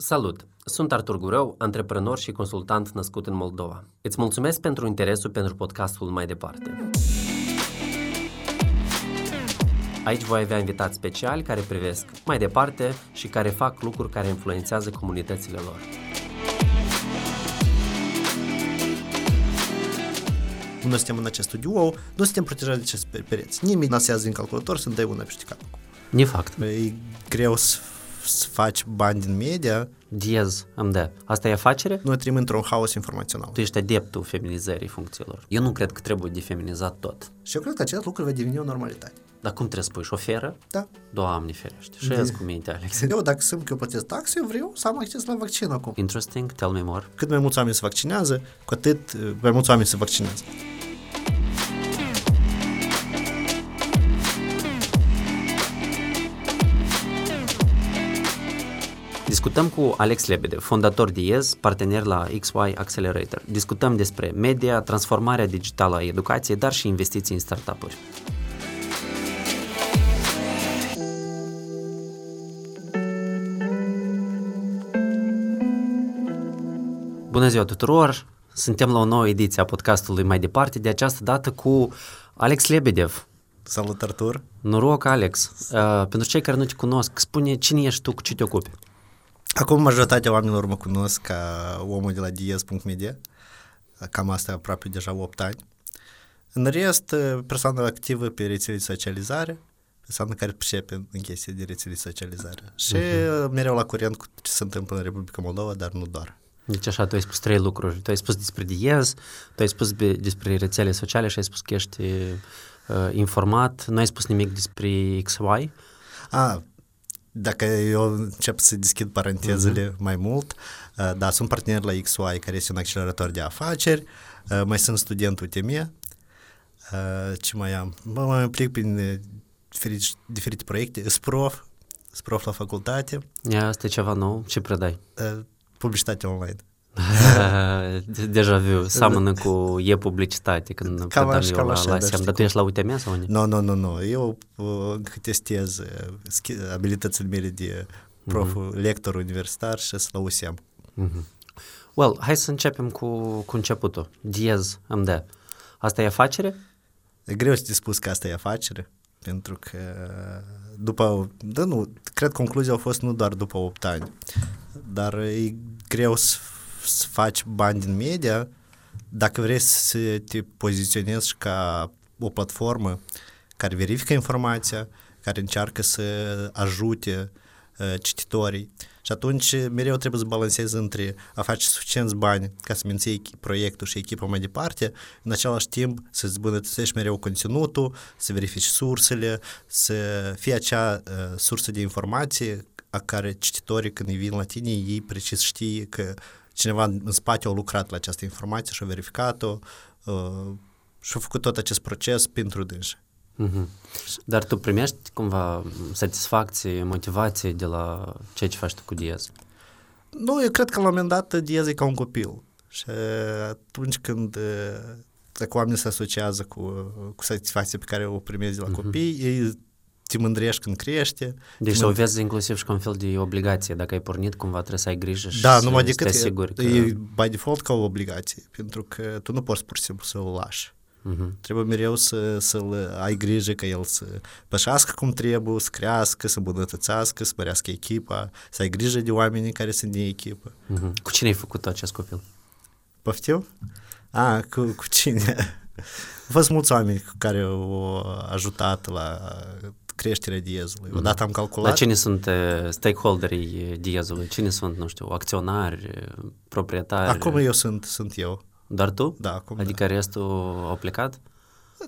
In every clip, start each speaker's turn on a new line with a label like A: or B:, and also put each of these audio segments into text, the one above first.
A: Salut! Sunt Artur Gurău, antreprenor și consultant născut în Moldova. Îți mulțumesc pentru interesul pentru podcastul mai departe. Aici voi avea invitați speciali care privesc mai departe și care fac lucruri care influențează comunitățile lor.
B: Noi suntem în acest studio, nu suntem protejați de acest pereți. Nimeni nu în calculator să-mi dai una peste cap.
A: Ne fapt.
B: E greu să să faci bani din media.
A: Diez, MD. Asta e afacere?
B: Noi trăim într-un haos informațional.
A: Tu ești adeptul feminizării funcțiilor. Eu nu cred că trebuie defeminizat tot.
B: Și eu cred că acest lucru va deveni o normalitate.
A: Dar cum trebuie să spui? Șoferă?
B: Da.
A: Doamne ferește. Și de... cu minte, Alex.
B: Eu, dacă sunt că eu plătesc taxe, eu vreau să am acces la vaccin acum.
A: Interesting. Tell me more.
B: Cât mai mulți oameni se vaccinează, cu atât mai mulți oameni se vaccinează.
A: Discutăm cu Alex Lebede, fondator IEZ, partener la XY Accelerator. Discutăm despre media, transformarea digitală a educației, dar și investiții în startup-uri. Bună ziua tuturor! Suntem la o nouă ediție a podcastului mai departe, de această dată cu Alex Lebedev.
B: Salut, Artur!
A: Noroc, Alex! Uh, pentru cei care nu te cunosc, spune cine ești tu, cu ce te ocupi?
B: Acum majoritatea oamenilor mă cunosc ca omul de la diez.media, cam asta aproape deja 8 ani. În rest, persoană activă pe rețele de socializare, persoană care pricepe în chestii de rețele de socializare. Și uh-huh. mereu la curent cu ce se întâmplă în Republica Moldova, dar nu doar.
A: Deci așa, tu ai spus trei lucruri. Tu ai spus despre Diez, tu ai spus despre rețele sociale și ai spus că ești uh, informat. Nu ai spus nimic despre XY.
B: A, dacă eu încep să deschid parantezele uh-huh. mai mult, uh, da, sunt partener la XY, care este un accelerator de afaceri, uh, mai sunt student UTM, uh, ce mai am? Mă mai implic prin diferite, diferite proiecte, SPROF, SPROF la facultate.
A: Ia, asta e ceva nou, ce predai?
B: Publicitate online.
A: Deja viu, seamănă cu e-publicitate când cam predam eu la, așa, la SEM, dar tu ești la UTM sau unde?
B: Nu, nu, nu, nu, eu uh, testez abilitățile mele de prof, uh-huh. lector universitar și să la USM. Uh-huh.
A: Well, hai să începem cu, cu începutul. Diez MD. Asta e afacere?
B: E greu să te spus că asta e afacere, pentru că după, da, nu, cred concluzia a fost nu doar după 8 ani, dar e greu să să faci bani din media, dacă vrei să te poziționezi ca o platformă care verifică informația, care încearcă să ajute uh, cititorii. Și atunci mereu trebuie să balancezi între a face suficienți bani ca să menții proiectul și echipa mai departe, în același timp să îmbunătățești mereu conținutul, să verifici sursele, să fie acea uh, sursă de informație a care cititorii când vin la tine, ei precis știe că cineva în spate a lucrat la această informație și a verificat-o uh, și a făcut tot acest proces pentru dânsi. Mm-hmm.
A: Dar tu primești cumva satisfacție, motivație de la ceea ce faci tu cu Diaz?
B: Nu, eu cred că la un moment dat Diaz e ca un copil. Și atunci când dacă oamenii se asociază cu, cu satisfacția pe care o primezi de la mm-hmm. copii, ei te mândrești când crește.
A: Deci să o vezi inclusiv și ca un fel de obligație. Dacă ai pornit, cumva trebuie să ai grijă și
B: da,
A: să,
B: numai decât
A: să te asiguri că...
B: E by default ca o obligație, pentru că tu nu poți pur și simplu să-l lași. Uh-huh. Trebuie mereu să, să-l ai grijă ca el să pășească cum trebuie, să crească, să îmbunătățească, să mărească echipa, să ai grijă de oamenii care sunt din echipă.
A: Uh-huh. Cu cine ai făcut acest copil?
B: Poftim? A, cu, cu cine? Au fost mulți oameni care au ajutat la creșterea diezului. Mm-hmm. Odată am calculat...
A: Dar cine sunt uh, stakeholderii diezului? Cine sunt, nu știu, acționari, proprietari?
B: Acum eu sunt, sunt eu.
A: Doar tu?
B: Da, acum
A: Adică
B: da.
A: restul au plecat?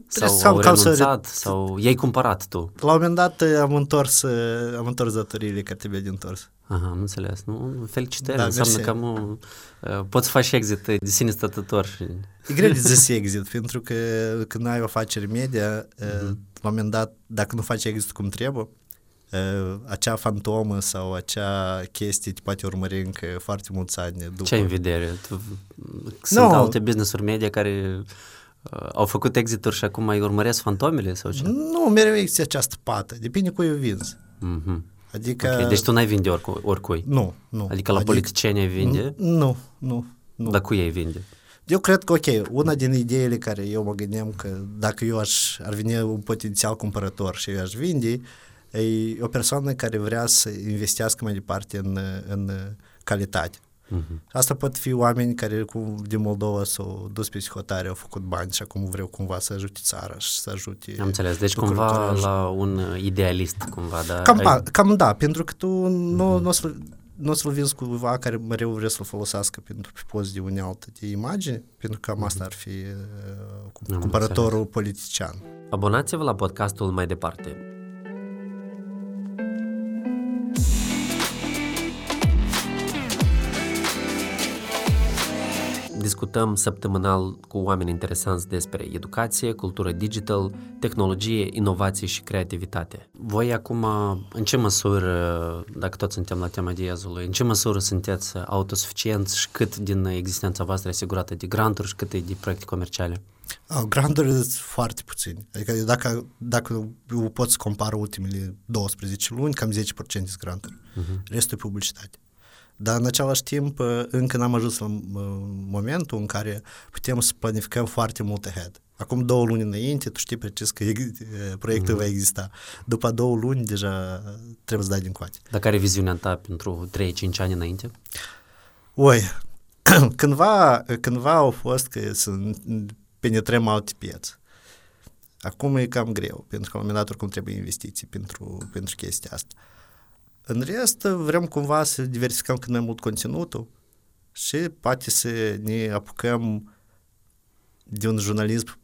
A: Sau sau au renunțat? Să... Sau i-ai cumpărat tu?
B: La un moment dat uh, am întors, uh, am întors datoriile care trebuie de întors.
A: Aha, am înțeles. Nu, felicitări, da, înseamnă mersi. că am, uh, poți să faci exit de sine stătător. Și...
B: E greu de zis exit, pentru că când ai o afacere media, mm-hmm. La un moment dat, dacă nu faci exit cum trebuie, acea fantomă sau acea chestie te poate urmări încă foarte mulți ani după.
A: Ce ai în vedere? Tu, sunt no. alte business-uri media care uh, au făcut exit-uri și acum mai urmăresc fantomele sau ce?
B: Nu, mereu există această pată. Depinde cu eu vinzi. Mm-hmm. Adică...
A: Okay, deci tu n-ai vinde oricui? oricui.
B: Nu, nu.
A: Adică la adică, politicieni ai vinde?
B: Nu, nu, nu.
A: Dar cu ei vinde?
B: Eu cred că, ok, una din ideile care eu mă gândeam că dacă eu aș, ar veni un potențial cumpărător și eu aș vinde, e o persoană care vrea să investească mai departe în, în calitate. Uh-huh. Asta pot fi oameni care cu, din Moldova s-au dus pe psihotare, au făcut bani și acum vreau cumva să ajute țara și să ajute...
A: Am înțeles, deci cumva la un idealist cumva, da?
B: Cam, ai... cam da, pentru că tu nu, uh-huh. nu o să nu o să-l vinzi cuiva care mereu vrea să-l folosească pentru pe post de unealtă de imagine, pentru că cam asta ar fi uh, cumpărătorul politician.
A: Abonați-vă la podcastul mai departe. Discutăm săptămânal cu oameni interesanți despre educație, cultură digital, tehnologie, inovație și creativitate. Voi acum, în ce măsură, dacă tot suntem la tema diazului, în ce măsură sunteți autosuficienți și cât din existența voastră e asigurată de granturi și cât e de proiecte comerciale?
B: Oh, granturi sunt foarte puțini. Adică dacă, dacă eu pot să compar ultimele 12 luni, cam 10% sunt granturi. Uh-huh. Restul e publicitate. Dar în același timp încă n-am ajuns la momentul în care putem să planificăm foarte mult ahead. Acum două luni înainte, tu știi precis că proiectul mm. va exista. După două luni, deja trebuie să dai din coate.
A: Dar care e viziunea ta pentru 3-5 ani înainte?
B: Oi, cândva, cândva au fost că să penetrăm alte piețe. Acum e cam greu, pentru că la un moment dat oricum trebuie investiții pentru, pentru chestia asta. În rest, vrem cumva să diversificăm cât mai mult conținutul și poate să ne apucăm de un jurnalism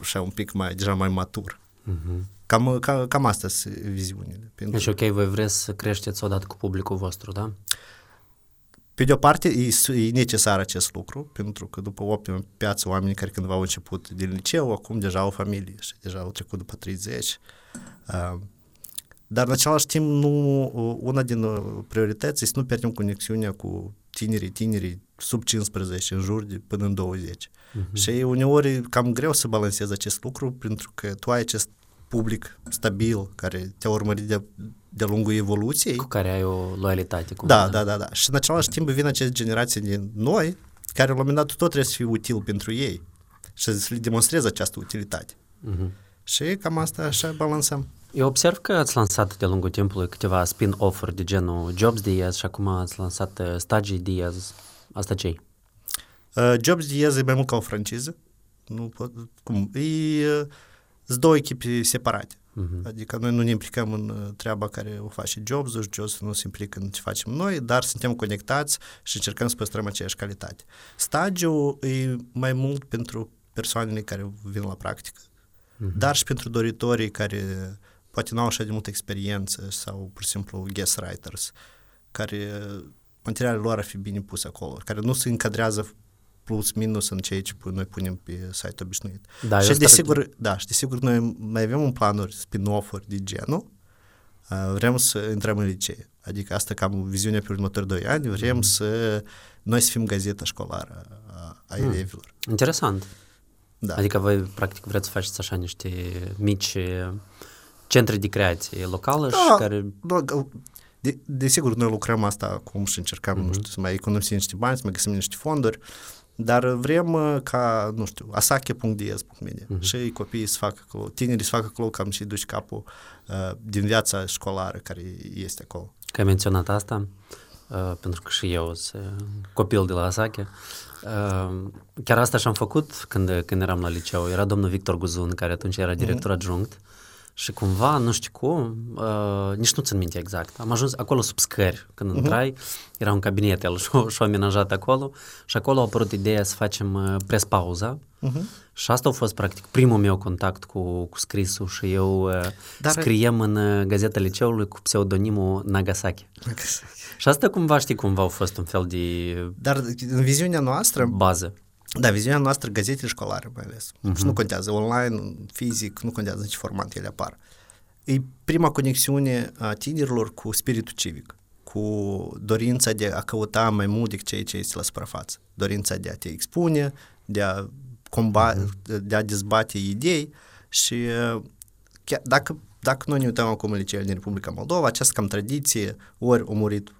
B: așa un pic mai, deja mai matur. Uh-huh. Cam, cam, cam astea sunt viziunile.
A: Pentru... Deci, ok, voi vreți să creșteți odată cu publicul vostru, da?
B: Pe de o parte, e, e necesar acest lucru, pentru că după 8 ani piață, oamenii care cândva au început din liceu, acum deja au familie și deja au trecut după 30. Uh, dar în același timp, nu, una din uh, priorități este să nu pierdem conexiunea cu tinerii, tinerii sub 15, în jur de până în 20. Uh-huh. Mhm. Și uneori e cam greu să balancezi acest lucru, pentru că tu ai acest public stabil care te-a urmărit de, de lungul evoluției.
A: Cu care ai o loialitate. Cum
B: da, da, da, da. Și în același timp vin aceste generații din noi, care la un moment dat tot trebuie să fie util pentru ei și să le demonstreze această utilitate. Uh-huh. Și cam asta așa balansăm.
A: Eu observ că ați lansat de-a lungul timpului câteva spin-off-uri de genul Jobs Diaz și acum ați lansat uh, Stagii Diaz. Asta ce
B: uh, Jobs Diaz e mai mult ca o franciză. Nu pot, cum? E uh, două echipe separate. Uh-huh. Adică noi nu ne implicăm în uh, treaba care o face Jobs, Jobs nu se implică în ce facem noi, dar suntem conectați și încercăm să păstrăm aceeași calitate. Stagiul e mai mult pentru persoanele care vin la practică, uh-huh. dar și pentru doritorii care poate nu au așa de multă experiență sau, pur și simplu, guest writers, care materialele lor ar fi bine puse acolo, care nu se încadrează plus minus în ceea ce noi punem pe site obișnuit. Da, și desigur, da, și desigur noi mai avem un planuri spin-off-uri de genul, vrem să intrăm în licee. Adică asta cam viziunea pe următorii doi ani, vrem mm. să noi să fim gazeta școlară a, a mm. elevilor.
A: Interesant. Da. Adică voi practic vreți să faceți așa niște mici centre de creație locală da, și care...
B: Da, de, desigur, noi lucrăm asta acum și încercăm, mm-hmm. nu știu, să mai economisim niște bani, să mai găsim niște fonduri, dar vrem uh, ca, nu știu, asache.diez.media mm-hmm. și copiii să facă acolo, tinerii să facă acolo cam și duci capul uh, din viața școlară care este acolo.
A: Că ai menționat asta, uh, pentru că și eu sunt copil de la Asache, uh, chiar asta și-am făcut când, când eram la liceu. Era domnul Victor Guzun, care atunci era director mm-hmm. adjunct și cumva, nu știu cum, uh, nici nu țin minte exact. Am ajuns acolo sub scări când uh-huh. intrai, era un cabinet, el și-o, și amenajat acolo și acolo a apărut ideea să facem uh, pres-pauza uh-huh. și asta a fost practic primul meu contact cu, cu scrisul și eu uh, Dar... scriem în uh, gazeta liceului cu pseudonimul Nagasaki. Nagasaki. Și asta cumva, știi, cumva a fost un fel de...
B: Dar în viziunea noastră...
A: Bază.
B: Da, viziunea noastră, gazetele școlare mai ales. Uh-huh. Și nu contează online, fizic, nu contează în ce format ele apar. E prima conexiune a tinerilor cu spiritul civic, cu dorința de a căuta mai mult decât ceea ce este la suprafață. Dorința de a te expune, de a, comba- uh-huh. de a dezbate idei și chiar dacă dacă noi ne uităm acum în liceele din Republica Moldova, această cam tradiție, ori a murit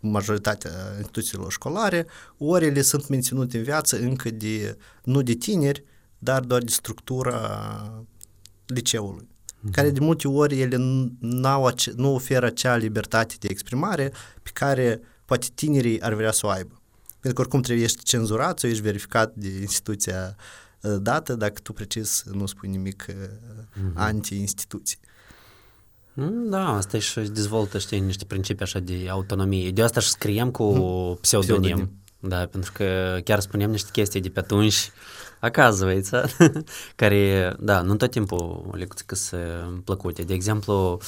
B: majoritatea instituțiilor școlare, ori ele sunt menținute în viață încă de, nu de tineri, dar doar de structura liceului, mm-hmm. care de multe ori ele n-au, nu oferă acea libertate de exprimare pe care poate tinerii ar vrea să o aibă. Pentru că oricum trebuie ești cenzurat sau ești verificat de instituția uh, dată dacă tu precis nu spui nimic mm-hmm. anti-instituție.
A: Mm, da, asta și dezvoltă, știi, niște principii așa de autonomie. De asta și scriem cu mm. pseudonim. pseudonim. Da, pentru că chiar spunem niște chestii de pe atunci, оказывается, care, da, nu tot timpul le sunt plăcute. De exemplu,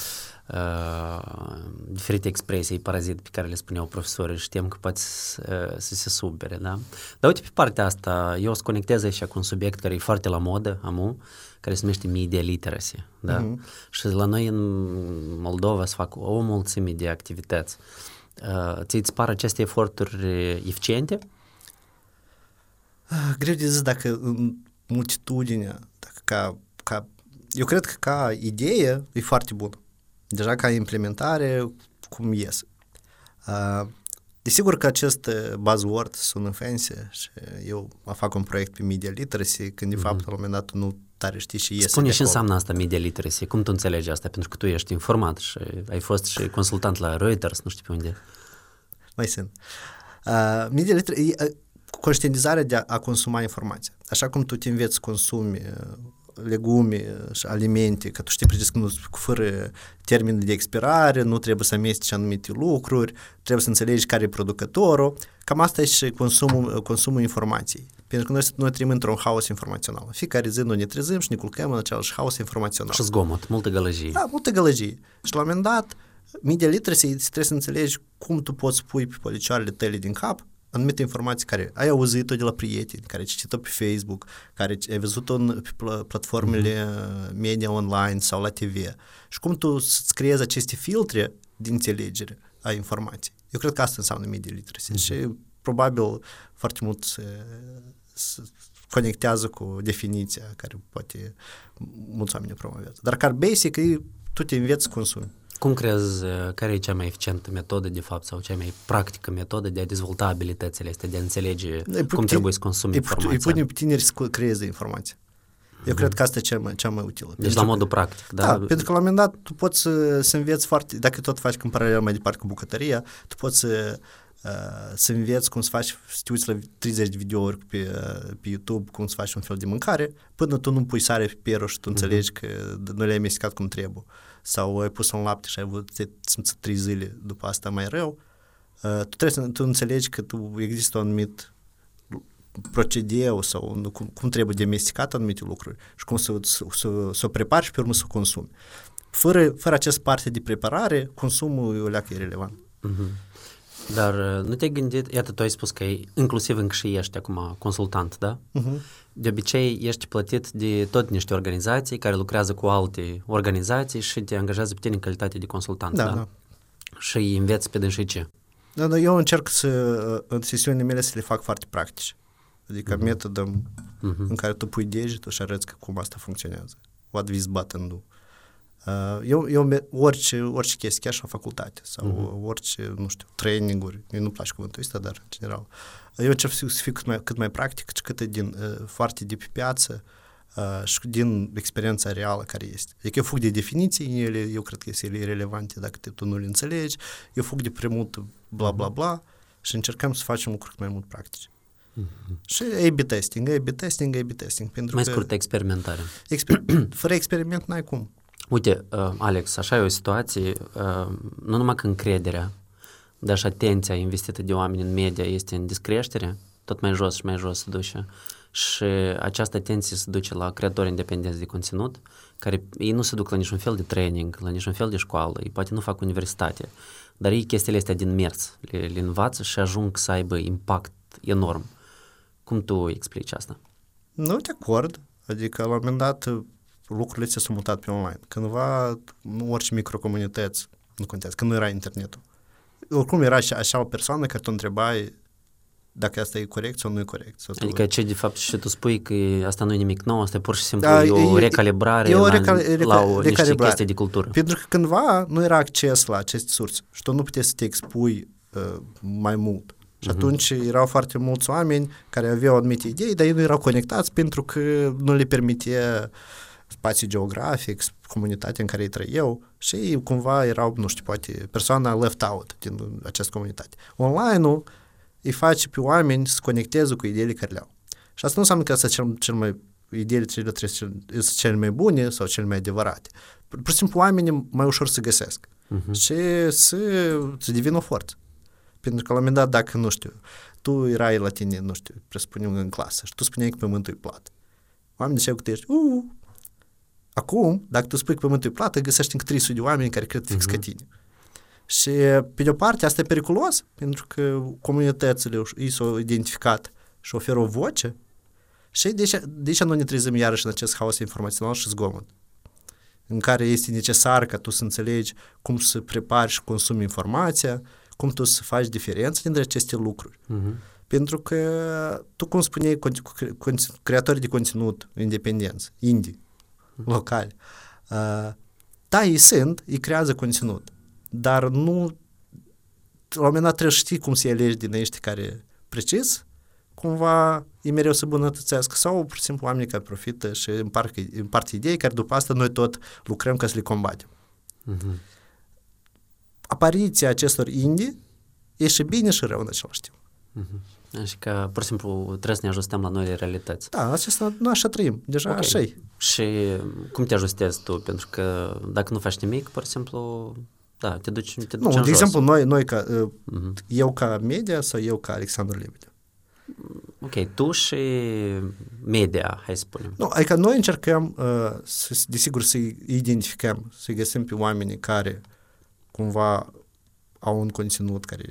A: uh, diferite expresii, parazit pe care le spuneau profesorii, știam că poate să, să se subere, da? Dar uite, pe partea asta, eu o să conectez aici cu un subiect care e foarte la modă, amu, care se numește media literacy, da? Uh-huh. Și la noi în Moldova se fac o mulțime de activități. Uh, ți îți par aceste eforturi eficiente?
B: Uh, greu de zis dacă în multitudinea, dacă ca, ca, eu cred că ca idee e foarte bună. Deja ca implementare, cum ies. Uh, Desigur că acest buzzword sună fancy și eu fac un proiect pe media literacy, când de mm-hmm. fapt la un moment dat nu tare știi și iese
A: Spune și înseamnă asta media literacy, cum tu înțelegi asta? Pentru că tu ești informat și ai fost și consultant la Reuters, nu știu pe unde.
B: Mai sunt. Uh, media literacy e uh, conștientizarea de a, a consuma informația. Așa cum tu te înveți să consumi uh, legume și alimente, că tu știi precis că nu fără termen de expirare, nu trebuie să amesteci anumite lucruri, trebuie să înțelegi care e producătorul. Cam asta e și consumul, consumul informației. Pentru că noi, noi trăim într-un haos informațional. Fiecare zi noi ne trezim și ne culcăm în același haos informațional.
A: Și zgomot, multă gălăgie.
B: Da, multă gălăgie. Și la un moment dat, media literacy trebuie să înțelegi cum tu poți pui pe policioarele tale din cap anumite informații care ai auzit-o de la prieteni, care ai citit-o pe Facebook, care ai văzut-o în, pe platformele mm-hmm. media online sau la TV. Și cum tu să-ți creezi aceste filtre de înțelegere a informației. Eu cred că asta înseamnă media literacy mm-hmm. și probabil foarte mult se, se conectează cu definiția care poate mulți oameni promovează. Dar ca basic, tu te înveți să consumi.
A: Cum crezi, care e cea mai eficientă metodă, de fapt, sau cea mai practică metodă de a dezvolta abilitățile astea, de a înțelege e cum trebuie să consumi informația?
B: Îi pune pe tineri să creeze informație. Eu mm-hmm. cred că asta e cea mai, cea mai utilă.
A: Deci la modul practic, da?
B: Da, pentru că la un moment dat tu poți să, să înveți foarte, dacă tot faci în paralel mai departe cu bucătăria, tu poți să, uh, să înveți cum să faci, să te uiți la 30 de videouri pe, pe YouTube, cum să faci un fel de mâncare, până tu nu pui sare pe perul și tu mm-hmm. înțelegi că nu le-ai amestecat cum trebuie sau ai pus un lapte și ai avut simțit trei zile după asta mai rău, uh, tu trebuie să tu înțelegi că tu există un anumit procedeu sau cum, cum trebuie domesticat anumite lucruri și cum să, să, să, să o prepari și pe urmă să o consumi. Fără, fără acest parte de preparare, consumul e o leacă irrelevant.
A: Mm-hmm. Dar uh, nu te-ai gândit, iată, tu ai spus că e, inclusiv încă și ești acum consultant, da? Uh-huh. De obicei ești plătit de tot niște organizații care lucrează cu alte organizații și te angajează pe tine în calitate de consultant, da? da? da. Și îi înveți pe dânsii ce?
B: Da, da, eu încerc să, în sesiunile mele să le fac foarte practice. Adică uh-huh. metodă uh-huh. în care tu pui degetul și arăți că cum asta funcționează. What this button do. Uh, eu, eu orice, orice chestie, chiar și la facultate sau uh-huh. orice, nu știu, traininguri, mie nu-mi place cuvântul ăsta, dar în general. Eu încerc să fiu cât mai, cât mai practic și cât din, uh, foarte de pe piață uh, și din experiența reală care este. Adică eu fug de definiții, ele, eu cred că sunt relevante dacă te, tu nu le înțelegi, eu fug de prea mult bla bla bla și încercăm să facem lucruri mai mult practice. Uh-huh. Și A-B testing, A-B testing, A-B testing. Pentru
A: mai
B: că
A: scurt, experimentare.
B: Exper- fără experiment n-ai cum.
A: Uite, uh, Alex, așa e o situație, uh, nu numai că încrederea, dar și atenția investită de oameni în media este în descreștere, tot mai jos și mai jos se duce. Și această atenție se duce la creatori independenți de conținut, care ei nu se duc la niciun fel de training, la niciun fel de școală, ei poate nu fac universitate, dar ei chestiile astea din mers le, le învață și ajung să aibă impact enorm. Cum tu explici asta?
B: Nu, de acord. Adică, la un moment dat, lucrurile ți s-au mutat pe online. Cândva, nu orice microcomunități, nu contează, când nu era internetul. Oricum era și așa o persoană care tu întrebai dacă asta e corect sau nu e corect. Sau tu-
A: Adică ce de fapt și tu spui că asta nu e nimic nou, asta e pur și simplu
B: Da,
A: e o
B: e-
A: recalibrare
B: e o
A: la,
B: recal- reca-
A: la o, niște
B: recalibrare.
A: chestii de cultură.
B: Pentru că cândva nu era acces la aceste surse și tu nu puteai să te expui uh, mai mult. Și
A: Mhm.
B: atunci erau foarte mulți oameni care aveau anumite idei, dar ei nu erau conectați pentru că nu le permitea spațiu geografic, comunitatea în care ei trăiau și ei cumva erau, nu știu, poate persoana left out din această comunitate. Online-ul îi face pe oameni să conecteze cu ideile care le au. Și asta nu înseamnă că asta cel, cel mai ideile cele trebuie să sunt cele mai bune sau cele mai adevărate. Pur și simplu oamenii mai ușor se găsesc
A: Mhm.
B: și să, să devină o forță. Pentru că la un moment dat, dacă, nu știu, tu erai la tine, nu știu, presupunem în clasă și tu spuneai că pământul e plat. Oamenii ziceau că tu ești, uh, Acum, dacă tu spui că pământul e plat, găsești încă 300 de oameni care cred fix
A: Mhm.
B: ca tine. Și, pe de o parte, asta e periculos, pentru că comunitățile își- ei s-au identificat și oferă o voce și de ce, de ce nu ne trezim iarăși în acest haos informațional și zgomot? În care este necesar ca tu să înțelegi cum să prepari și consumi informația, cum tu să faci diferență dintre aceste lucruri.
A: Mhm.
B: Pentru că tu, cum spuneai, con- con- creatori de conținut independenți, indie, locali, uh, da, ei sunt, ei creează conținut, dar nu, la un moment dat trebuie să știi cum să-i alegi din ăștia care precis, cumva e mereu să bunătățească sau pur și simplu oamenii care profită și împart, împart idei care după asta noi tot lucrăm ca să le combatem.
A: Mhm.
B: Apariția acestor indie e și bine și rău în același timp.
A: Mhm. Așa că, pur și simplu, trebuie să ne ajustăm la noile realități.
B: Da, acesta, nu așa trăim, deja
A: Ok.
B: okay. așa e.
A: Și cum te ajustezi tu? Pentru că dacă nu faci nimic, pur și simplu, da, te duci, te duci
B: Nu,
A: în
B: de
A: jos.
B: exemplu, noi, noi ca, uh,
A: Mhm.
B: eu ca media sau eu ca Alexandru Lebede?
A: Ok, tu și media, hai să spunem.
B: Nu, adică noi încercăm, uh, să, desigur, să identificăm, să găsim pe oamenii care cumva au un conținut care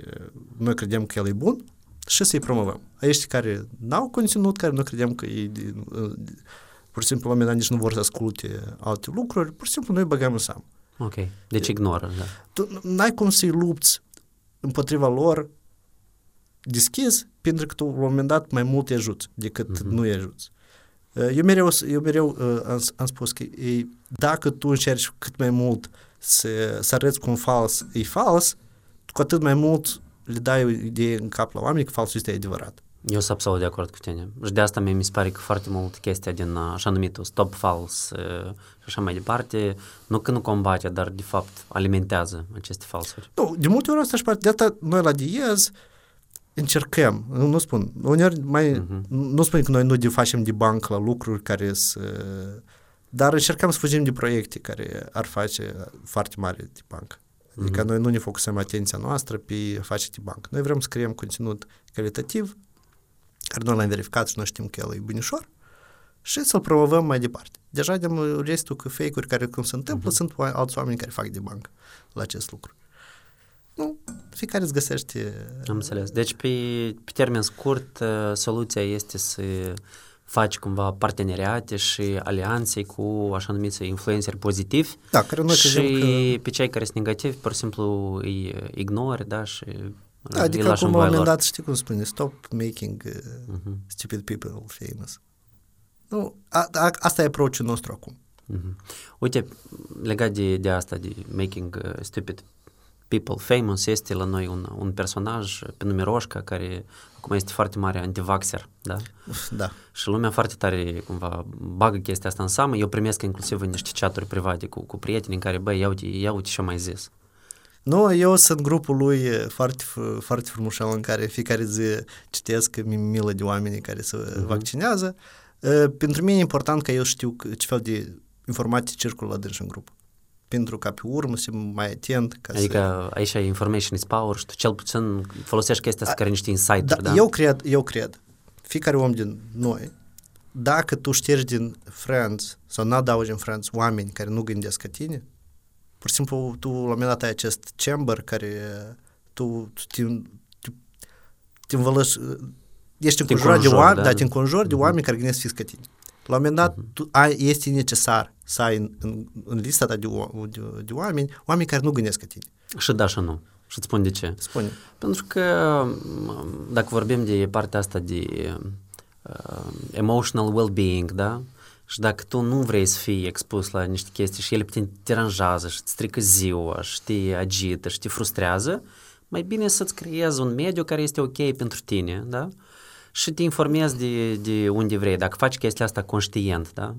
B: noi credem că el e bun și să-i promovăm. Acești care n-au conținut, care nu credem că ei, din- uh, pur și simplu, la un moment dat nici nu vor să asculte alte lucruri, pur și simplu noi băgăm în seamă.
A: Ok, deci ignoră, da.
B: tu n-ai cum să-i lupți împotriva lor deschis, pentru că tu la un moment dat mai mult îi ajuți decât
A: Mhm.
B: mm-hmm. nu îi ajuți. Uh, Eu mereu, eu mereu uh, am, am spus că e, dacă tu încerci cât mai mult să, să arăți cum fals e fals, cu atât mai mult le dai o idee în cap la oameni că falsul este adevărat.
A: Eu sunt absolut de acord cu tine. Și de asta mie mi se pare că foarte mult chestia din uh, așa numitul stop false uh, și așa mai departe, nu că nu combate, dar de fapt alimentează aceste falsuri.
B: Nu, de multe ori asta și parte. De asta noi la Diez încercăm, nu, nu spun, uneori mai,
A: Mhm.
B: nu spun că noi nu de facem de banc la lucruri care să... Dar încercăm să fugim de proiecte care ar face foarte mare de banc. Adică
A: Mhm.
B: noi nu ne focusăm atenția noastră pe a face de banc. Noi vrem să creăm conținut calitativ, care noi l-am verificat și noi știm că el e bunișor, și să-l promovăm mai departe. Deja de restul cu fake-uri care cum se întâmplă,
A: Mhm.
B: sunt oa- alți oameni care fac de banc la acest lucru. Nu, fiecare îți găsește...
A: Am înțeles. Deci pe, pe termen scurt, uh, soluția este să faci cumva parteneriate și alianțe cu așa numiți influenceri pozitivi
B: Da, care noi
A: și
B: credem că...
A: pe cei care sunt negativi, pur și simplu îi ignori, da, și
B: Da,
A: îi
B: adică
A: lași
B: acum
A: în
B: la un
A: voia
B: moment
A: lor.
B: dat, știi cum spune, stop making uh,
A: Mhm,
B: stupid people famous. Nu, a, a, asta e approach-ul nostru acum.
A: mhm. Uite, legat de, de asta, de making uh, stupid people famous, este la noi un, un personaj pe nume Roșca, care acum este foarte mare antivaxer, da?
B: Da.
A: Și lumea foarte tare cumva bagă chestia asta în seamă. Eu primesc inclusiv în niște chaturi private cu, cu prieteni în care, băi, ia uite, ia uite ce-am mai zis.
B: Nu, eu sunt grupul lui e, foarte, f- foarte frumușel în care fiecare zi citesc că mi milă de oameni care se
A: Mhm.
B: vaccinează. E, Pentru mine e important ca eu știu că- ce fel de informații circulă la dânsi în grup. Pentru ca pe urmă să fiu mai atent. Ca
A: Adică
B: să...
A: aici e information is power și tu cel puțin folosești chestia asta care niște insight
B: Da,
A: da?
B: Eu cred, eu cred, fiecare om din noi, dacă tu ștergi din friends sau nu adaugi în friends oameni care nu gândesc ca tine, pur și simplu tu la un moment dat ai acest chamber care tu, tu te, te, te învălăși, ești
A: Te
B: înconjurat de
A: înconjori,
B: oameni,
A: da?
B: da, te înconjori de
A: Mhm.
B: oameni care gândesc fix ca tine. La un moment dat, tu ai, este necesar să ai în, în, în lista ta de, o- de, de oameni, oameni care nu gândesc ca tine.
A: Și da și nu. Și îți spun de ce.
B: Spune.
A: Pentru că m, dacă vorbim de partea asta de uh, emotional well-being, da? Și dacă tu nu vrei să fii expus la niște chestii și ele te deranjează și îți strică ziua și te agită și te frustrează, mai bine să-ți creezi un mediu care este ok pentru tine, da? Și te informezi de, de unde vrei, dacă faci chestia asta conștient, da?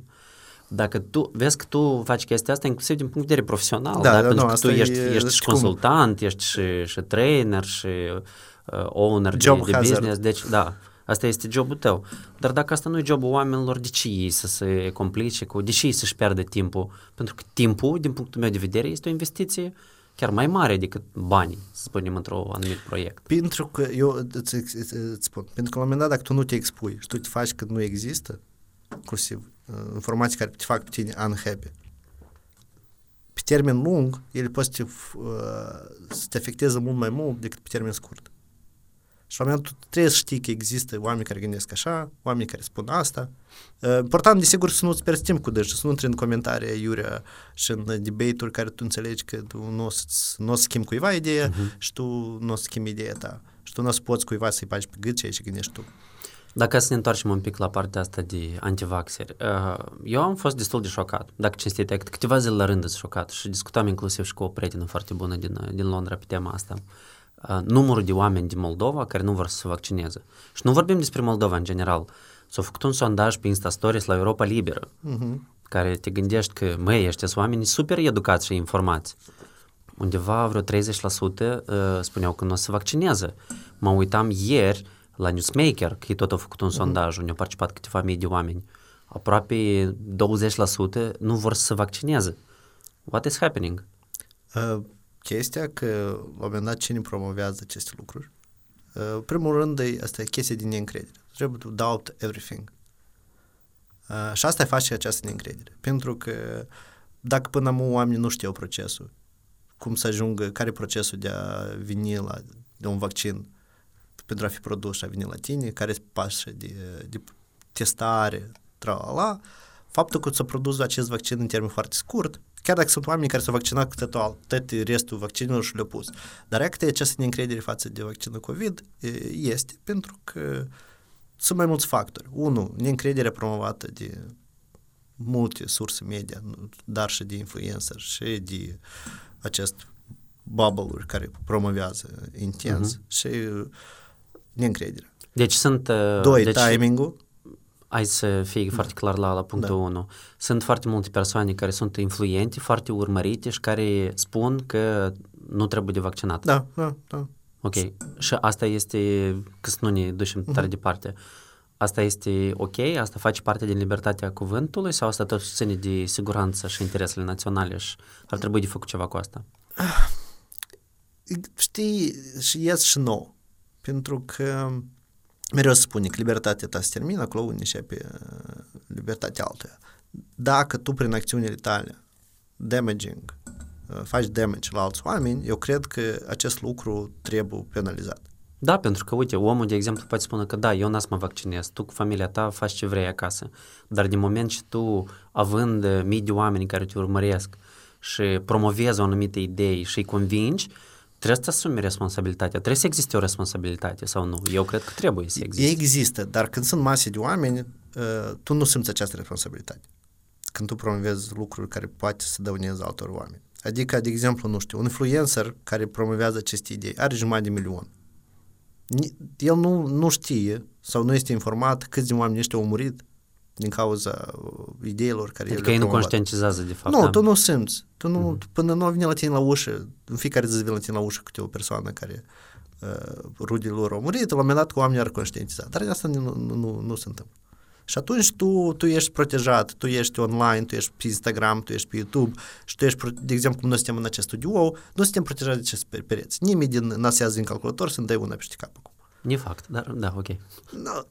A: Dacă tu vezi că tu faci chestia asta inclusiv din punct de vedere profesional,
B: Da,
A: da,
B: da,
A: pentru
B: nu,
A: că tu
B: asta
A: ești,
B: e-
A: ești și
B: știi cum-
A: consultant, ești și, și trainer și uh, owner
B: Job
A: de, de
B: hazard.
A: business, deci da, asta este jobul tău. Dar dacă asta nu e jobul oamenilor, de ce ei să se complice cu, de ce ei să-și pierdă timpul? Pentru că timpul, din punctul meu de vedere, este o investiție chiar mai mare decât banii, să spunem, într-un anumit proiect.
B: Pentru că eu îți, îți, îți, îți spun, pentru că la un moment dat dacă tu nu te expui și tu te faci că nu există, inclusiv uh, informații care te fac pe tine unhappy, pe termen lung, ele pot să te, f- uh, să te afecteze mult mai mult decât pe termen scurt. Și la un moment dat tu trebuie să știi că există oameni care gândesc așa, oameni care spun asta. Uh, important, desigur, să nu-ți pierzi timp cu dâns, să nu intri în comentarii iurea și în debate-uri care tu înțelegi că tu nu o să, nu o să schimbi cuiva ideea uh-huh. și tu nu o să schimbi ideea ta. Și tu nu o să poți cuiva să-i bagi pe gât ceea ce gândești tu.
A: Dacă să ne întoarcem un pic la partea asta de antivaxeri, uh, eu am fost destul de șocat, dacă cinstit, adică câteva zile la rând sunt șocat și discutam inclusiv și cu o prietenă foarte bună din, din Londra pe tema asta. Uh, numărul de oameni din Moldova care nu vor să se vaccineze. Și nu vorbim despre Moldova în general. S-a făcut un sondaj pe Insta Stories la Europa Liberă,
B: Uh-huh.
A: care te gândești că, măi, ăștia sunt oameni super educați și informați. Undeva vreo 30% uh, spuneau că nu o să se vaccineze. Mă uitam ieri la Newsmaker, că ei tot au făcut un sondaj unde au participat câteva mii de oameni. Aproape 20% nu vor să se vaccineze. What is happening?
B: Uh, chestia că la un moment dat cine promovează aceste lucruri, uh, primul rând e, asta e chestia din neîncredere. Trebuie to doubt everything. Uh, și asta face această neîncredere. Pentru că dacă până acum oamenii nu știau procesul, cum să ajungă, care e procesul de a veni la de un vaccin pentru a fi produs și a veni la tine, care sunt pașii de, de testare, tra-la-la, faptul că s-a produs acest vaccin în termen foarte scurt, chiar dacă sunt oameni care s-au vaccinat cu total, tot restul vaccinelor și le-au pus. Dar că această neîncredere față de vaccinul COVID e, este pentru că sunt mai mulți factori. Unu, neîncrederea promovată de multe surse media, nu- dar și de influencer și de acest bubble-uri care promovează intens uh-huh. și neîncrederea.
A: Deci sunt... uh,
B: Doi,
A: deci,
B: timing-ul.
A: Hai să fie foarte clar la, la punctul
B: Da.
A: 1. Sunt foarte multe persoane care sunt influente, foarte urmărite și care spun că nu trebuie de vaccinat.
B: Da, da, da.
A: Ok. Și asta este, că să nu ne ducem tare departe, asta este ok? Asta face parte din libertatea cuvântului sau asta tot ține de siguranță și interesele naționale și ar trebui de făcut ceva cu asta?
B: Știi, și ies și nou. Pentru că mereu se spune că libertatea ta se termină, acolo unde începe uh, libertatea altuia. Dacă tu prin acțiunile tale damaging, uh, faci damage la alți oameni, eu cred că acest lucru trebuie penalizat.
A: Da, pentru că, uite, omul, de exemplu, poate spune că da, eu n-am să mă vaccinez, tu cu familia ta faci ce vrei acasă, dar din moment ce tu, având uh, mii de oameni care te urmăresc și promovezi o anumită idee și îi convingi, trebuie să asumi responsabilitatea, trebuie să existe o responsabilitate sau nu? Eu cred că trebuie să existe.
B: Există, dar când sunt mase de oameni, uh, tu nu simți această responsabilitate. Când tu promovezi lucruri care poate să dăuneze altor oameni. Adică, de exemplu, nu știu, un influencer care promovează aceste idei are jumătate de milion. Ni- El nu, nu știe sau nu este informat câți de oameni ăștia au murit din cauza uh, ideilor care el
A: Adică
B: le-a
A: ei nu
B: promovat.
A: conștientizează de fapt.
B: Nu,
A: da?
B: tu nu simți. Tu nu, mm-hmm. Până nu vine la tine la ușă, în fiecare zi vine la tine la ușă câte o persoană care uh, rudele lor au murit, la un moment dat cu oamenii ar conștientiza. Dar asta nu, nu, nu, nu se întâmplă. Și atunci tu, tu ești protejat, tu ești online, tu ești pe Instagram, tu ești pe YouTube și tu ești, pro- de exemplu, cum noi suntem în acest studio, nu suntem protejați de acest pe- pereți. Nimeni din nasează din calculator să-mi dai una peste cap acum.
A: E fapt, dar da, ok.
B: Nu,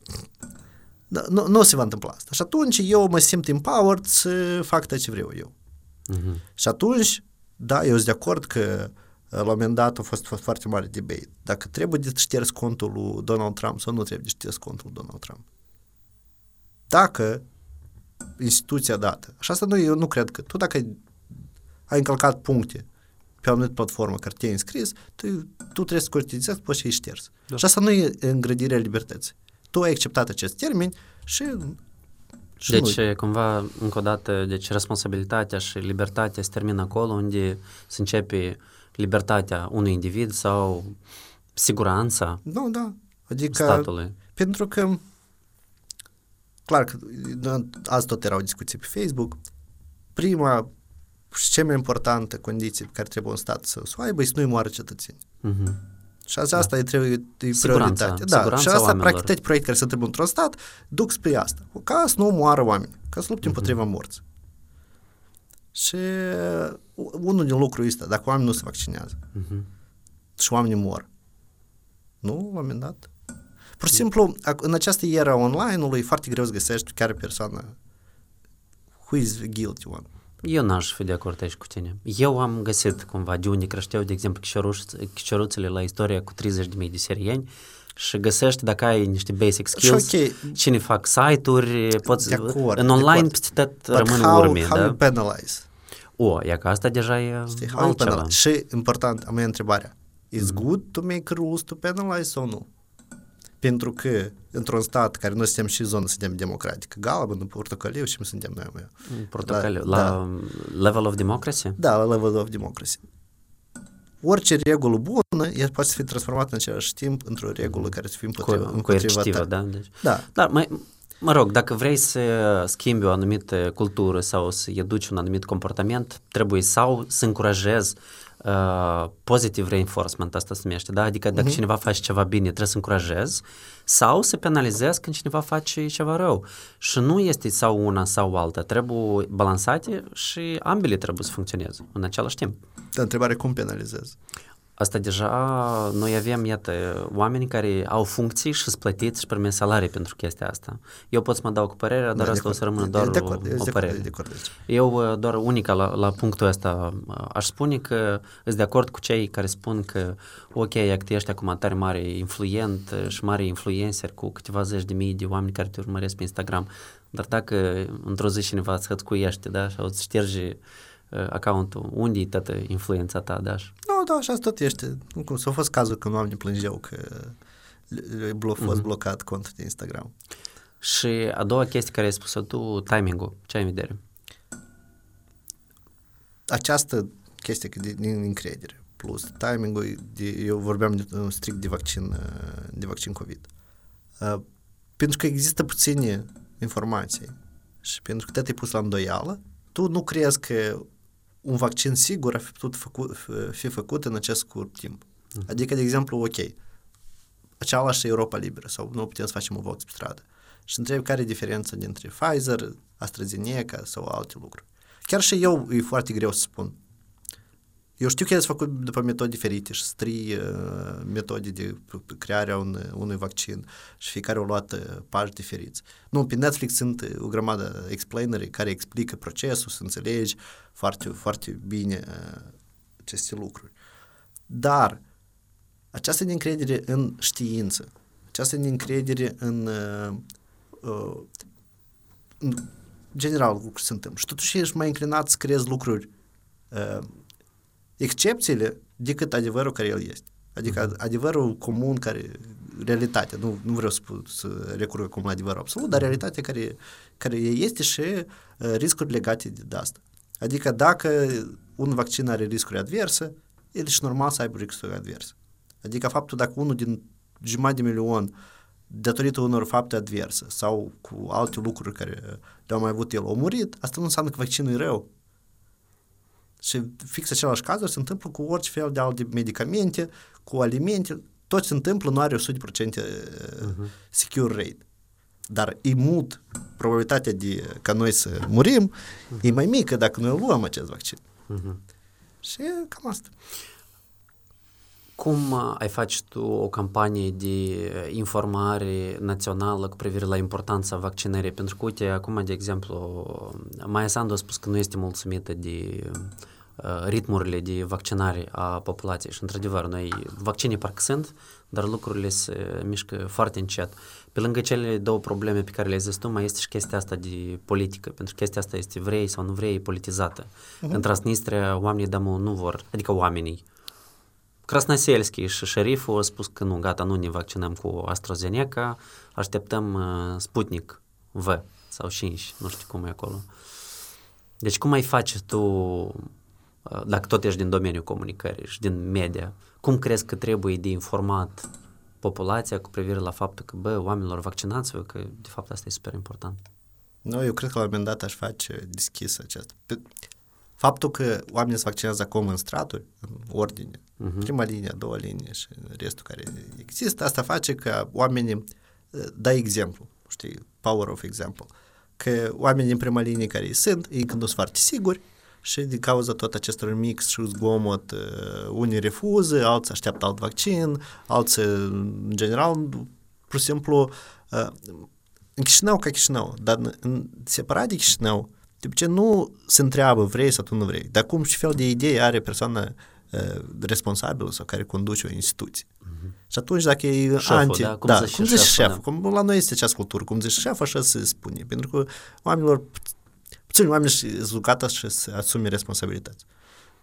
B: nu, nu, nu se va întâmpla asta. Și atunci eu mă simt empowered să fac tot ce vreau eu.
A: Mhm.
B: Și atunci, da, eu sunt de acord că uh, la un moment dat a fost, fost foarte mare debate. Dacă trebuie de șters contul lui Donald Trump sau nu trebuie de șters contul lui Donald Trump. Dacă instituția dată, și asta nu, eu nu cred că, tu dacă ai, ai încălcat puncte pe o anumită platformă care te-ai înscris, tu, tu trebuie să conștientizezi, poți să iei șters. Da. Și asta nu e îngrădirea libertății. Tu ai acceptat acest termen și
A: și deci, nu. cumva, încă o dată, deci responsabilitatea și libertatea se termină acolo unde se începe libertatea unui individ sau siguranța
B: da, da. Adică,
A: statului.
B: Pentru că, clar că azi tot erau discuții pe Facebook, prima și cea mai importantă condiție pe care trebuie un stat să o aibă e să nu-i moară cetățeni. Uh-huh. Și asta da. e, trebuie, e prioritate. Da, și asta, oamenilor. practic, toate proiecte care se întâmplă într-un stat duc spre asta. Ca să nu moară oameni, ca să lupte uh-huh. împotriva morții. Și unul din lucrurile ăsta, dacă oamenii nu se vaccinează uh-huh. și oamenii mor, nu, la un moment dat. Pur și simplu, în această era online-ului e foarte greu să găsești chiar persoană who is guilty one.
A: Eu n-aș fi de acord aici cu tine. Eu am găsit cumva de unde creșteau, de exemplu, chișoruțele la istoria cu 30.000 de serieni și găsești dacă ai niște basic skills, okay. cine fac site-uri, poți, acord, în online peste tot rămân how, urme.
B: How
A: da?
B: you penalize?
A: O, ia că asta deja e Știi, altceva.
B: Și important, am întrebarea. Is mm. good to make rules to penalize sau nu? Pentru că într-un stat care noi suntem și zonă, suntem democratică, galben, portocaliu și suntem noi. Mai.
A: Portocaliu, la, la level of democracy?
B: Da, la level of democracy. Orice regulă bună, ea poate să fie transformată în același timp într-o regulă care să fie împotriva,
A: Cu, împotriva ta. da? Deci,
B: da.
A: Dar mai, mă rog, dacă vrei să schimbi o anumită cultură sau să educi un anumit comportament, trebuie sau să încurajezi uh, positive reinforcement, asta se numește, da? Adică dacă uh-huh. cineva face ceva bine, trebuie să încurajezi sau să penalizezi când cineva face ceva rău. Și nu este sau una sau alta, trebuie balansate și ambele trebuie să funcționeze în același timp.
B: Dar întrebare cum penalizezi?
A: Asta deja, noi avem, iată, oameni care au funcții și sunt plătiți și primesc salarii pentru chestia asta. Eu pot să mă dau cu părerea, dar da, asta o să rămână doar de acord, o, o părere. De acord, de acord. Eu doar unica la, la punctul ăsta aș spune că sunt de acord cu cei care spun că ok, că ești acum tare mare influent și mare influencer cu câteva zeci de mii de oameni care te urmăresc pe Instagram, dar dacă într-o zi cineva îți hățcuiește, da, sau îți șterge uh, accountul, unde e toată influența ta, daș?
B: da, așa tot este. Cum s-a fost cazul când oamenii plângeau că a fost mm-hmm. blocat contul de Instagram.
A: Și a doua chestie care ai spus-o tu, timingul. Ce ai în vedere?
B: Această chestie de, de încredere plus timingul, de, eu vorbeam de, strict de vaccin, de vaccin COVID. Uh, pentru că există puține informații și pentru că te-ai pus la îndoială, tu nu crezi că un vaccin sigur a fi putut făcut, fi făcut în acest scurt timp. Uh-huh. Adică, de exemplu, ok, aceeași Europa liberă sau nu putem să facem o vox pe stradă. Și întreb care e diferența dintre Pfizer, AstraZeneca sau alte lucruri. Chiar și eu e foarte greu să spun eu știu că ele sunt făcut după metode diferite și trei uh, metode de crearea un, unui vaccin și fiecare au luat uh, pași diferiți. Nu, pe Netflix sunt uh, o grămadă explaineri care explică procesul, să înțelegi foarte, foarte bine uh, aceste lucruri. Dar această încredere în știință, această încredere în, uh, uh, în general lucruri se întâmplă. Și totuși ești mai înclinat să creezi lucruri uh, excepțiile decât adevărul care el este. Adică uh-huh. adevărul comun care, realitatea, nu, nu vreau să, să recurg acum la adevărul absolut, dar realitatea care, care este și uh, riscuri legate de, de asta. Adică dacă un vaccin are riscuri adverse, el și normal să aibă riscuri adverse. Adică faptul dacă unul din jumătate de milion datorită unor fapte adverse sau cu alte lucruri care le-au mai avut el, a murit, asta nu înseamnă că vaccinul e rău. Și fix același cazuri se întâmplă cu orice fel de alte medicamente, cu alimente, tot se întâmplă, nu are 100% uh-huh. secure rate. Dar e mult probabilitatea de ca noi să murim, uh-huh. e mai mică dacă noi luăm acest vaccin. Uh-huh. Și cam asta.
A: Cum ai face tu o campanie de informare națională cu privire la importanța vaccinării? Pentru că, uite, acum, de exemplu, Maia Sandu a spus că nu este mulțumită de ritmurile de vaccinare a populației și într-adevăr noi vaccine parcă sunt, dar lucrurile se mișcă foarte încet. Pe lângă cele două probleme pe care le-ai zis tu, mai este și chestia asta de politică, pentru că chestia asta este vrei sau nu vrei, e politizată. Uh-huh. În Transnistria oamenii de nu vor, adică oamenii, Krasnoselski și șeriful au spus că nu, gata, nu ne vaccinăm cu AstraZeneca, așteptăm uh, Sputnik V sau 5, nu știu cum e acolo. Deci cum ai face tu, uh, dacă tot ești din domeniul comunicării și din media, cum crezi că trebuie de informat populația cu privire la faptul că, bă, oamenilor vaccinați-vă, că de fapt asta e super important?
B: Nu, eu cred că la un moment dat aș face deschis acest. Faptul că oamenii se vaccinează acum în straturi, în ordine, uh-huh. prima linie, a doua linie și restul care există, asta face ca oamenii da exemplu, știi, power of example, că oamenii în prima linie care sunt, ei când sunt foarte siguri și din cauza tot acestor mix și zgomot, unii refuză, alții așteaptă alt vaccin, alții, în general, pur și simplu, în Chișinău ca Chișinău, dar în separat de Chișinău, de ce nu se întreabă vrei sau tu nu vrei, dar cum și fel de idee are persoana uh, responsabilă sau care conduce o instituție. Uh-huh. Și atunci dacă e
A: șeful,
B: anti...
A: Da, cum
B: da,
A: zice
B: cum zice
A: șeful,
B: șeful,
A: da.
B: cum la noi este această cultură, cum zice șeful, așa se spune. Pentru că oamenilor, puțini oameni sunt gata și să asume responsabilități,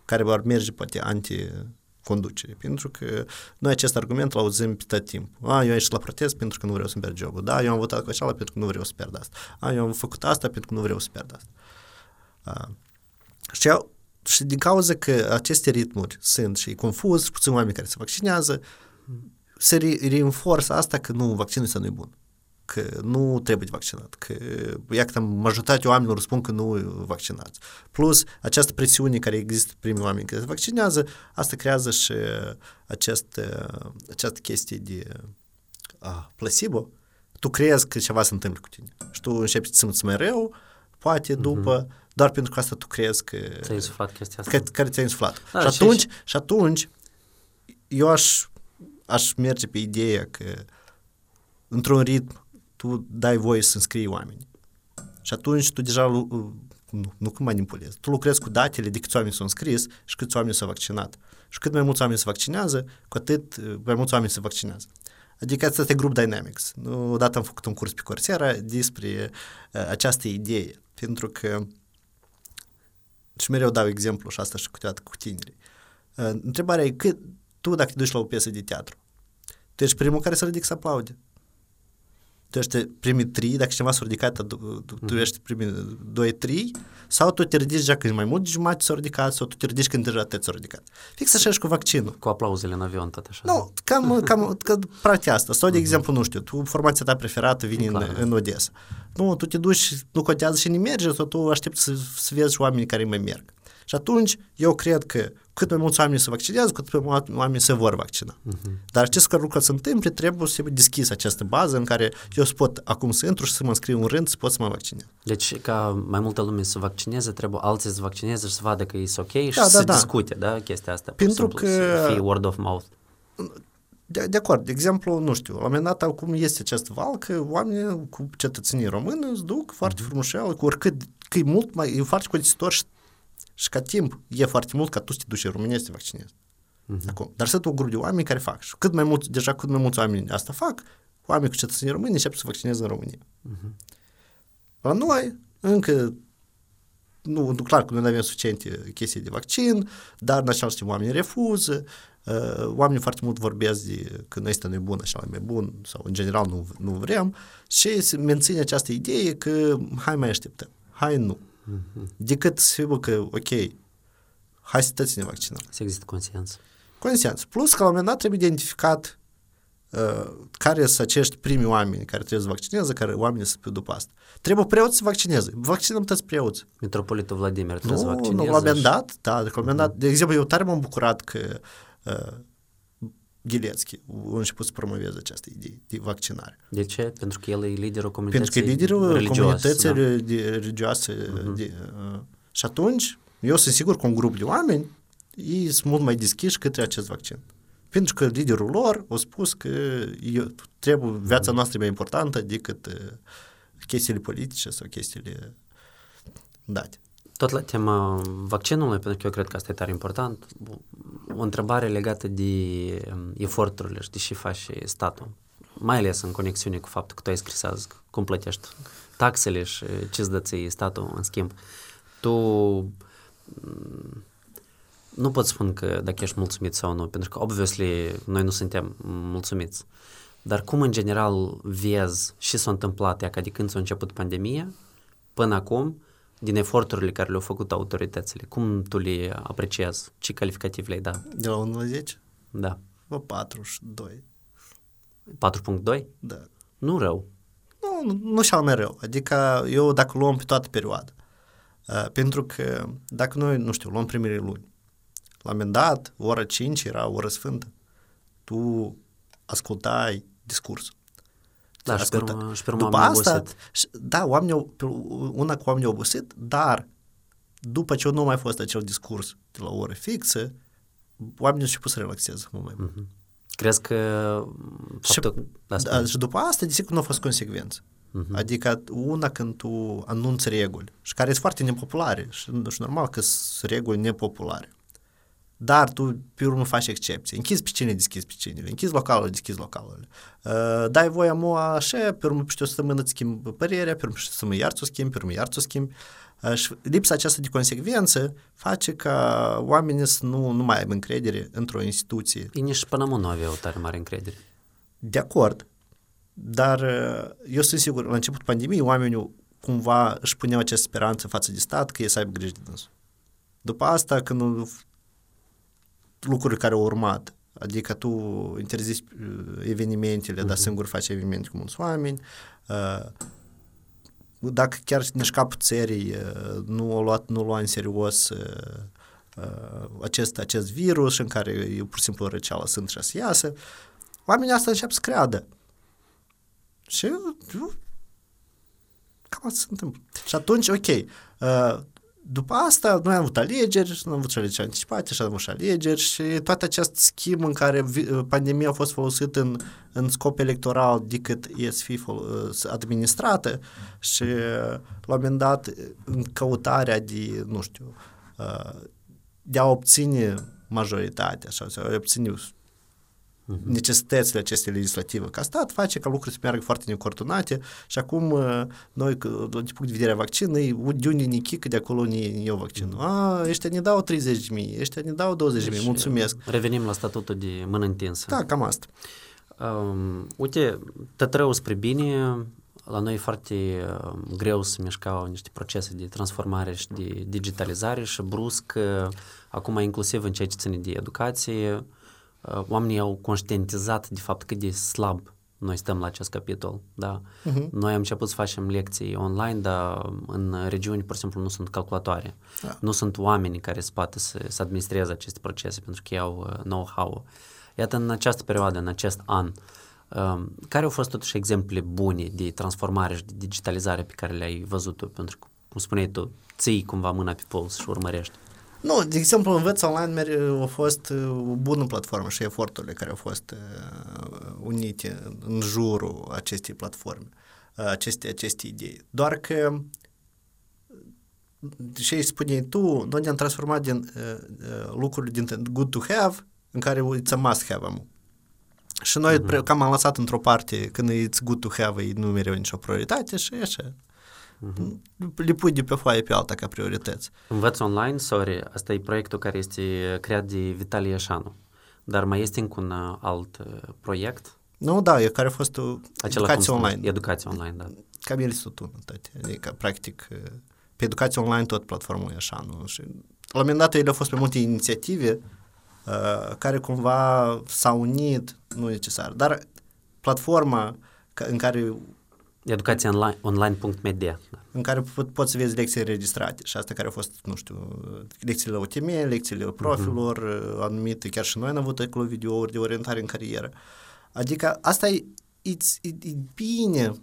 B: care vor merge poate anti conducere. Pentru că noi acest argument îl auzim pe tot timpul. A, eu am ieșit la protest pentru că nu vreau să-mi pierd jobul. Da, eu am votat cu așa pentru că nu vreau să pierd asta. A, eu am făcut asta pentru că nu vreau să pierd asta. A, și, eu, și din cauza că aceste ritmuri sunt și confuz, puțini oameni care se vaccinează, se re- reinforță asta că nu, vaccinul ăsta nu e bun. Că nu trebuie vaccinat, că iată, majoritatea oamenilor spun că nu vaccinați. Plus, această presiune care există primii oameni care se vaccinează, asta creează și acest, această chestie de a, placebo. Tu crezi că ceva se întâmplă cu tine și tu începi să te simți mai rău, poate după, mm-hmm. Doar pentru că asta tu crezi că...
A: Ți-ai insuflat chestia asta.
B: Că, care ți-ai insuflat.
A: Da,
B: și,
A: și-
B: atunci, și atunci, eu aș, aș merge pe ideea că într-un ritm tu dai voie să înscrii oameni. Și atunci tu deja lu- nu, nu că manipulezi. Tu lucrezi cu datele de câți oameni s-au înscris și câți oameni s-au vaccinat. Și cât mai mulți oameni se vaccinează, cu atât uh, mai mulți oameni se vaccinează. Adică asta este Group Dynamics. Nu, odată am făcut un curs pe Coursera despre uh, această idee. Pentru că și mereu dau exemplu și asta și câteodată cu tinerii. Uh, întrebarea e cât tu dacă te duci la o piesă de teatru, tu ești primul care să ridic să aplaude. Tu ești primii trei, dacă cineva s-a ridicat, tu, tu ești primii doi, trei, sau tu te ridici deja când mai mult de jumătate s-au ridicat, sau tu te ridici când deja atât s-au ridicat. Fix așa și cu vaccinul.
A: Cu aplauzele în avion, tot așa.
B: Nu, cam, cam că, practic asta. Sau, de exemplu, nu știu, tu, formația ta preferată vine în,
A: Clar.
B: în Odessa. Nu, tu te duci, nu contează și nu mergi, sau tu aștepți să, să vezi și oamenii care mai merg. Și atunci, eu cred că cât mai mulți oameni se vaccinează, cât mai mulți oameni se vor vaccina. Uh-huh. Dar acest lucru să întâmple, trebuie să fie deschis această bază în care eu să pot acum să intru și să mă înscriu în rând să pot să mă vaccinez.
A: Deci, ca mai multă lume să vaccineze, trebuie alții să vaccineze și să vadă că e ok și
B: Da, da,
A: să
B: da.
A: discute, da, chestia asta. pur și
B: Pentru
A: simplu,
B: că-
A: Să fie word of mouth.
B: De, de acord, de exemplu, nu știu, la un moment dat acum este acest val că oamenii cu cetățenii români îți duc foarte frumușel, cu oricât, că e mult mai, e foarte costisitor și, și ca timp e foarte mult ca tu să te duci în România să te vaccinezi. Acum. Dar sunt un grup de oameni care fac și cât mai mult, deja cât mai mulți oameni asta fac, oameni cu cetățenii români încep să vaccineze în România. La noi, încă nu, nu clar că noi nu avem suficiente chestii de vaccin, dar în același timp oamenii refuză, uh, oamenii foarte mult vorbesc de că noi este nebun, așa mai bun, sau în general nu, nu vrem, și se menține această idee că hai mai așteptăm, hai nu. Decât să fie că, ok, hai să toți ne vaccinăm.
A: Să există conștiință.
B: Consens. Plus că la un moment dat trebuie identificat uh, care sunt acești primi oameni care trebuie să vaccineze, care oamenii să fie după asta. Trebuie preoți să vaccineze. Vaccinăm toți preoți.
A: Metropolitul Vladimir trebuie să
B: Nu,
A: vaccineze.
B: nu, la un moment
A: și-
B: dat, da, la un moment dat, de exemplu, eu tare m-am bucurat că uh, Ghilețchi a început să promoveze această idee de vaccinare.
A: De ce? Pentru că el e liderul
B: Pentru
A: comunității
B: că e liderul
A: religioase,
B: comunității
A: da?
B: de- religioase. De, uh, și atunci, eu sunt sigur că un grup de oameni ei sunt mult mai deschiși către acest vaccin. Pentru că liderul lor a spus că eu, trebuie, viața noastră e mai importantă decât uh, chestiile politice sau chestiile date.
A: Tot la tema vaccinului, pentru că eu cred că asta e tare important, o întrebare legată de um, eforturile și de ce face statul, mai ales în conexiune cu faptul că tu ai scris azi cum plătești taxele și ce îți dă ție statul în schimb. Tu mm, nu pot spune că dacă ești mulțumit sau nu, pentru că, obviously, noi nu suntem mulțumiți. Dar cum, în general, vezi și s-a întâmplat ea, ca de când s-a început pandemia, până acum, din eforturile care le-au făcut autoritățile, cum tu le apreciezi? Ce calificativ le-ai dat?
B: De la 1 la 10?
A: Da.
B: Vă 42.
A: 4.2?
B: Da.
A: Nu rău.
B: Nu, nu, nu și-au mereu. Adică eu dacă luăm pe toată perioada, uh, pentru că dacă noi, nu știu, luăm primele luni, la un moment dat, ora 5 era ora sfântă, tu ascultai discursul.
A: Da, și pe urmă, și pe urmă
B: După asta, obosit. da, oamenii, una cu oamenii au obosit, dar după ce nu mai fost acel discurs de la o oră fixă, oamenii au început să relaxeze mult mai mult. Mm-hmm.
A: Crezi că
B: faptul... Și, da, da, și după asta, desigur, nu a fost consecvență. Uh-huh. Adică una când tu anunți reguli, și care sunt foarte nepopulare, și, și normal că sunt reguli nepopulare, dar tu pe urmă faci excepții. Închizi pe cine, deschizi pe cine. Închizi localul, deschizi localul. Uh, dai voia mu așa, pe urmă peste o săptămână îți schimbi părerea, pe urmă peste o săptămână iar ți-o schimbi, pe urmă iar ți-o schimbi. Uh, și lipsa aceasta de consecvență face ca oamenii să nu, nu mai aibă încredere într-o instituție.
A: Ei nici până nu aveau tare mare încredere.
B: De acord. Dar uh, eu sunt sigur, la început pandemiei, oamenii cumva își puneau această speranță față de stat că ei să aibă grijă de dânsul. După asta, când lucruri care au urmat. Adică tu interziți uh, evenimentele, uh-huh. dar mhm. singur faci evenimente cu mulți oameni. Uh, dacă chiar nici capul țării uh, nu o luat, nu lua în serios acest, acest virus în care e pur și simplu răceala sunt și să iasă, oamenii asta încep să creadă. Și cam asta se întâmplă. Și atunci, ok, uh, după asta, noi am avut alegeri, am avut și alegeri anticipate și am avut și alegeri și toată acest schimb în care pandemia a fost folosită în, în scop electoral decât e să fie administrată și la un moment dat în căutarea de, nu știu, de a obține majoritatea, așa, să obține uh-huh. necesitățile acestei legislative ca stat face ca lucrurile să meargă foarte necoordonate și acum uh, noi, din punct de vedere a vaccinului, de unde ne chică, de acolo ne, ne iau vaccinul. A, ăștia ne dau 30 de mii, ăștia ne dau 20 de mii, deci, mulțumesc.
A: Revenim la statutul de mână întinsă.
B: Da, cam asta.
A: Um, uite, tot rău spre bine, la noi e foarte uh, greu să mișcau niște procese de transformare și de digitalizare și brusc, uh, acum inclusiv în ceea ce ține de educație, Uh, oamenii au conștientizat de fapt cât de slab noi stăm la acest capitol, da. Uh-huh. Noi am început să facem lecții online, dar în regiuni, pur și simplu, nu sunt calculatoare. Da. Nu sunt oameni care se poate să, să administreze aceste procese pentru că ei au uh, know-how. Iată, în această perioadă, în acest an, um, care au fost totuși exemple bune de transformare și de digitalizare pe care le-ai văzut tu? Pentru că, cum spuneai tu, ții cumva mâna pe puls și urmărești.
B: Nu, de exemplu, învăț online a fost uh, o bună platformă și eforturile care au fost uh, unite în jurul acestei platforme, uh, aceste, aceste idei. Doar că ce spuneai tu, noi ne-am transformat din uh, lucruri din good to have în care it's a must have am. Și noi uh-huh. cam am lăsat într-o parte când it's good to have, e nu mereu nicio prioritate și așa. Uh-huh. Le pui de pe foaie pe alta ca priorități.
A: Învăț online, sorry, asta e proiectul care este creat de Vitalie Iașanu. Dar mai este încă un uh, alt uh, proiect?
B: Nu, da, e care a fost o educație online.
A: Educație online, da.
B: Cam el sunt unul, toate. Adică, practic, uh, pe educație online tot platformul Iașanu. Și la un moment dat ele au fost pe multe inițiative uh, care cumva s-au unit, nu necesar, dar platforma în care
A: Educația online, online.media.
B: În care po- poți să vezi lecții înregistrate și asta care au fost, nu știu, lecțiile OTM, lecțiile profilor, uh-huh. anumite, chiar și noi am avut acolo videouri de orientare în carieră. Adică asta e, e, e, e bine,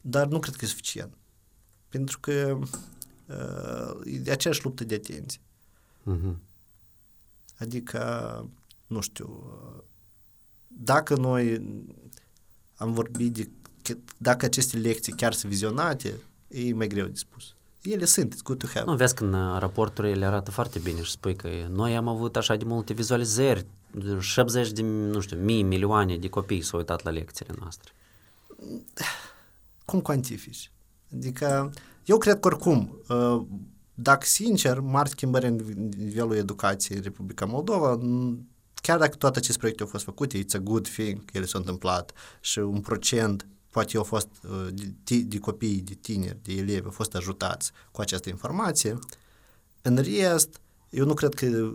B: dar nu cred că e suficient. Pentru că uh, e aceeași luptă de atenție. Uh-huh. Adică, nu știu, dacă noi am vorbit de dacă aceste lecții chiar sunt vizionate, e mai greu de spus. ele sunt, it's good to have.
A: Nu, vezi că în uh, raporturi ele arată foarte bine și spui că noi am avut așa de multe vizualizări, 70 de, nu știu, mii, milioane de copii s-au uitat la lecțiile noastre.
B: Cum cuantifici? Adică, eu cred că oricum, uh, dacă sincer, mari schimbări în nivelul educației în Republica Moldova, chiar dacă toate aceste proiecte au fost făcute, it's a good thing, ele s-au întâmplat și un procent poate au fost uh, de, de copii, de tineri, de elevi, au fost ajutați cu această informație. În rest, eu nu cred că uh,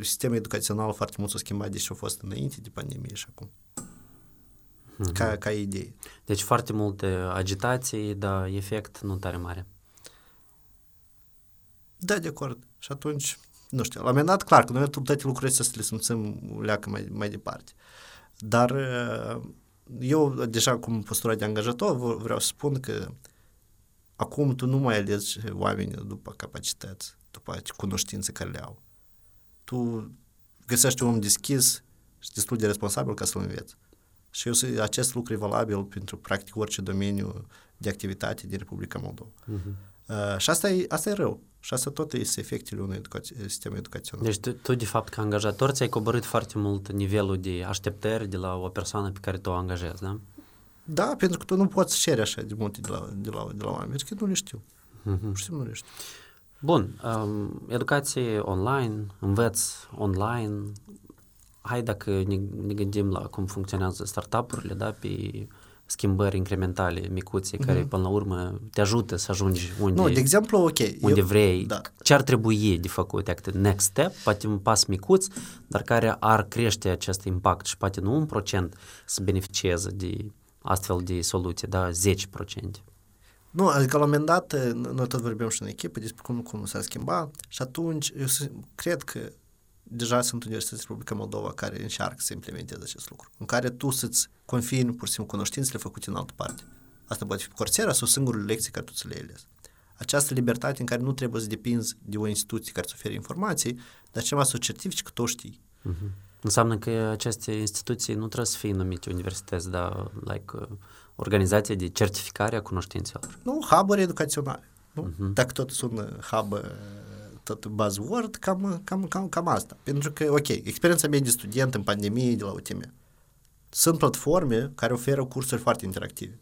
B: sistemul educațional foarte mult s-a schimbat, deși a fost înainte de pandemie și acum. Mm-hmm. Ca, ca idee.
A: Deci foarte multe agitații, dar efect nu tare mare.
B: Da, de acord. Și atunci, nu știu, la un moment dat, clar, că noi toate lucrurile să le simțim leacă mai, mai departe. Dar uh, eu, deja cum postura de angajator, vreau să spun că acum tu nu mai alegi oamenii după capacități, după cunoștințe care le au. Tu găsești un om deschis și destul de responsabil ca să-l înveți. Și eu, acest lucru e valabil pentru practic orice domeniu de activitate din Republica Moldova. Uh-huh. Uh, și asta e, asta e rău. Și asta tot este efectele unui educație, sistem educațional.
A: Deci tu, tu, de fapt, ca angajator, ți-ai coborât foarte mult nivelul de așteptări de la o persoană pe care tu o angajezi, da?
B: Da, pentru că tu nu poți cere așa de multe de la, de la, de la oameni, pentru că nu le știu. Uh-huh. Și nu le știu.
A: Bun, um, educație online, înveț online. Hai dacă ne, ne gândim la cum funcționează startup-urile, da, pe schimbări incrementale, micuțe, mm-hmm. care până la urmă te ajută să ajungi unde,
B: nu, de exemplu, ok.
A: unde eu, vrei, da. ce ar trebui de făcut, act next step, poate un pas micuț, dar care ar crește acest impact și poate nu un procent să beneficieze de astfel de soluții, da, 10%.
B: Nu, adică la un moment dat, noi tot vorbim și în echipă despre cum, cum s-a schimbat și atunci eu cred că deja sunt universități Republica Moldova care încearcă să implementeze acest lucru, în care tu să-ți confirmi pur și simplu cunoștințele făcute în altă parte. Asta poate fi Coursera sau singurele lecții care tu ți le ales. Această libertate în care nu trebuie să depinzi de o instituție care îți oferă informații, dar ceva să o certifici că tu știi.
A: Uh-huh. Înseamnă că aceste instituții nu trebuie să fie numite universități, dar like, uh, organizație de certificare a cunoștințelor.
B: Nu, hub educaționale. Nu? Uh-huh. Dacă tot sună hub tot buzzword, cam, cam, cam, cam asta. Pentru că, ok, experiența mea de student în pandemie de la UTM. Sunt platforme care oferă cursuri foarte interactive.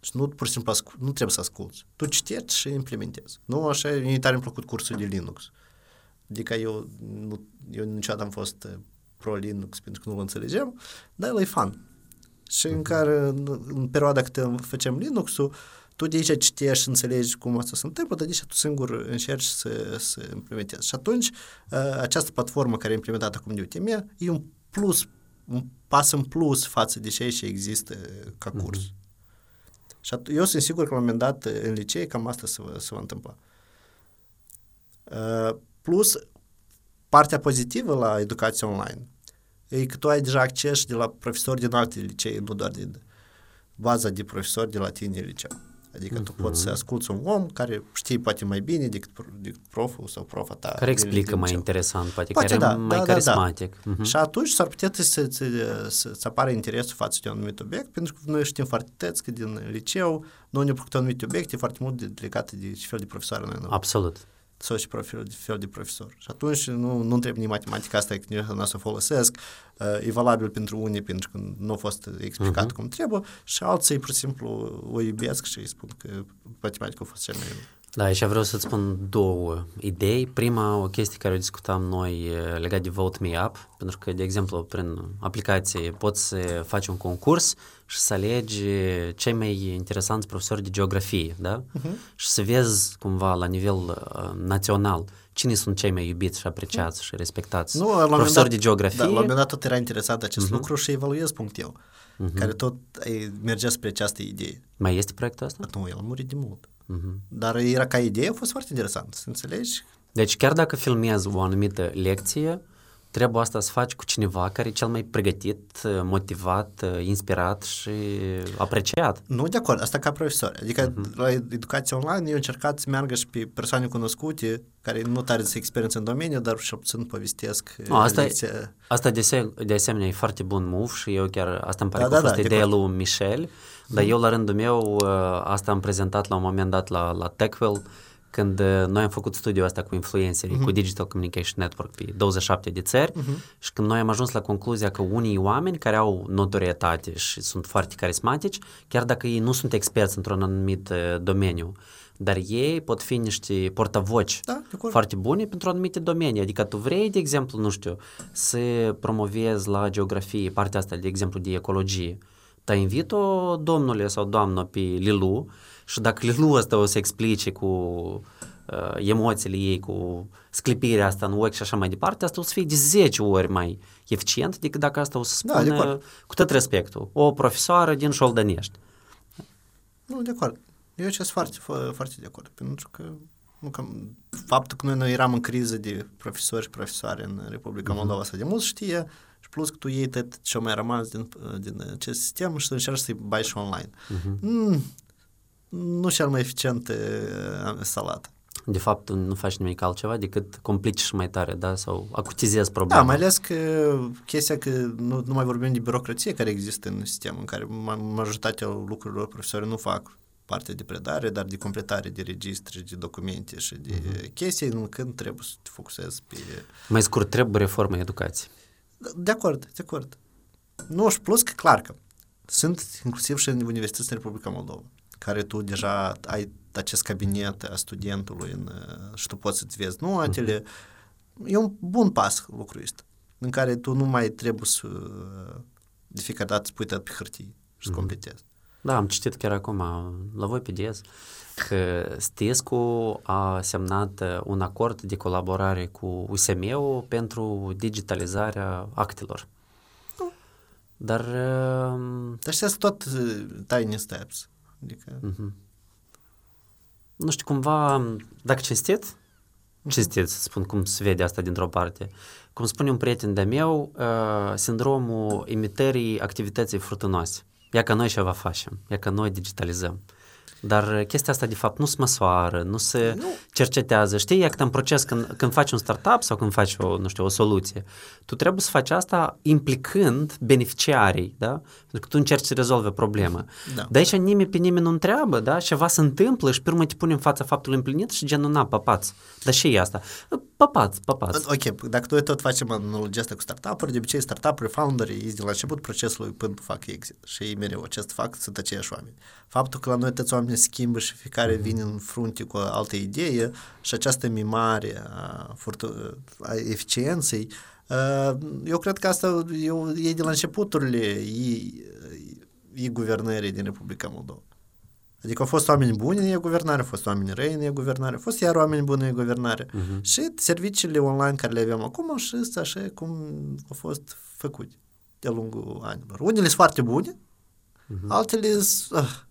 B: Și nu pur și simplu nu trebuie să asculți. Tu citești și implementezi. Nu așa, mi tare mi plăcut cursul de Linux. Adică eu, nu, eu niciodată am fost uh, pro-Linux pentru că nu-l înțelegem, dar el e fun. Și în care, în, în perioada când facem Linux-ul, tu de aici citești și înțelegi cum asta se întâmplă, dar de tu singur încerci să, să implementezi. Și atunci, această platformă care e implementată acum de UTM e un plus, un pas în plus față de ceea ce există ca mhm. curs. Mm-hmm. Și at- eu sunt sigur că la un moment dat în licee cam asta se va, se va întâmpla. Uh, plus, partea pozitivă la educația online e că tu ai deja acces de la profesori din alte licee, nu doar din baza de profesori de la tine liceu. Adică mm-hmm. tu poți să mhm. asculți un om care știe poate mai bine decât, decât proful sau profa ta.
A: Care explică mai interesant, poate, poate care da, e mai da, carismatic. Da,
B: da. Mm-hmm. Și atunci s-ar putea să, să, să, să apară interesul față de un anumit obiect, pentru că noi știm foarte tăți că din liceu nu ne-au plăcut anumite obiecte foarte mult de, legate de ce fel de profesoare noi
A: Absolut
B: sau și profil, fel de profesor. Și atunci nu, nu trebuie nici matematica asta că nu să folosesc, uh, e valabil pentru unii pentru că nu a fost explicat uh-huh. cum trebuie și alții pur și simplu o iubesc și îi spun că matematica a fost cea mai
A: da, aici vreau să-ți spun două idei. Prima, o chestie care o discutam noi legat de Vote Me Up, pentru că, de exemplu, prin aplicație poți să faci un concurs și să alegi cei mai interesanți profesori de geografie, da? Uh-huh. Și să vezi cumva la nivel uh, național cine sunt cei mai iubiți și apreciați uh-huh. și respectați
B: nu,
A: la profesori dat, de geografie. Da,
B: la un moment dat tot era interesat acest uh-huh. lucru și evaluez punctul, uh-huh. care tot mergea spre această idee.
A: Mai este proiectul ăsta?
B: Nu, el a murit de mult. Uh-huh. Dar era ca idee, a fost foarte interesant, să înțelegi?
A: Deci chiar dacă filmezi o anumită lecție, treaba asta să faci cu cineva care e cel mai pregătit, motivat, inspirat și apreciat.
B: Nu de acord, asta ca profesor. Adică uh-huh. la educație online eu încercat să meargă și pe persoane cunoscute care nu tare să experiență în domeniu, dar și puțin povestesc
A: no, asta, lecția. e, asta de, se, de asemenea e foarte bun move și eu chiar asta îmi pare da, că da, a fost da, ideea lui Michel, dar uh-huh. eu la rândul meu asta am prezentat la un moment dat la, la TechWell când uh, noi am făcut studiul asta cu influencerii, uh-huh. cu Digital Communication Network pe 27 de țări uh-huh. și când noi am ajuns la concluzia că unii oameni care au notorietate și sunt foarte carismatici, chiar dacă ei nu sunt experți într-un anumit uh, domeniu, dar ei pot fi niște portavoci da, foarte buni pentru anumite domenii. Adică tu vrei, de exemplu, nu știu, să promovezi la geografie partea asta, de exemplu, de ecologie. Te invit-o domnule sau doamnă pe Lilu și dacă Lilu ăsta o să explice cu uh, emoțiile ei, cu sclipirea asta în ochi și așa mai departe, asta o să fie de 10 ori mai eficient decât dacă asta o să da, spună da, cu tot respectul. O profesoară din Șoldănești.
B: Nu, de acord. Eu sunt foarte, foarte de acord, pentru că nu, că faptul că noi, noi eram în criză de profesori și profesoare în Republica mm-hmm. Moldova asta de mult știe și plus că tu iei tot ce mai rămas din, din acest sistem și încerci să-i bai și online. Mm-hmm. Mm, nu cel mai eficient uh, salat.
A: De fapt, nu faci nimic altceva decât complici și mai tare, da? Sau acutizezi problema.
B: Da, mai ales că chestia că nu, nu mai vorbim de birocrație care există în sistem, în care majoritatea lucrurilor profesorii nu fac parte de predare, dar de completare de registre, de documente și de uh-huh. chestii, când trebuie să te focusezi pe...
A: Mai scurt, trebuie reforma educației.
B: De acord, de acord. Nu, și plus că clar că sunt inclusiv și în universități în Republica Moldova care tu deja ai acest cabinet a studentului în, și tu poți să-ți vezi notele. Uh-huh. E un bun pas lucrul ăsta, în care tu nu mai trebuie să de fiecare dată să pui pe hârtie și să uh-huh. completezi.
A: Da, am citit chiar acum, la voi pe DS, că Stescu a semnat un acord de colaborare cu USM-ul pentru digitalizarea actelor. Dar...
B: Dar astea sunt tot tiny steps. Adică...
A: Uh-huh. Nu știu, cumva, dacă cinstit, mhm. cinstit, să spun cum se vede asta dintr-o parte, cum spune un prieten de meu, uh, sindromul imitării activității furtunoase. Ia că noi ceva facem, ia că noi digitalizăm. Dar chestia asta, de fapt, nu se măsoară, nu se nu. cercetează. Știi, e în proces, când, când faci un startup sau când faci o, nu știu, o soluție, tu trebuie să faci asta implicând beneficiarii, da? Pentru că tu încerci să rezolve problema. Da. Dar aici nimeni pe nimeni nu întreabă, da? Ceva se întâmplă și pe urmă te pune în fața faptului împlinit și genul, na, papați. Dar și e asta. Papați, papați.
B: Ok, dacă noi tot facem analogia asta cu startup-uri, de obicei startup-uri, founderii, ei de la început procesului până fac exit și ei mereu acest fac sunt aceiași oameni. Faptul că la noi toți oamenii schimbă și fiecare mm-hmm. vine în frunte cu o altă idee și această mimare a, furtu- a eficienței, eu cred că asta eu, e de la începuturile ei, ei guvernării din Republica Moldova. Adică au fost oameni buni în e-guvernare, au fost oameni răi în e-guvernare, au fost iar oameni buni în e-guvernare. Uh-huh. Și serviciile online care le avem acum și sunt așa cum au fost făcute de-a lungul anilor. Unele sunt foarte bune, uh-huh. altele sunt uh,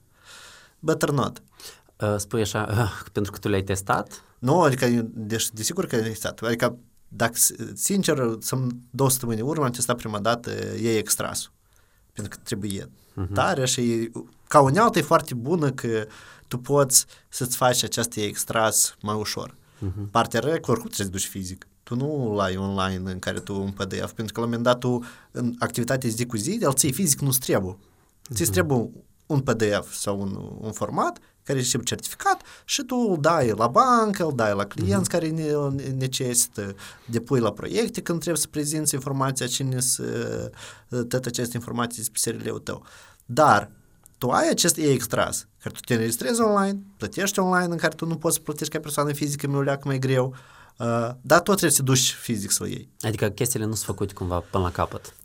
B: bătrânot.
A: Uh, spui așa, uh, pentru că tu le-ai testat?
B: Nu, adică, deci, desigur că le-ai testat. Adică, dacă, sincer, să două săptămâni urmă am testat prima dată, e extrasul. Pentru că trebuie uh-huh. tare și ca unealtă e foarte bună că tu poți să-ți faci acest extras mai ușor. Uh-huh. Partea rea, că oricum trebuie să duci fizic. Tu nu îl ai online în care tu un PDF, pentru că la un moment dat tu în activitate zi cu zi, de ții fizic nu-ți trebuie. Uh-huh. Ți trebuie un PDF sau un, un format care este certificat și tu îl dai la bancă, îl dai la clienți uh-huh. care ne, necesită, depui la proiecte când trebuie să prezinți informația cine să, toate aceste informații despre SRL-ul tău. Dar tu ai acest e-extras, care tu te înregistrezi online, plătești online, în care tu nu poți să plătești ca persoană fizică, mi leacă mai greu, uh, dar tot trebuie să duci fizic să o iei.
A: Adică chestiile nu sunt făcute cumva până la capăt.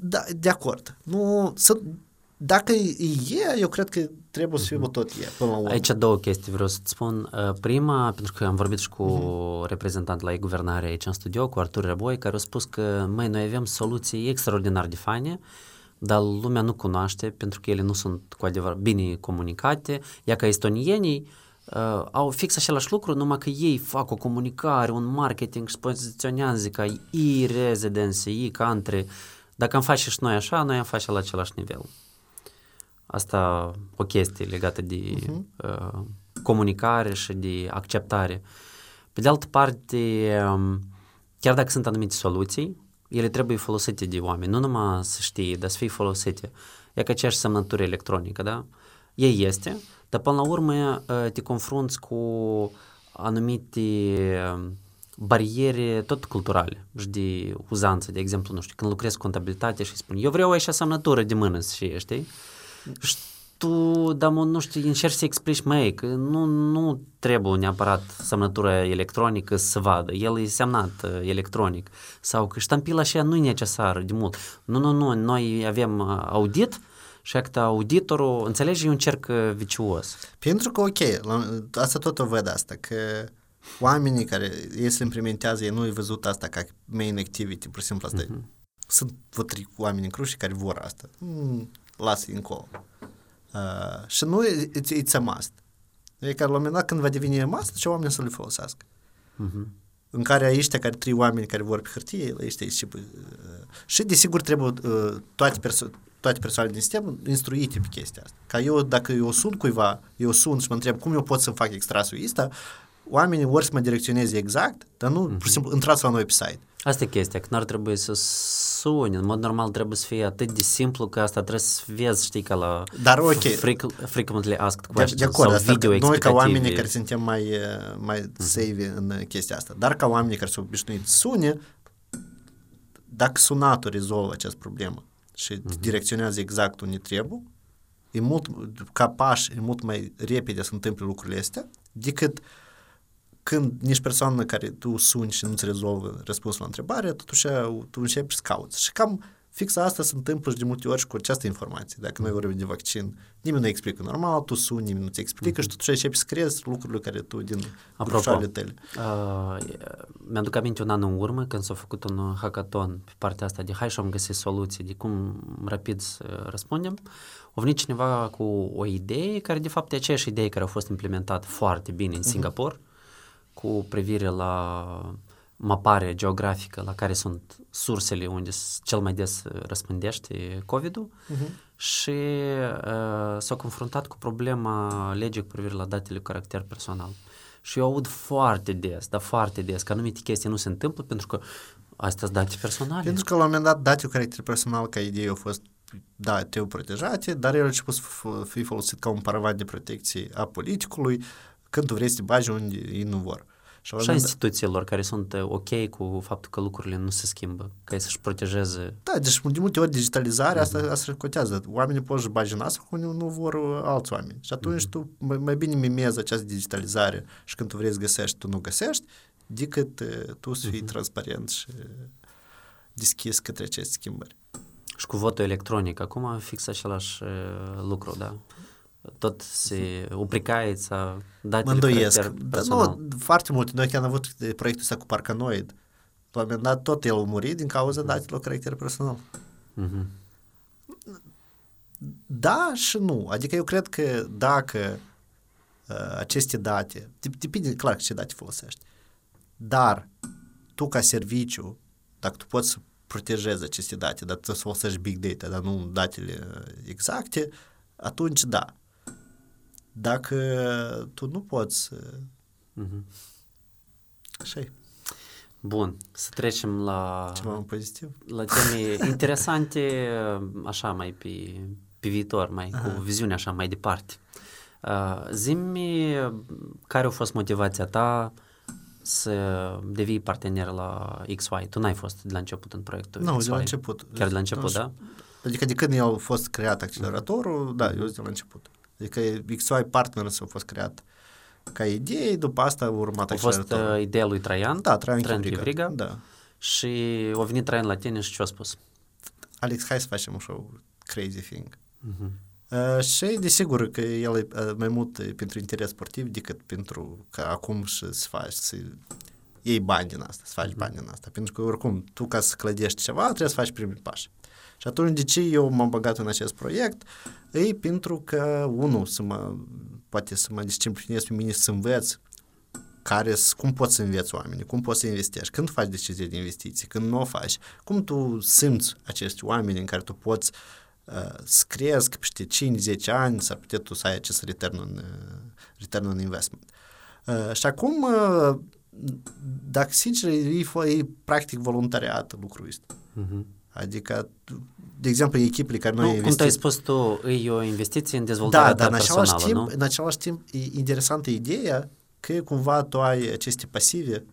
B: Da, de acord. Nu, să, dacă e, eu cred că trebuie să fie uh-huh. tot e până la urmă.
A: Aici două chestii vreau să-ți spun. Uh, prima, pentru că am vorbit și cu uh-huh. reprezentant la e-guvernare aici în studio, cu Artur Răboi, care a spus că, mai noi avem soluții extraordinar de faine, dar lumea nu cunoaște pentru că ele nu sunt cu adevărat bine comunicate. Ia ca estonienii uh, au fix același lucru, numai că ei fac o comunicare, un marketing și poziționează ca e-residence, e-country. Dacă am face și noi așa, noi am face la același nivel. Asta o chestie legată de uh-huh. uh, comunicare și de acceptare. Pe de altă parte, um, chiar dacă sunt anumite soluții, ele trebuie folosite de oameni, nu numai să știe, dar să fie folosite. E ca aceeași semnătură electronică, da? Ei este, dar până la urmă uh, te confrunți cu anumite um, bariere tot culturale și de uzanță, de exemplu, nu știu, când lucrezi contabilitate și spun, eu vreau aici semnătură de mână, și știi? Și tu, dar nu știu, încerci să explici, mai că nu, nu trebuie neapărat semnătura electronică să vadă, el e semnat uh, electronic sau că ștampila așa nu e necesară de mult. Nu, nu, nu, noi avem uh, audit și că auditorul, înțelegi, e un cerc uh, vicios.
B: Pentru că, ok, asta tot o văd asta, că oamenii care ei se implementează, ei nu au văzut asta ca main activity, pur și simplu asta. Uh-huh. Sunt vă trei oameni în cruși care vor asta. Mm, lasă încolo. Uh, și nu it's, it's a must. E că la un moment dat când va deveni must, ce oamenii să le folosească. Uh-huh. În care ăștia care trei oameni care vor pe hârtie, ăștia și, uh, și desigur trebuie uh, toate, perso- toate persoanele din sistem instruite pe chestia asta. Ca eu, dacă eu sunt cuiva, eu sunt și mă întreb cum eu pot să fac extrasul ăsta, oamenii vor să mă direcționeze exact, dar nu, uh-huh. pur și simplu, intrați la noi pe site.
A: Asta e chestia, că n-ar trebui să suni, în mod normal trebuie să fie atât de simplu că asta trebuie să vezi, știi, ca la
B: Dar ok.
A: Freq- frequently asked questions
B: de, de acord,
A: sau
B: asta,
A: video
B: Noi ca oamenii care suntem mai, mai uh-huh. save în chestia asta, dar ca oamenii care sunt obișnuiți să sune, dacă sunatul rezolvă această problemă și uh-huh. direcționează exact unde trebuie, e mult, ca pași, e mult mai repede să întâmple lucrurile astea decât uh, când nici persoana care tu suni și nu-ți rezolvă răspunsul la întrebare, totuși tu începi să cauți. Și cam fix asta se întâmplă și de multe ori și cu această informație. Dacă noi vorbim de vaccin, nimeni nu explică normal, tu suni, nimeni nu-ți explică uh-huh. și totuși începi să crezi lucrurile care tu din
A: Apropo,
B: tale.
A: Uh, mi-aduc aminte un an în urmă când s-a făcut un hackathon pe partea asta de hai și am găsit soluții de cum rapid să răspundem. A venit cineva cu o idee care de fapt e aceeași idee care a fost implementată foarte bine în uh-huh. Singapore cu privire la mapare geografică la care sunt sursele unde cel mai des răspândește COVID-ul uh-huh. și uh, s-au confruntat cu problema legii cu privire la datele cu caracter personal. Și eu aud foarte des, dar foarte des, că anumite chestii nu se întâmplă pentru că astea sunt date personale.
B: Pentru că la un moment dat date cu caracter personal ca idee au fost da, trebuie protejate, dar el a început să fie folosit ca un paravan de protecție a politicului, când tu vrei să te bagi unde ei nu vor.
A: Și, și a instituțiilor care sunt uh, ok cu faptul că lucrurile nu se schimbă, ca să-și protejeze.
B: Da, deci de multe ori digitalizarea mm-hmm. asta, asta cotează. Oamenii pot să bagi în asta cu nu vor uh, alți oameni. Și atunci mm-hmm. tu mai, mai bine mimezi această digitalizare și când tu vrei să găsești, tu nu găsești, decât uh, tu să fii mm-hmm. transparent și deschis către aceste schimbări.
A: Și cu votul electronic, acum fix același lucru, da? Tot se upricaița datele
B: Mă îndoiesc. Dar nu, foarte mult. Noi chiar am avut proiectul ăsta cu Parcanoid. La un moment dat tot el a murit din cauza datelor caracter personal. Mm-hmm. Da și nu. Adică eu cred că dacă uh, aceste date, depinde clar ce date folosești, dar tu ca serviciu, dacă tu poți să protejezi aceste date, dar tu să folosești big data, dar nu datele exacte, atunci da. Dacă tu nu poți... Mm-hmm. Așa e.
A: Bun, să trecem la...
B: Ceva mai pozitiv?
A: La teme interesante, așa mai pe, pe viitor, mai Aha. cu viziune așa mai departe. Uh, Zimi, care a fost motivația ta să devii partener la XY? Tu n-ai fost de la început în proiectul
B: Nu,
A: XY.
B: de la început.
A: Chiar de la început, da?
B: Adică de când eu a fost creat acceleratorul, da, eu sunt de la început. Adică XY Partners a fost creat ca idee, după asta a urmat
A: A fost uh, ideea lui Traian?
B: Da, Traian,
A: Traian
B: Chivriga.
A: Chivriga.
B: Da.
A: Și a venit Traian la tine și ce a spus?
B: Alex, hai să facem un show crazy thing. Uh-huh. Uh, și desigur că el e uh, mai mult pentru interes sportiv decât pentru că acum și să faci, să iei bani din asta, să faci uh-huh. bani din asta. Pentru că oricum, tu ca să clădești ceva, trebuie să faci primii pași. Și atunci de ce eu m-am băgat în acest proiect? E pentru că, unul, să mă poate să mă disciplinez pe mine să învăț care, cum poți să înveți oamenii, cum poți să investești, când faci decizii de investiții, când nu o faci, cum tu simți acești oameni în care tu poți uh, să crezi peste 5-10 ani s-ar putea tu să ai acest return on, uh, return on investment. Uh, și acum, uh, dacă sincer, e, e practic voluntariat lucrul ăsta. Uh-huh. Adică, de exemplu, echipele care noi
A: nu, investit... Cum ai spus tu, e o investiție în dezvoltarea da, dar în același
B: timp,
A: nu?
B: în același timp, e interesantă ideea că cumva tu ai aceste pasive,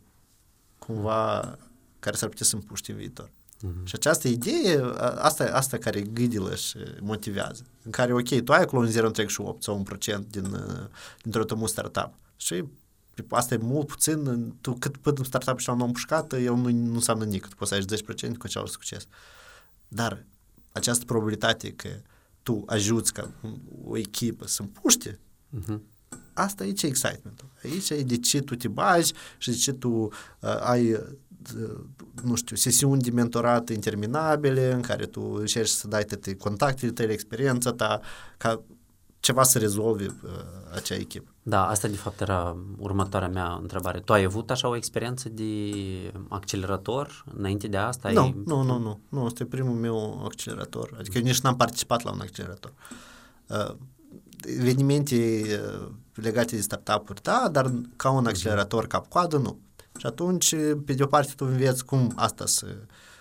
B: cumva, care s-ar putea să împuști în viitor. Uh-huh. Și această idee, asta, asta care gâdilă și motivează. În care, ok, tu ai acolo un 0,38 sau un procent din, dintr-o tămu startup. Și asta e mult puțin, tu cât până un startup și l-am împușcat, el nu, nu înseamnă nici, tu poți să ai 10% cu același succes. Dar această probabilitate că tu ajuți ca o echipă să împuște, uh-huh. asta aici e excitement Aici e de ce tu te bagi și de ce tu uh, ai uh, nu știu, sesiuni de mentorat interminabile în care tu încerci să dai toate contactele tale, experiența ta, ca ceva să rezolve uh, acea echipă.
A: Da, asta de fapt era următoarea mea întrebare. Tu ai avut așa o experiență de accelerator înainte de asta?
B: Nu, ai... nu, nu, nu, nu, este primul meu accelerator. Adică eu nici n-am participat la un accelerator. Uh, evenimente uh, legate de startup-uri, da, dar ca un accelerator cap-coadă, nu. Și atunci, pe de o parte, tu înveți cum asta să,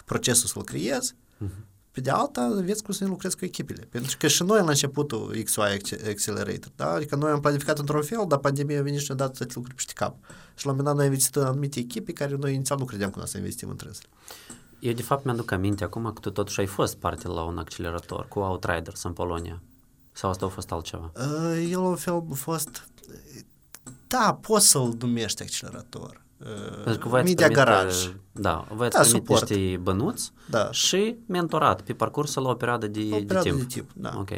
B: procesul să-l creezi, uh-huh pe de alta, vezi cum să ne lucrezi cu echipele. Pentru că și noi la începutul XY Accelerator, da? adică noi am planificat într-un fel, dar pandemia a venit și ne-a dat toate lucruri peste cap. Și la un moment dat noi am investit în anumite echipe care noi inițial nu credeam că noi să investim între ele.
A: Eu de fapt mi-aduc aminte acum că tu totuși ai fost parte la un accelerator cu Outriders în Polonia. Sau asta a fost altceva?
B: Uh, el un fel a fost... Da, poți să-l numești accelerator.
A: Pentru că voi Media Garage. Da, voi ați da, primit niște bănuți da. și mentorat pe parcursul la o perioadă de, o perioadă de timp. De timp
B: da. Ok.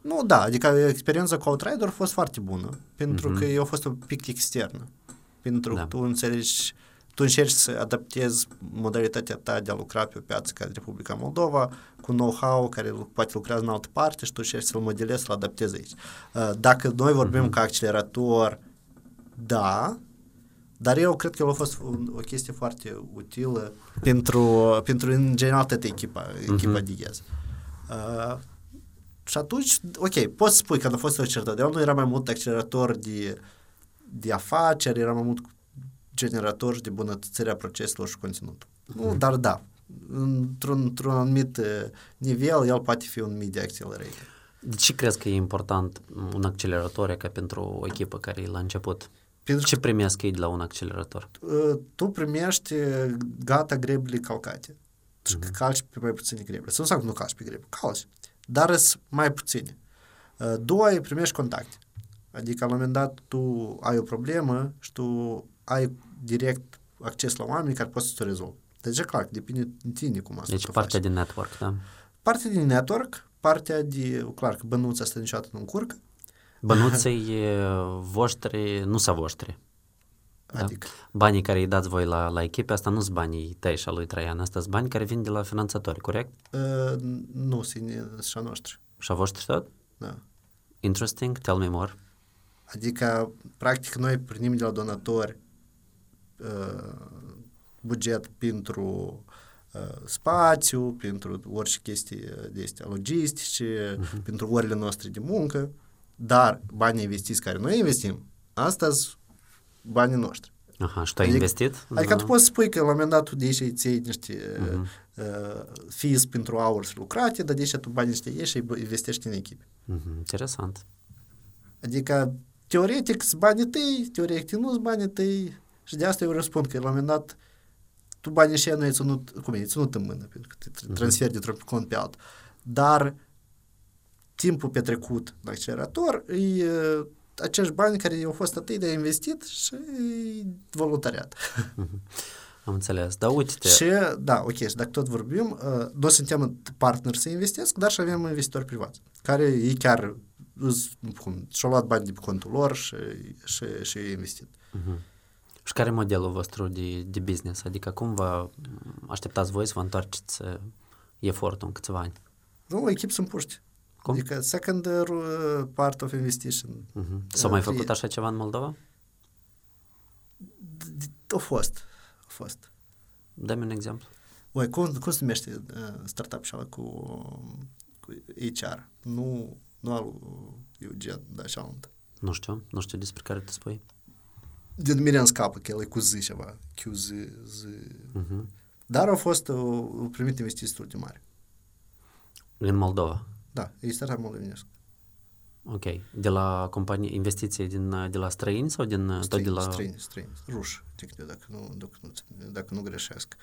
B: Nu, da, adică experiența cu Outrider a fost foarte bună, pentru uh-huh. că eu a fost un pic externă. Pentru da. că tu înțelegi, tu încerci să adaptezi modalitatea ta de a lucra pe o piață ca Republica Moldova, cu know-how care poate lucrează în altă parte și tu încerci să-l modelezi, să-l adaptezi aici. Dacă noi vorbim uh-huh. ca accelerator, da, dar eu cred că el a fost o chestie foarte utilă pentru, pentru în general toată echipa, echipa uh-huh. de Ghez. Uh, și atunci, ok, poți spui că a fost accelerator, eu nu era mai mult accelerator de, de afaceri, era mai mult generator de bunătățirea proceselor și conținut. Uh-huh. Nu, dar da, într-un, într-un anumit uh, nivel, el poate fi un media accelerator.
A: De ce crezi că e important un accelerator ca pentru o echipă care e la început? Pentru Ce primesc ei de la un accelerator?
B: Uh, tu primești uh, gata grebile calcate. Și uh-huh. calci pe mai puține grebile. Să nu înseamnă că nu calci pe grebile, calci. Dar sunt mai puține. Uh, doi, primești contacte. Adică la un moment dat tu ai o problemă și tu ai direct acces la oameni care poți să o rezolvi. Deci, clar, depinde de tine cum asta
A: Deci partea faci. de network, da?
B: Partea din network, partea de, clar că bănuța asta niciodată nu încurcă,
A: Bănuții voștri nu sunt voștri. Da? Adică? Da? Banii care îi dați voi la, la echipe, asta nu sunt banii tăi și a lui Traian, asta sunt bani care vin de la finanțatori, corect?
B: Uh, nu, sunt și a noștri.
A: Și a voștri tot?
B: Da.
A: Interesting, tell me more.
B: Adică, practic, noi primim de la donatori uh, buget pentru uh, spațiu, pentru orice chestii de astea logistice, uh-huh. pentru orele noastre de muncă. Dar banii investiți care noi investim, astăzi banii noștri.
A: Aha, și tu ai adică, investit?
B: Adică da. tu poți spui că la un moment dat tu de aici îți iei niște uh-huh. uh, fees pentru hours lucrate, dar de aici tu banii niște ieși și investești în echipe.
A: Uh-huh. Interesant.
B: Adică, teoretic, sunt banii tăi, teoretic nu sunt banii tăi și de asta eu răspund că la un moment dat tu banii ăștia nu ai ținut, cum e, ținut în mână, pentru că te transferi uh-huh. de într-un cont pe altul. Dar timpul petrecut la accelerator e acești bani care au fost atât de investit și voluntariat.
A: Am înțeles, dar uite
B: Și, da, ok, și dacă tot vorbim, noi suntem parteneri să investesc, dar și avem investitori privați, care ei chiar și-au luat bani de pe contul lor și, și, și investit. Uh-huh.
A: Și care e modelul vostru de, de business? Adică cum vă așteptați voi să vă întoarceți efortul în câțiva ani?
B: Nu, echip sunt puști.
A: Cum?
B: Adică second uh, part of investigation.
A: Uh-huh. S-a mai făcut așa ceva în Moldova?
B: A fost. A fost.
A: Dă-mi un exemplu.
B: Oi, cum, cum se numește uh, startup și cu, cu HR? Nu, nu al Eugen, dar așa un
A: Nu știu, nu știu despre care te spui.
B: Din mine în scapă că el e cu Z ceva. QZ, Z. Uh-huh. Dar au fost, au primit investiții destul de mari.
A: În Moldova?
B: Da, e startup moldovenesc.
A: Ok. De la companie, investiții din, de la străini sau din
B: străini,
A: tot de la...
B: Străini, străini, ruși, dacă nu, dacă nu, dacă nu greșesc.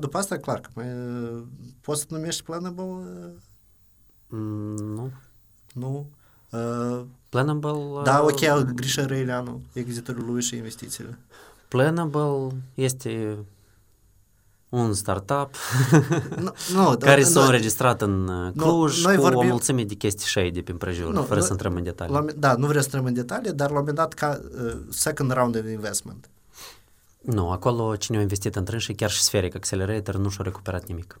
B: După asta, clar, că mai poți să numești Planable?
A: Mm, nu.
B: Nu. Uh,
A: Planable...
B: Da, ok, Grisha Răileanu, executorul lui și investițiile.
A: Planable este un startup
B: no, no,
A: care da, s-a no, înregistrat în Cluj no, noi cu vorbim... o mulțime de chestii și de prin prejur, no, fără no, să intrăm în detalii.
B: La, da, nu vreau să intrăm în detalii, dar la un moment dat ca uh, second round of investment.
A: Nu, acolo cine a investit în și chiar și Spheric Accelerator nu și-a recuperat nimic.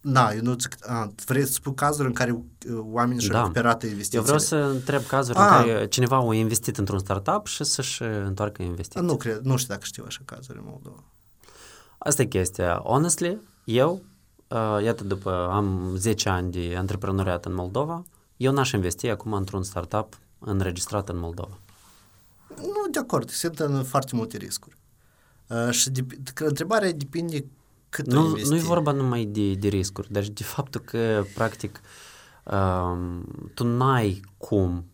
B: Da, eu nu zic, a, vrei să spun cazuri în care uh, oamenii și-au da. recuperat investițiile?
A: Eu vreau să întreb cazuri a. în care cineva a investit într-un startup și să-și întoarcă investiția.
B: Nu cred, nu știu dacă știu așa cazuri în Moldova.
A: Asta e chestia. Honestly, eu, uh, iată, după am 10 ani de antreprenoriat în Moldova, eu n-aș investi acum într-un startup înregistrat în Moldova.
B: Nu, de acord, sunt în foarte multe riscuri. Uh, și de, întrebarea depinde cât
A: nu, Nu e vorba numai de, de riscuri, dar de faptul că, practic, um, tu n-ai cum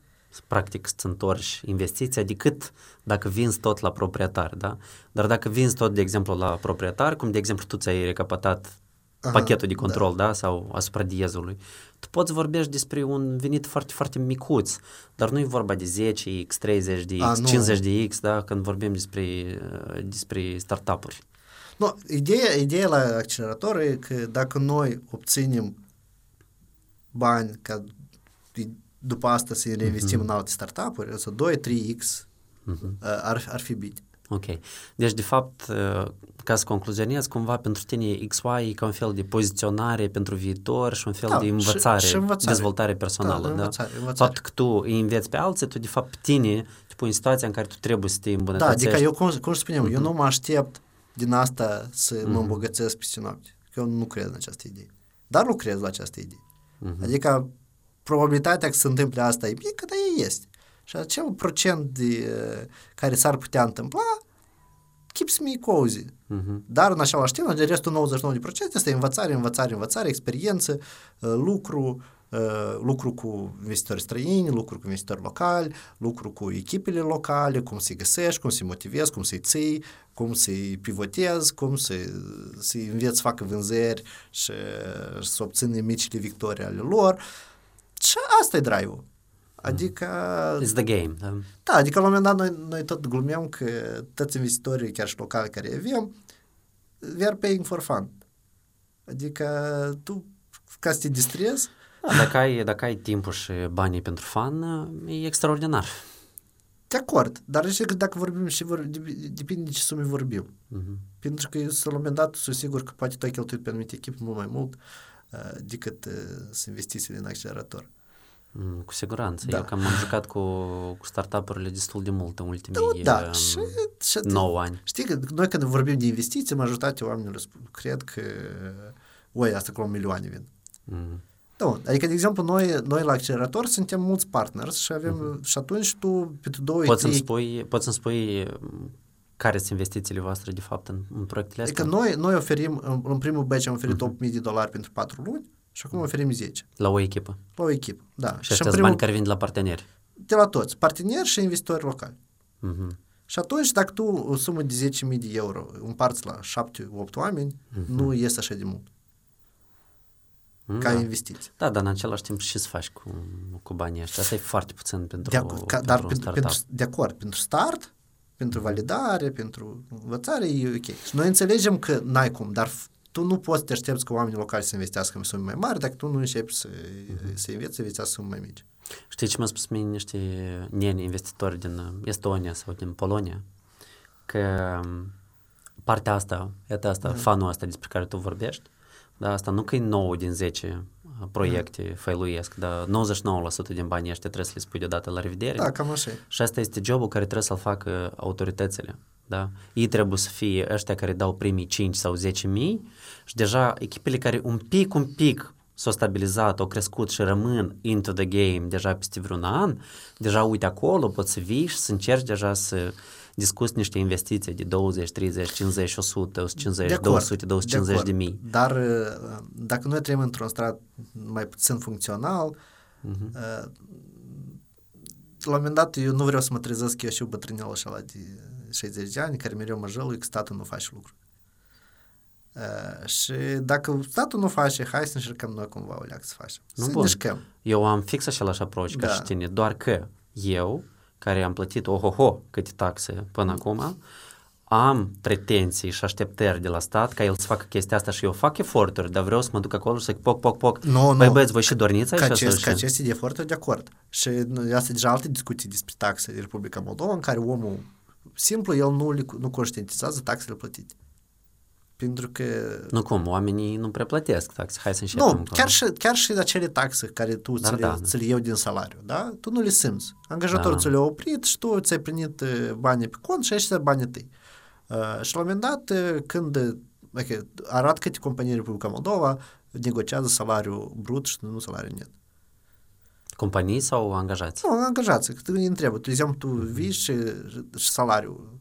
A: practic să întorci investiția decât dacă vinzi tot la proprietar, da? Dar dacă vinzi tot, de exemplu, la proprietar, cum de exemplu tu ți-ai recapatat Aha, pachetul de control, da. da, sau asupra diezului, tu poți vorbești despre un venit foarte, foarte micuț, dar nu e vorba de 10x, 30 de x, A, 50 de x, da, când vorbim despre, despre startup-uri.
B: No, ideea, ideea la accelerator e că dacă noi obținem bani ca după asta să reinvestim uh-huh. în alte startup-uri, să 2-3x uh-huh. ar, ar fi bine.
A: Ok. Deci, de fapt, uh, ca să concluzionez, cumva pentru tine XY e ca un fel de poziționare pentru viitor și un fel
B: da,
A: de învățare,
B: și, și învățare.
A: dezvoltare personală. Da,
B: învățare, da? învățare.
A: Faptul că tu îi înveți pe alții, tu de fapt pe tine te pui în situația în care tu trebuie să te îmbunătățești.
B: Da, adică eu, cum, cum spuneam, uh-huh. eu nu mă aștept din asta să uh-huh. mă îmbogățesc peste noapte. Că eu nu cred în această idee. Dar lucrez la această idee. Uh-huh. Adică probabilitatea că se întâmple asta e mică, dar ea este. Și acel procent de, care s-ar putea întâmpla, keeps me cozy. Uh-huh. Dar în același timp, de restul 99% este învățare, învățare, învățare, experiență, lucru, lucru cu investitori străini, lucru cu investitori locali, lucru cu echipele locale, cum să-i găsești, cum să-i motivezi, cum să-i ții, cum să-i pivotezi, cum să, să-i înveți să facă vânzări și, și să obțină micile victorii ale lor. Uh, și asta e drive-ul. Adică...
A: It's the game. Da,
B: da adică la un moment dat noi, noi tot glumeam că toți investitorii, chiar și locali care avem, we are paying for fun. Adică tu, ca să te distrezi...
A: Da, dacă, ai, dacă ai timpul și banii pentru fan, e extraordinar.
B: De acord, dar și că dacă vorbim și vor, depinde de ce sume vorbim. Uh-huh. Pentru că eu, la un moment dat, sunt sigur că poate tu ai cheltuit pe anumite echipe mult mai mult, uh, decât să investițiile în accelerator.
A: Mm, cu siguranță. Da. Eu cam am jucat cu, cu startup-urile destul de mult în ultimii
B: da, da. Și,
A: și 9 ani.
B: Știi că noi când vorbim de investiții, majoritatea oamenilor cred că oi, asta cu milioane vin. Mm. Da, adică, de exemplu, noi, noi la accelerator suntem mulți partners și avem, mm-hmm. și atunci tu, pe tu două,
A: poți, trei... să-mi spui, poți să-mi spui care sunt investițiile voastre, de fapt, în, în proiectele
B: astea? Adică noi, noi oferim, în, în primul batch am oferit uh-huh. 8.000 de dolari pentru 4 luni și acum oferim 10.
A: La o echipă?
B: La o echipă, da.
A: Și astea primul, bani care vin de la parteneri?
B: De la toți, parteneri și investitori locali. Uh-huh. Și atunci, dacă tu o sumă de 10.000 de euro împarți la 7-8 oameni, uh-huh. nu iese așa de mult. Ca da. investiție.
A: Da, dar în același timp și să faci cu, cu banii ăștia. Asta e foarte puțin pentru, de ac- ca, pentru dar un
B: pentru, pentru, de acord, pentru start, pentru validare, pentru învățare, e ok. Și noi înțelegem că n-ai cum, dar tu nu poți să te aștepți ca oamenii locali să investească în sume mai mari dacă tu nu începi să, uh-huh. să înveți să investească sume mai mici.
A: Știi ce mi-a spus mie niște neni investitori din Estonia sau din Polonia? Că partea asta, iată asta, uh-huh. fanul asta despre care tu vorbești, Da, asta nu că e 9 din 10 proiecte mm. failuiesc, dar 99% din banii ăștia trebuie să le spui deodată la revedere.
B: Da, cam așa
A: Și asta este jobul care trebuie să-l facă autoritățile. Da? Ei trebuie să fie ăștia care dau primii 5 sau 10 mii și deja echipele care un pic, un pic s-au stabilizat, au crescut și rămân into the game deja peste vreun an, deja uite acolo, poți să vii și să încerci deja să discuți niște investiții de 20, 30, 50, 100, 150, de acord, 200, 250 de, de mii.
B: Dar uh, dacă noi trăim într-un strat mai puțin funcțional, uh-huh. la un moment dat eu nu vreau să mă trezesc eu și bătrânel așa la de 60 de ani, care mereu mă jălui că statul nu face lucruri. Uh, și dacă statul nu face, hai să încercăm noi cumva o leac să facem. Nu să bun. Încercăm.
A: Eu am fix același approach da. ca și tine, doar că eu, care am plătit ohoho câte taxe până acum, am pretenții și așteptări de la stat ca el să facă chestia asta și eu fac eforturi, dar vreau să mă duc acolo și să poc, poc, poc.
B: Nu,
A: Băi, băieți, voi și dorniți
B: aici? Ca, acest, ca aceste eforturi, de acord. Și asta deja alte discuții despre taxe în Republica Moldova, în care omul simplu, el nu, nu conștientizează taxele plătite. Pentru că...
A: Nu cum, oamenii nu prea plătesc taxe. Hai să începem. Nu,
B: chiar și, chiar și acele taxe care tu ți le, da, ți le iei din salariu, da? Tu nu le simți. Angajatorul da. ți le-a oprit și tu ți-ai primit uh, banii pe cont și ăștia banii tăi. Uh, și la un moment dat, uh, când okay, arată câte companii Republica Moldova negociază salariul brut și nu salariul net.
A: Companii sau angajați?
B: Nu, angajați. Tu îi întreabă. Tu, de exemplu, tu vii și, și salariul.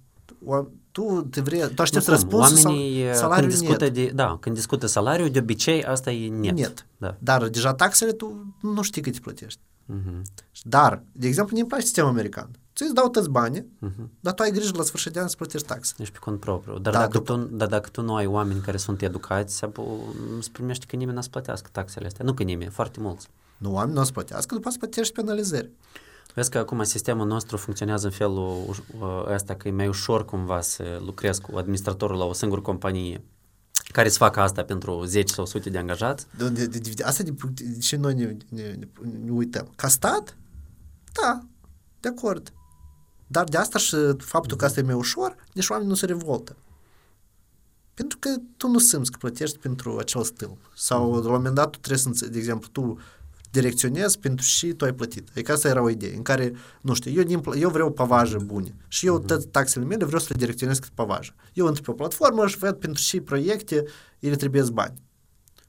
B: O, tu te vrei, tu aștepți răspunsul
A: Oamenii, salariul când discută net. De, da, când discută salariul, de obicei asta e net. Net.
B: Da. Dar deja taxele tu nu știi cât îți plătești. Uh-huh. Dar, de exemplu, nu-mi place sistemul american. Ți îți dau toți banii, uh-huh. dar tu ai grijă la sfârșit de an să plătești taxe.
A: Ești pe cont propriu. Dar, da, dacă după... tu, dar dacă tu nu ai oameni care sunt educați, îți primești că nimeni nu să plătească taxele astea. Nu că nimeni, foarte mulți.
B: Nu, oamenii nu o să plătească, după să plătești penalizări.
A: Vezi că acum sistemul nostru funcționează în felul ăsta că e mai ușor cumva să lucrezi cu administratorul la o singură companie care să facă asta pentru 10 sau 100 de angajați.
B: De, de, de, de, asta de, de ce noi ne, ne, ne, ne uităm. Ca stat? Da, de acord. Dar de asta și faptul că asta e mai ușor, deci oamenii nu se revoltă. Pentru că tu nu simți că plătești pentru acel stil. Sau, la un moment dat, tu trebuie să, de exemplu, tu direcționez pentru și tu ai plătit. Adică asta era o idee în care, nu știu, eu, din, eu vreau pavaje bune și eu toate taxele mele vreau să le direcționez cât pavaje. Eu intru pe o platformă și văd pentru și proiecte, ele trebuie bani.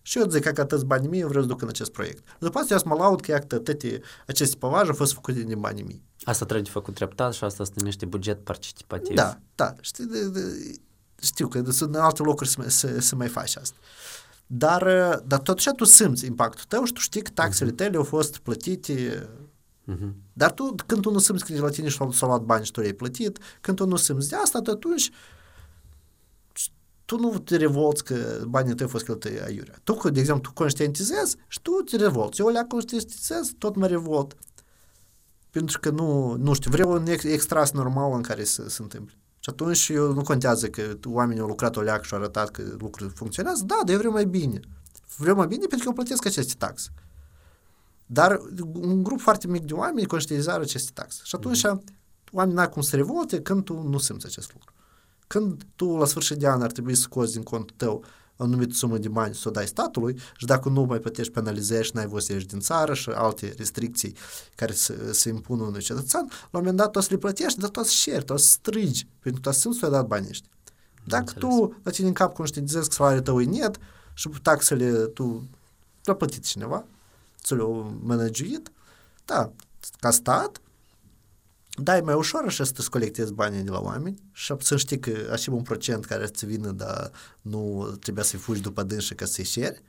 B: Și eu zic că atâți banii mei eu vreau să duc în acest proiect. După asta eu să mă laud că iată, toate aceste pavaje au fost făcute din banii mei.
A: Asta trebuie de făcut treptat și asta se numește buget participativ.
B: Da, da. Știi, de, de, știu că sunt în alte locuri să, să, să mai faci asta. Dar, dar totuși tu simți impactul tău și tu știi că taxele tale au fost plătite Uh-huh. Dar tu, când tu nu simți că de la tine și-au luat bani și tu ai plătit, când tu nu simți de asta, atunci tu nu te revolți că banii tăi au fost cheltuiți aiurea. Tu, de exemplu, tu conștientizezi și tu te revolți. Eu le conștientizez, tot mă revolt. Pentru că nu, nu știu, vreau un extras normal în care să se întâmple. Și atunci eu nu contează că oamenii au lucrat o leac și au arătat că lucrurile funcționează. Da, dar eu vreau mai bine. Vreau mai bine pentru că eu plătesc aceste taxe. Dar un grup foarte mic de oameni conștientizează aceste taxe. Și atunci mm-hmm. oamenii n-au cum să revolte când tu nu simți acest lucru. Când tu la sfârșit de an ar trebui să scoți din contul tău o anumită sumă de bani să o dai statului și dacă nu mai plătești penalizări și n-ai voie să ieși din țară și alte restricții care se, se impun unui cetățean, la un moment dat o să le plătești, dar tu o să șeri, tu o să strigi, pentru că tu o să simți că ai dat banii ăștia. Dacă tu la tine în cap conștientizezi că salariul tău e net și taxele tu l-a plătit cineva, ți le-a managuit, da, ca stat, da, e mai ușor așa să colectezi banii de la oameni și să știi că așa un procent care să vină, dar nu trebuia să-i fugi după dânsă ca să-i șeri.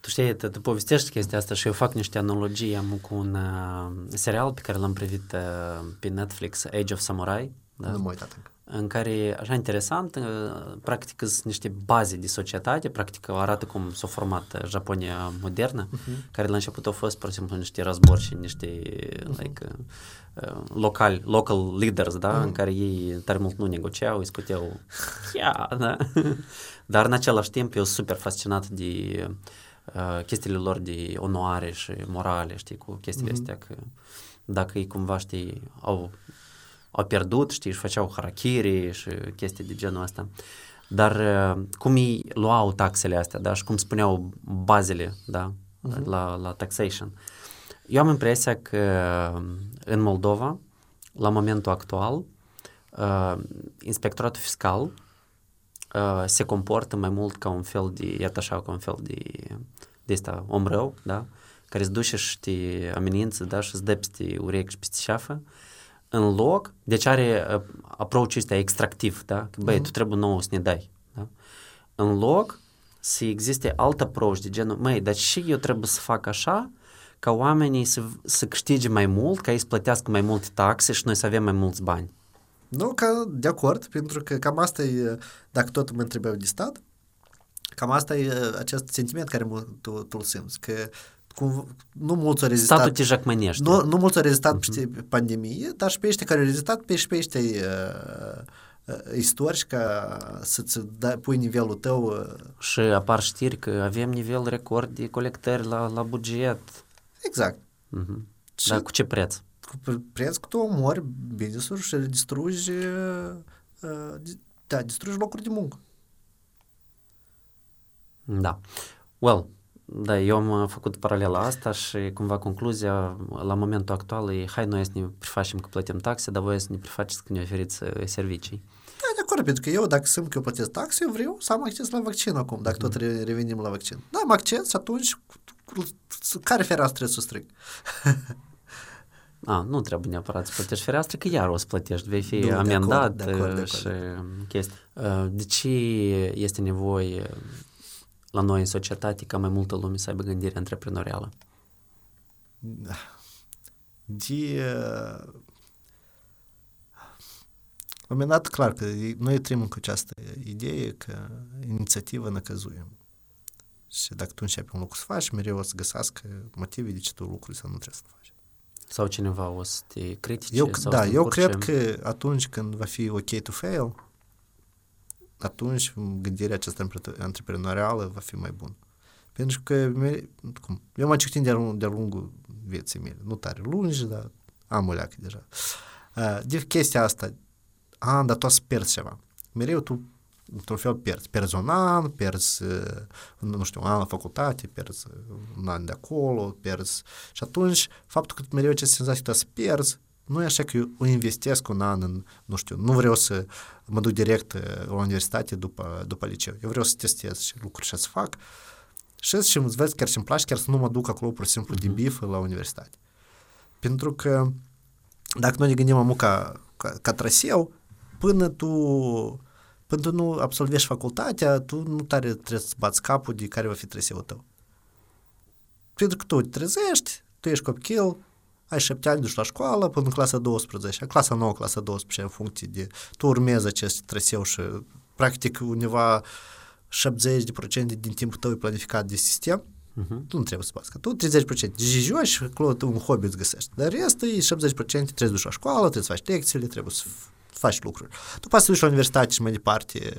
A: Tu știi, tu, tu povestești chestia asta și eu fac niște analogii. Am cu un uh, serial pe care l-am privit uh, pe Netflix, Age of Samurai.
B: Da? Nu mă uitat încă
A: în care, așa interesant, uh, practic sunt niște baze de societate, practic arată cum s-a format Japonia modernă, uh-huh. care la început au fost, pur și simplu, niște războri și niște uh-huh. like, uh, local, local leaders, da, uh-huh. în care ei tare mult nu negociau, îi scuteau, yeah, da. Dar în același timp eu super fascinat de uh, chestiile lor de onoare și morale, știi, cu chestiile uh-huh. astea, că dacă ei cumva, știi, au au pierdut, știi, și făceau harakiri și chestii de genul ăsta. Dar uh, cum îi luau taxele astea, da, și cum spuneau bazele, da, uh-huh. la, la taxation. Eu am impresia că în Moldova, la momentul actual, uh, inspectoratul fiscal uh, se comportă mai mult ca un fel de, iată așa, ca un fel de, de asta, om rău, da, care îți duce și te amenință, da, și îți dă peste urechi și peste șafă, în loc, deci are uh, approach ăsta extractiv, da, că băi, mm-hmm. tu trebuie nouă să ne dai, da, în loc să existe alt approach de genul, măi, dar și eu trebuie să fac așa, ca oamenii să, să câștige mai mult, ca ei să plătească mai multe taxe și noi să avem mai mulți bani.
B: Nu, ca de acord, pentru că cam asta e, dacă tot mă întrebau de stat, cam asta e acest sentiment care tu, tu îl simți, că cum, nu mulți au rezistat.
A: Statul te jacmănește.
B: Nu, nu mulți au rezistat uh-huh. pe pandemie, dar și pe ăștia care au rezistat, pe și pe ăștia uh, uh, istorici ca să-ți da, pui nivelul tău. Uh.
A: Și apar știri că avem nivel record de colectări la, la buget.
B: Exact.
A: Uh-huh. Dar cu ce preț?
B: Cu preț că tu omori business-uri și distrugi, uh, da, distrugi locuri de muncă.
A: Da. Well, da, eu am făcut paralela asta și cumva concluzia la momentul actual e hai noi să ne prefacem că plătim taxe, dar voi să ne prefaceți că ne oferiți servicii.
B: Da, de acord, pentru că eu dacă simt că eu plătesc taxe, eu vreau să am acces la vaccin acum, dacă mm. tot revenim la vaccin. Da, am acces și atunci care fereastră să stric?
A: A, nu trebuie neapărat să plătești fereastră, că iar o să plătești, vei fi nu, amendat de acord, de acord, de acord. și chestii. De ce este nevoie la noi în societate ca mai multă lume să aibă gândire antreprenorială?
B: De... La un moment dat, clar, că noi trăim cu această idee că inițiativa năcăzuie. Și dacă tu începi un lucru să faci, mereu o să găsească motive de ce tu lucrul să nu trebuie să faci.
A: Sau cineva o să te critique?
B: Eu,
A: sau
B: da, eu cred că atunci când va fi ok to fail, atunci gândirea aceasta antreprenorială va fi mai bună. Pentru că cum, eu m-am citit de-a, de lungul vieții mele, nu tare lungi, dar am o leacă deja. Uh, de chestia asta, a, dar tu pierzi ceva. Mereu tu într-un fel pierzi. Pierzi un an, pierzi, nu știu, un an la facultate, pierzi un an de acolo, pierzi. Și atunci, faptul că mereu ce senzație că să pierzi, nu e așa că eu investesc un an în, nu știu, nu vreau să mă duc direct la universitate după, după liceu. Eu vreau să testez și lucruri și să fac. Și și îți vezi chiar și-mi place, chiar să nu mă duc acolo pur și simplu uh-huh. de bif la universitate. Pentru că dacă noi ne gândim amu ca, ca, ca traseu, până tu până tu nu absolvești facultatea, tu nu tare trebuie să bați capul de care va fi traseul tău. Pentru că tu te trezești, tu ești copil, ai șapte ani, duci la școală până în clasa 12, clasa 9, clasa 12, în funcție de... Tu urmezi acest traseu și practic undeva 70% din timpul tău e planificat de sistem, uh-huh. tu nu trebuie să faci. Tu 30% de joci, acolo tu un hobby îți găsești. Dar restul e 70% trebuie să duci la școală, trebuie să faci lecțiile, trebuie să faci lucruri. Tu poți să duci la universitate și mai departe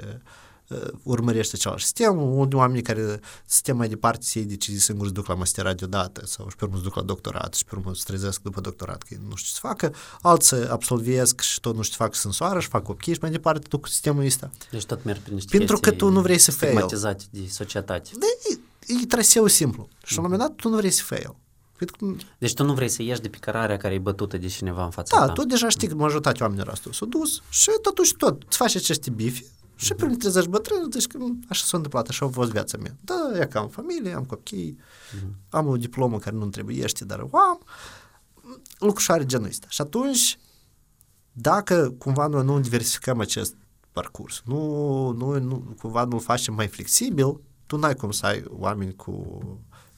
B: uh, urmărește același sistem, unde oamenii care sistem mai departe se iei decizii singuri duc la masterat deodată sau și pe urmă duc la doctorat și pe urmă se trezesc după doctorat că nu știu ce să facă, alții absolvesc și tot nu știu ce fac în soară și fac copii și mai departe duc sistemul ăsta.
A: Deci tot merg prin niște
B: Pentru că tu nu vrei să
A: fail. de societate.
B: De, e, e traseu simplu. Și la un moment dat tu nu vrei să fail.
A: Deci tu nu vrei să ieși de pe cărarea care e bătută de cineva în fața
B: da,
A: ta.
B: Da, tu deja știi că majoritatea oamenilor asta s-au dus și totuși tot, îți faci aceste bifi și mm-hmm. prin 30 bătrâni, deci că așa s-a întâmplat, așa a fost viața mea. Da, e că am familie, am copii, mm-hmm. am o diplomă care nu-mi trebuiește, dar o am. Lucrușoare genul ăsta. Și atunci, dacă cumva noi nu diversificăm acest parcurs, nu, nu, nu cumva nu-l facem mai flexibil, tu n-ai cum să ai oameni cu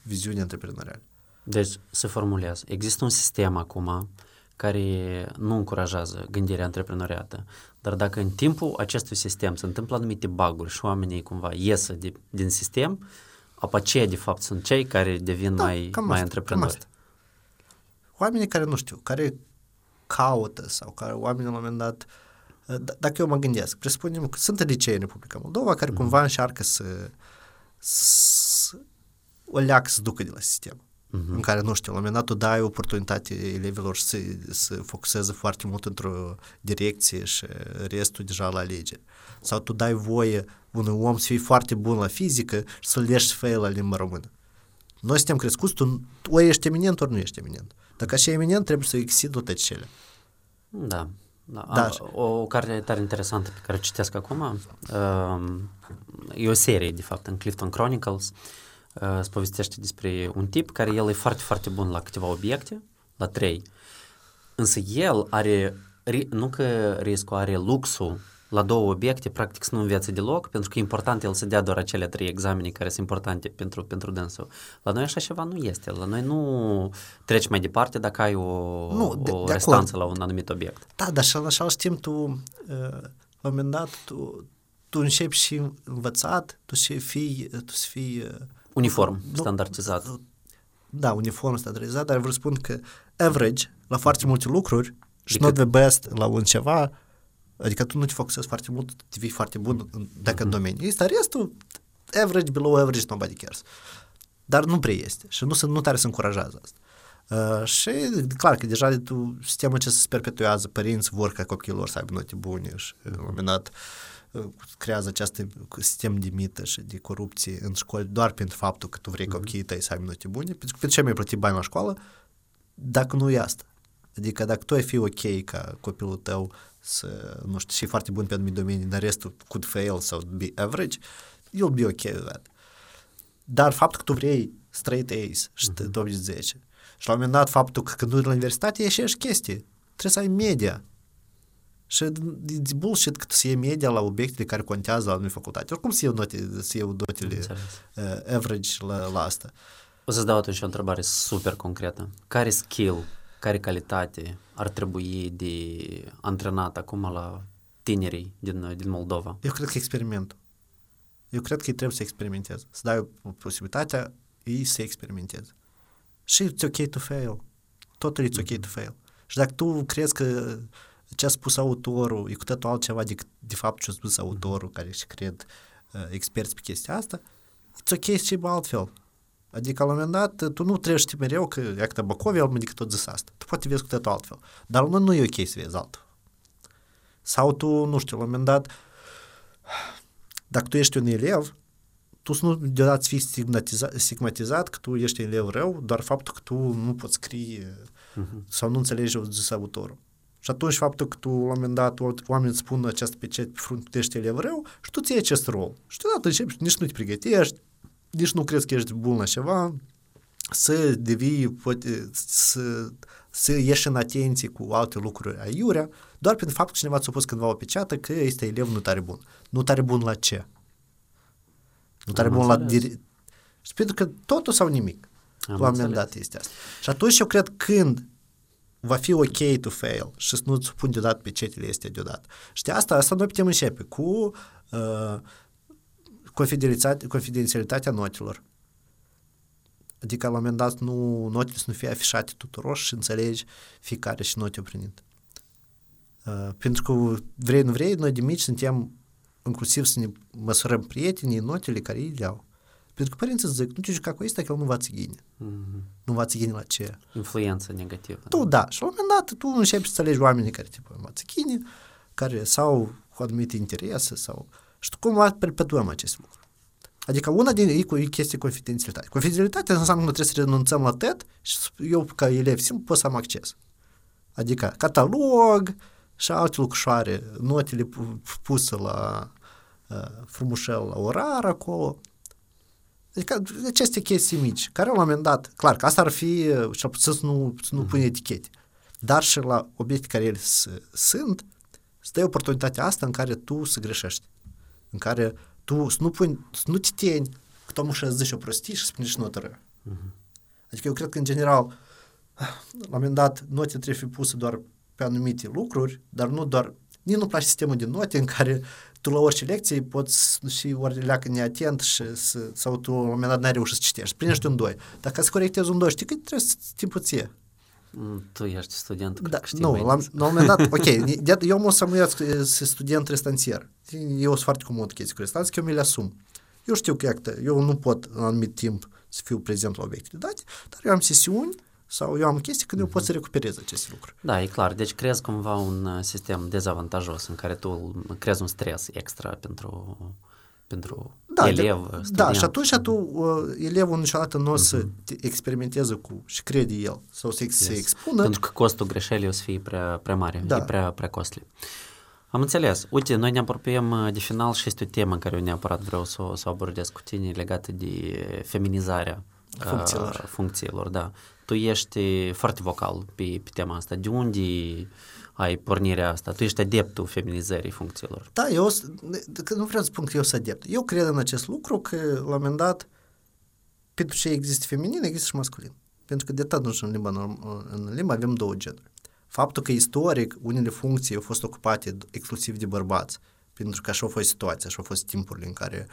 B: viziune antreprenorială.
A: Deci, se formulează. Există un sistem acum care nu încurajează gândirea antreprenoriată, dar dacă în timpul acestui sistem se întâmplă anumite baguri și oamenii cumva iesă de, din sistem, aceia de fapt sunt cei care devin da, mai, mai asta, antreprenori.
B: Oamenii care nu știu, care caută sau care oamenii la un moment dat d- dacă eu mă gândesc, presupunem că sunt licee în Republica Moldova care mm. cumva încearcă să, să o leacă să ducă de la sistem uh-huh. în care, nu știu, la un moment dat tu dai oportunitate elevilor să, să focuseze foarte mult într-o direcție și restul deja la alegeri. Sau tu dai voie unui om să fie foarte bun la fizică și să-l leși fail la limba română. Noi suntem crescuți, tu ori ești eminent, ori nu ești eminent. Dacă așa eminent, trebuie să exceed toate cele.
A: Da. Da, da. O, o carte tare interesantă pe care o citesc acum uh, e o serie, de fapt, în Clifton Chronicles. Uh, se povestește despre un tip care el e foarte, foarte bun la câteva obiecte, la trei. Însă el are, nu că riscul, are luxul la două obiecte, practic să nu învețe deloc, pentru că e important el să dea doar acele trei examene care sunt importante pentru, pentru dânsul. La noi așa ceva nu este. La noi nu treci mai departe dacă ai o, nu, de, o de restanță acord. la un anumit obiect.
B: Da, dar și în același timp tu, uh, la un moment dat, tu, tu începi și învățat, tu să fii, tu să fii uh,
A: uniform, nu, standardizat.
B: Da, uniform, standardizat, dar vreau să spun că average la foarte multe lucruri și not the best la un ceva, Adică tu nu te focusezi foarte mult, devii foarte bun în, dacă mm-hmm. în domeniu. Este restul, average, below average, nobody cares. Dar nu prea este și nu, nu tare să încurajează asta. Uh, și clar că deja tu, sistemul ce se perpetuează, părinți vor ca copiilor să aibă note bune și la un moment dat uh, creează acest sistem de mită și de corupție în școli doar pentru faptul că tu vrei copiii tăi să aibă note bune, pentru că pentru ce mi-ai plătit bani la școală, dacă nu e asta. Adică dacă tu ai fi ok ca copilul tău să, nu știu, și foarte bun pe anumite domenii, dar restul could fail sau be average, you'll be ok with that. Dar faptul că tu vrei straight A's și uh-huh. 2010 și la un moment dat faptul că când du la universitate e și chestii. Trebuie să ai media. Și e bullshit că să iei media la obiectele care contează la anumite facultate. Oricum să iau, note, să iau notele uh, average la, la asta.
A: O să-ți dau atunci o întrebare super concretă. Care skill care calitate ar trebui de antrenat acum la tinerii din, din Moldova?
B: Eu cred că experimentul. Eu cred că ei trebuie să experimenteze. Să dai posibilitatea ei să experimenteze. Și it's ok to fail. Totul it's ok to fail. Și dacă tu crezi că ce a spus autorul e cu totul altceva decât de fapt ce a spus autorul, care și cred uh, experți pe chestia asta, it's ok să știi altfel. Adică, la un moment dat, tu nu trebuie să știi mereu că e că Băcovi, el medică tot zis asta. Tu poate vezi cu totul altfel. Dar nu, nu e ok să vezi altul. Sau tu, nu știu, la un moment dat, dacă tu ești un elev, tu să nu deodată fii stigmatizat, stigmatizat că tu ești elev rău, doar faptul că tu nu poți scrie uh-huh. sau nu înțelegi o zis autorul. Și atunci faptul că tu, la un moment dat, oamenii îți spun această pecet pe frunte, tu ești elev rău și tu ți iei acest rol. Și deodată începi, nici nu te pregătești, nici nu crezi că ești bun la ceva, să devii, poate, să, să ieși în atenție cu alte lucruri aiurea, doar pentru faptul că cineva ți-a pus cândva o peceată că este elev nu tare bun. Nu tare bun la ce? Nu tare Am bun înțeles. la... Dire... Și pentru că totul sau nimic. Am la un moment dat este asta. Și atunci eu cred când va fi ok to fail și să nu-ți pun deodată pecetele este deodată. Și asta, asta noi putem începe cu uh, confidențialitatea, confidențialitatea notelor. Adică la un moment dat nu, notele să nu fie afișate tuturor și înțelegi fiecare și note primit. Uh, pentru că vrei, nu vrei, noi de mici suntem inclusiv să ne măsurăm prietenii notele care ei le au. Pentru că părinții zic, nu te juca cu ăsta, că el nu învață ghine. Mm-hmm. Nu învață ghine la ce?
A: Influență negativă.
B: Tu, da. Și la un moment dat tu începi să alegi oamenii care te învață ghine, care sau cu anumite interese sau uh, și cum perpetuăm acest lucru. Adică una din ei e chestie confidențialitate. Confidențialitatea înseamnă că trebuie să renunțăm la TED și eu ca elev simplu pot să am acces. Adică catalog și alte lucrușoare, notele puse la uh, frumușel la orar acolo. Adică aceste chestii mici, care la un moment dat, clar că asta ar fi, și să nu, să nu pune etichete, dar și la obiecte care ele sunt, să dai oportunitatea asta în care tu să greșești în care tu să nu, pui, să nu te teni că tu și zici o prostie și spune și notă rău. Uh-huh. Adică eu cred că, în general, la un moment dat, note trebuie fi puse doar pe anumite lucruri, dar nu doar... Nici nu place sistemul de note în care tu la orice lecție poți și ori leacă neatent și să, sau tu la un moment dat n-ai reușit să citești. Primești un 2. Dar ca să corectezi un 2, știi că trebuie să timpul ție.
A: Mm, tu ești student,
B: da, nu, la, la un moment dat, ok, eu mă să mă să student restanțier. Eu sunt foarte comod chestii cu restanți, că eu mi le asum. Eu știu că iată, eu nu pot în anumit timp să fiu prezent la obiecte de date, dar eu am sesiuni sau eu am chestii când eu pot să recuperez aceste lucruri.
A: Da, e clar. Deci creezi cumva un uh, sistem dezavantajos în care tu creezi un stres extra pentru, pentru
B: Da,
A: elev,
B: de,
A: student.
B: da, și atunci tu, uh, elevul niciodată nu o să te experimenteze cu și crede el sau să se
A: Yes.
B: expună.
A: Pentru că costul greșelii o să fie prea, prea mare,
B: Da.
A: e prea, prea costly. Am înțeles. Uite, noi ne apropiem uh, de final și este o temă în care eu neapărat vreau să, o- să o abordez cu tine legată de feminizarea uh,
B: Funcțiilor.
A: funcțiilor, da. Tu ești foarte vocal pe, pe tema asta. De unde ai pornirea asta? Tu ești adeptul feminizării funcțiilor.
B: Da, eu s- că nu vreau să spun că eu sunt adept. Eu cred în acest lucru că, la un moment dat, pentru ce există feminin, există și masculin. Pentru că de tot nu în limba, norm- în limba avem două genuri. Faptul că istoric unele funcții au fost ocupate d- exclusiv de bărbați, pentru că așa a fost situația, așa au fost timpurile în care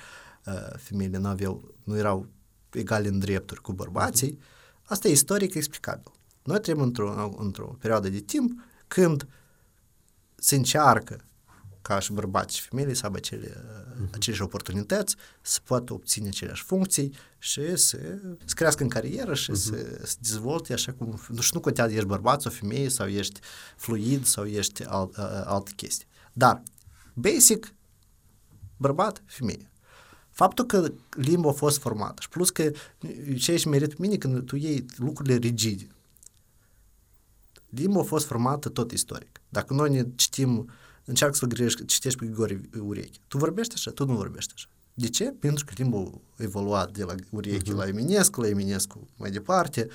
B: uh, femeile nu aveau, nu erau egale în drepturi cu bărbații, asta e istoric explicabil. Noi trăim într-o, într-o perioadă de timp când se încearcă ca și bărbați și femeile să aibă acele, uh, aceleași oportunități, să poată obține aceleași funcții și să, să crească în carieră și uh-huh. să se dezvolte așa cum... Nu, și nu contează ești bărbat sau femeie sau ești fluid sau ești alt, uh, alte chestii. Dar, basic, bărbat, femeie. Faptul că limba a fost formată și plus că ce ești merit pe mine când tu iei lucrurile rigide. Limba a fost formată tot istoric. Dacă noi ne citim, încearcă să grești, citești pe Grigore Ureche. Tu vorbești așa, tu nu vorbești așa. De ce? Pentru că limba a evoluat de la Ureche uh-huh. la Eminescu, la Eminescu mai departe.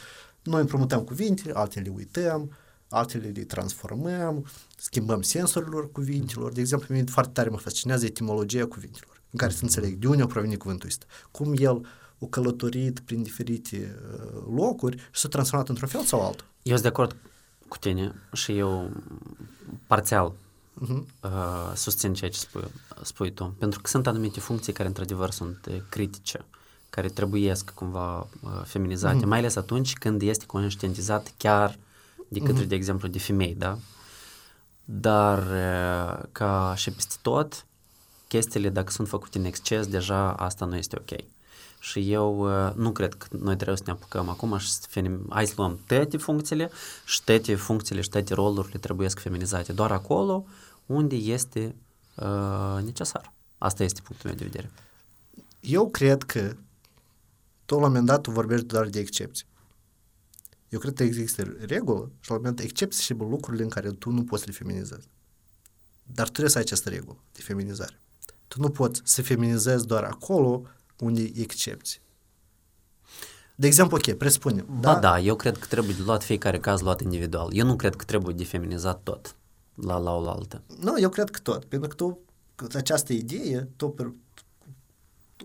B: Noi împrumutăm cuvinte, altele le uităm, altele le transformăm, schimbăm sensurilor cuvintelor. De exemplu, mine foarte tare mă fascinează etimologia cuvintelor, în care să înțeleg de unde a provenit cuvântul ăsta. Cum el a călătorit prin diferite uh, locuri și s-a transformat într-un fel sau altul.
A: Eu sunt de acord cu tine și eu parțial
B: Uh-huh.
A: uh, susțin ceea ce spui, spui tu. Pentru că sunt anumite funcții care într-adevăr sunt uh, critice, care trebuiesc cumva uh, feminizate, mm-hmm. mai ales atunci când este conștientizat chiar de către, mm-hmm. de exemplu, de femei, da? Dar uh, ca și peste tot, chestiile, dacă sunt făcute în exces, deja asta nu este ok. Și eu uh, nu cred că noi trebuie să ne apucăm acum și să fenim, hai să luăm toate funcțiile și toate funcțiile și toate rolurile trebuie să feminizate. Doar acolo unde este uh, necesar. Asta este punctul meu de vedere.
B: Eu cred că tu la un moment dat tu vorbești doar de excepții. Eu cred că există regulă și la un moment dat excepții și lucrurile în care tu nu poți să le feminizezi. Dar tu trebuie să ai această regulă de feminizare. Tu nu poți să feminizezi doar acolo unde e excepții. De exemplu, ok, presupunem.
A: Da? Ba da, eu cred că trebuie de luat fiecare caz luat individual. Eu nu cred că trebuie de feminizat tot la la o altă.
B: Nu, eu cred că tot. Pentru că tu, această idee, tu per,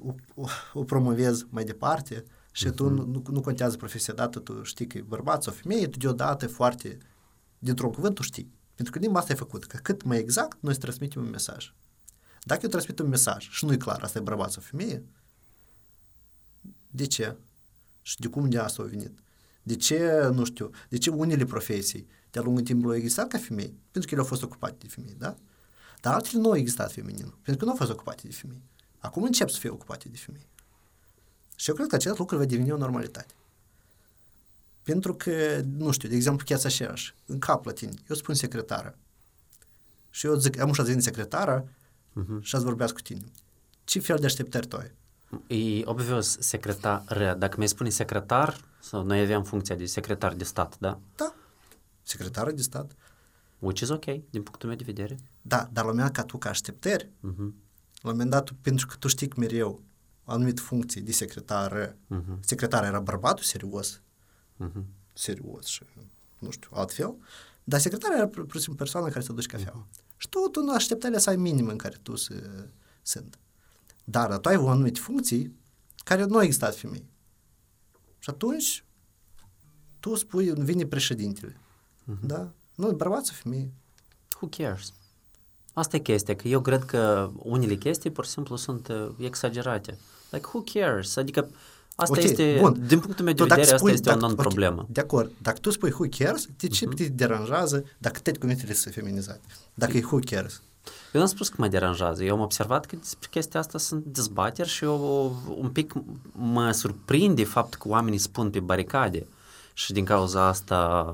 B: o, o, o promovezi mai departe și uh-huh. tu nu, nu contează profesia dată, tu știi că e bărbat sau femeie, tu deodată foarte, dintr-un cuvânt tu știi. Pentru că din asta e făcut, că cât mai exact noi îți transmitem un mesaj. Dacă eu transmit un mesaj și nu-i clar, asta e bărbat sau femeie, de ce? Și de cum de asta a venit? De ce, nu știu, de ce unele profesii de-a lungul timpului au existat ca femei? Pentru că ele au fost ocupate de femei, da? Dar altele nu au existat feminin, pentru că nu au fost ocupate de femei. Acum încep să fie ocupate de femei. Și eu cred că acest lucru va deveni o normalitate. Pentru că, nu știu, de exemplu, chiar așa, în cap la tine, eu spun secretară. Și eu zic, am ușa din secretară uh-huh. și ați vorbească cu tine. Ce fel de așteptări tu ai?
A: E obvious secretar, dacă mi-ai spune secretar, sau noi aveam funcția de secretar de stat, da?
B: Da, secretară de stat.
A: Which is ok, din punctul meu de vedere.
B: Da, dar la mea ca tu ca așteptări, uh-huh. la un moment dat, pentru că tu știi că mereu anumite funcții de secretară, uh-huh. secretară era bărbatul serios, uh-huh. serios și, nu știu, altfel, dar secretară era pur și simplu persoana care să duci cafeaua. Uh-huh. Și tu, tu nu așteptările să ai minim în care tu să, sunt. Dar tu ai o anumite funcții care nu au existat femei. Și atunci tu spui, vine președintele. Uh-huh. Da? Nu, bărbat sau femeie.
A: Who cares? Asta e chestia, că eu cred că unele chestii pur și simplu sunt uh, exagerate. Like, who cares? Adică asta okay, este, bun. din punctul meu de tu, vedere, spui, asta este dacă, o non-problemă.
B: Okay, de acord. Dacă tu spui who cares, de ce uh-huh. te deranjează dacă toate cuvintele sunt feminizate? Dacă e who cares?
A: Eu n-am spus că mă deranjează. Eu am observat că despre chestia asta sunt dezbateri și eu un pic mă surprinde faptul că oamenii spun pe baricade și din cauza asta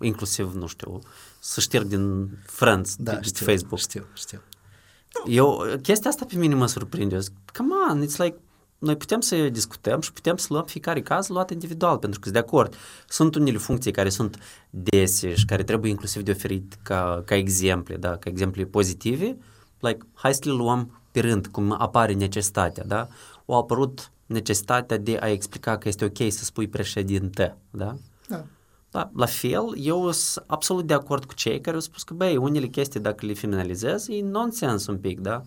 A: inclusiv, nu știu, să șterg din Friends,
B: Da,
A: de, de
B: știu,
A: Facebook.
B: știu, știu.
A: Eu, chestia asta pe mine mă surprinde. Eu zic, come on, it's like, noi putem să discutăm și putem să luăm fiecare caz luat individual, pentru că sunt de acord. Sunt unele funcții care sunt dese și care trebuie inclusiv de oferit ca, ca exemple, da, ca exemple pozitive, like, hai să le luăm pe rând, cum apare necesitatea, da? Au apărut necesitatea de a explica că este ok să spui președinte, da?
B: Da.
A: Da, la fel, eu sunt absolut de acord cu cei care au spus că, băi, unele chestii, dacă le finalizezi, e nonsens un pic, da?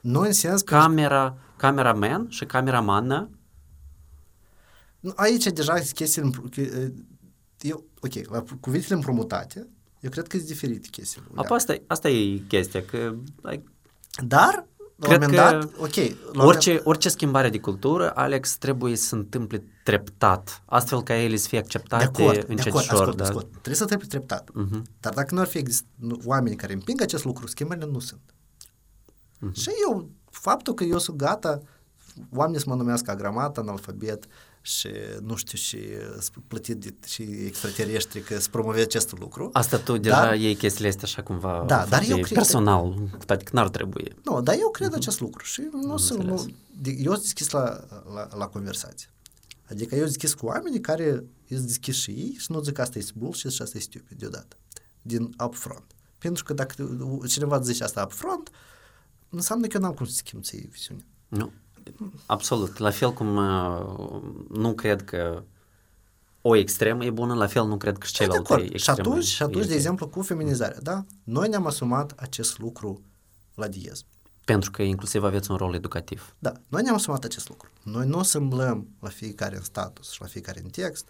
B: Nu în sens că...
A: Camera, cameraman și cameramană,
B: Nu, Aici deja sunt chestii... împr- că, uh, Eu, ok, la cuvintele împrumutate, eu cred că sunt diferite chestiile.
A: apoi asta, asta e chestia, că like,
B: Dar, la
A: Cred
B: un moment
A: că
B: dat, ok, la un
A: orice, orice schimbare de cultură, Alex, trebuie să se întâmple treptat, astfel ca ele să fie acceptate
B: de acord, de acord,
A: încetișor,
B: ascult,
A: da?
B: ascult. Trebuie să trebuie treptat.
A: Mhm.
B: Dar dacă nu ar fi exist, nu, oameni care împing acest lucru, schimbările nu sunt.
A: Mhm.
B: Și eu, faptul că eu sunt gata, oamenii să mă numească agramat, analfabet și nu știu și uh, plătit de, și extraterestri că să promoveze acest lucru.
A: Asta tu deja
B: Dar-
A: iei chestiile astea așa cumva
B: Da, dar
A: foarte
B: eu cred că-
A: personal, cu toate că n-ar trebui.
B: Nu, dar eu cred acest lucru și nu
A: Am
B: sunt, nu,
A: înțeles.
B: de- eu sunt deschis la, la, la conversație. Adică eu sunt deschis cu oamenii care sunt deschis și ei și nu zic că asta e bullshit și asta e stupid deodată. Din upfront. Pentru că dacă cineva îți zice asta upfront, înseamnă că eu n-am cum să schimb ție viziunea.
A: Nu, absolut. La fel cum uh, nu cred că o extremă e bună, la fel nu cred că și
B: Da, de
A: celelalte
B: acord. Și
A: extreme
B: atunci, și atunci
A: e
B: de
A: ok.
B: exemplu, cu feminizarea, da? Noi ne-am asumat acest lucru la diez.
A: Pentru că inclusiv aveți un rol educativ.
B: Da, noi ne-am asumat acest lucru. Noi nu o să îmblăm la fiecare în status și la fiecare în text,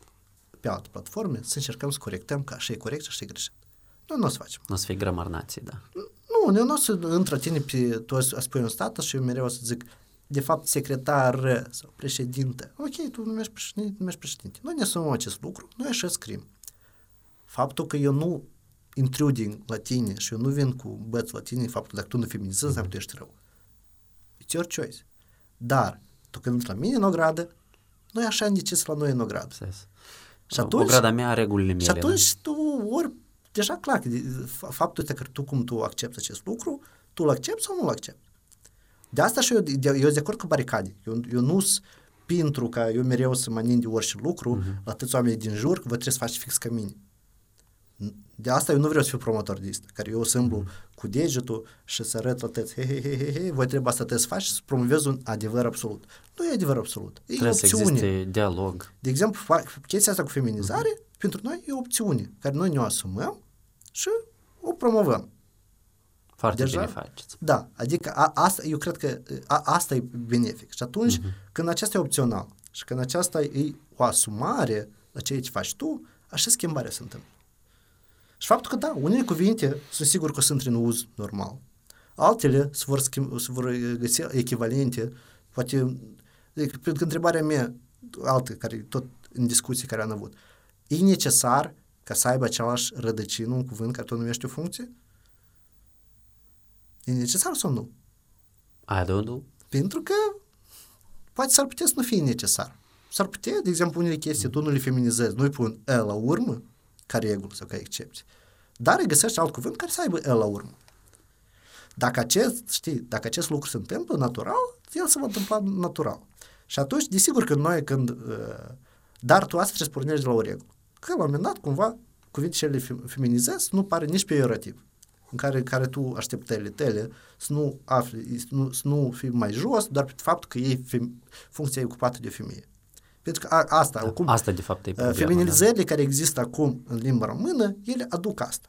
B: pe alte platforme, să încercăm să corectăm că așa e corect și așa e greșit. Noi nu o să facem.
A: Nu o să fie grămar nații, da.
B: Nu, eu nu o să întretine pe, tu o să spui un status și eu mereu o să zic, de fapt, secretar sau președinte. Ok, tu numești președinte, numești președinte. Noi ne asumăm acest lucru, noi așa scriem. Faptul că eu nu intruding la tine și eu nu vin cu băț la tine, faptul că dacă tu nu feminizezi, înseamnă că tu ești rău. It's your choice. Dar, tu când intri la mine în ogradă, noi așa am decis la noi în ogradă.
A: Înțeles.
B: Și atunci-
A: o grada mea are regulile mele.
B: Și atunci tu ori, deja clar, că de- fa- faptul ăsta că tu cum tu accepti acest lucru, tu îl accepti sau nu îl accepti. De asta și eu, de, eu sunt de acord cu baricade. Eu, eu nu sunt pentru ca eu mereu să mă nin de orice lucru uh-huh. la atâți oameni din jur, că vă trebuie să faci fix ca mine. De asta eu nu vreau să fiu promotor de asta, care eu să îmblu cu degetul și să arăt la tăți, he, he, he, he, he, voi trebuie asta trebuie să faci și să promovezi un adevăr absolut. Nu e adevăr absolut, e
A: Trebuie să
B: opțiune.
A: existe dialog.
B: De exemplu, fa- chestia asta cu feminizare, uh-huh. pentru noi e o opțiune care noi ne-o asumăm și o promovăm.
A: Foarte
B: Deja?
A: bine faceți.
B: Da, adică a, asta, eu cred că a, asta e benefic. Și atunci, uh-huh. când aceasta e opțional și când aceasta e o asumare la ceea ce faci tu, așa schimbarea se întâmplă. Și faptul că, da, unele cuvinte sunt sigur că sunt în uz normal. Altele se vor, schimb, se vor găsi echivalente, poate, adică, pentru că întrebarea mea, altă, care tot în discuții care am avut, e necesar ca să aibă același rădăcină un cuvânt care tu numești o funcție? E necesar sau nu?
A: I don't know.
B: Pentru că poate s-ar putea să nu fie necesar. S-ar putea, de exemplu, unele chestii tu nu le feminizezi, nu îi pun E la urmă, ca regulă sau ca excepție. Dar îi găsești alt cuvânt care să aibă E la urmă. Dacă acest, știi, dacă acest lucru se întâmplă natural, el se va întâmpla natural. Și atunci, desigur că noi când... Uh, dar tu asta trebuie să pornești de la o regulă. Că la un moment dat, cumva, cuvintele le fem- feminizezi nu pare nici peiorativ. În care, care tu așteptările tale să nu afli, să nu, să nu fii mai jos, doar pe faptul că e fem, funcția e ocupată de o femeie. Pentru că a, asta,
A: Da,
B: acum,
A: asta de fapt e
B: uh,
A: problema.
B: feminilizările care există acum în limba română, ele aduc asta.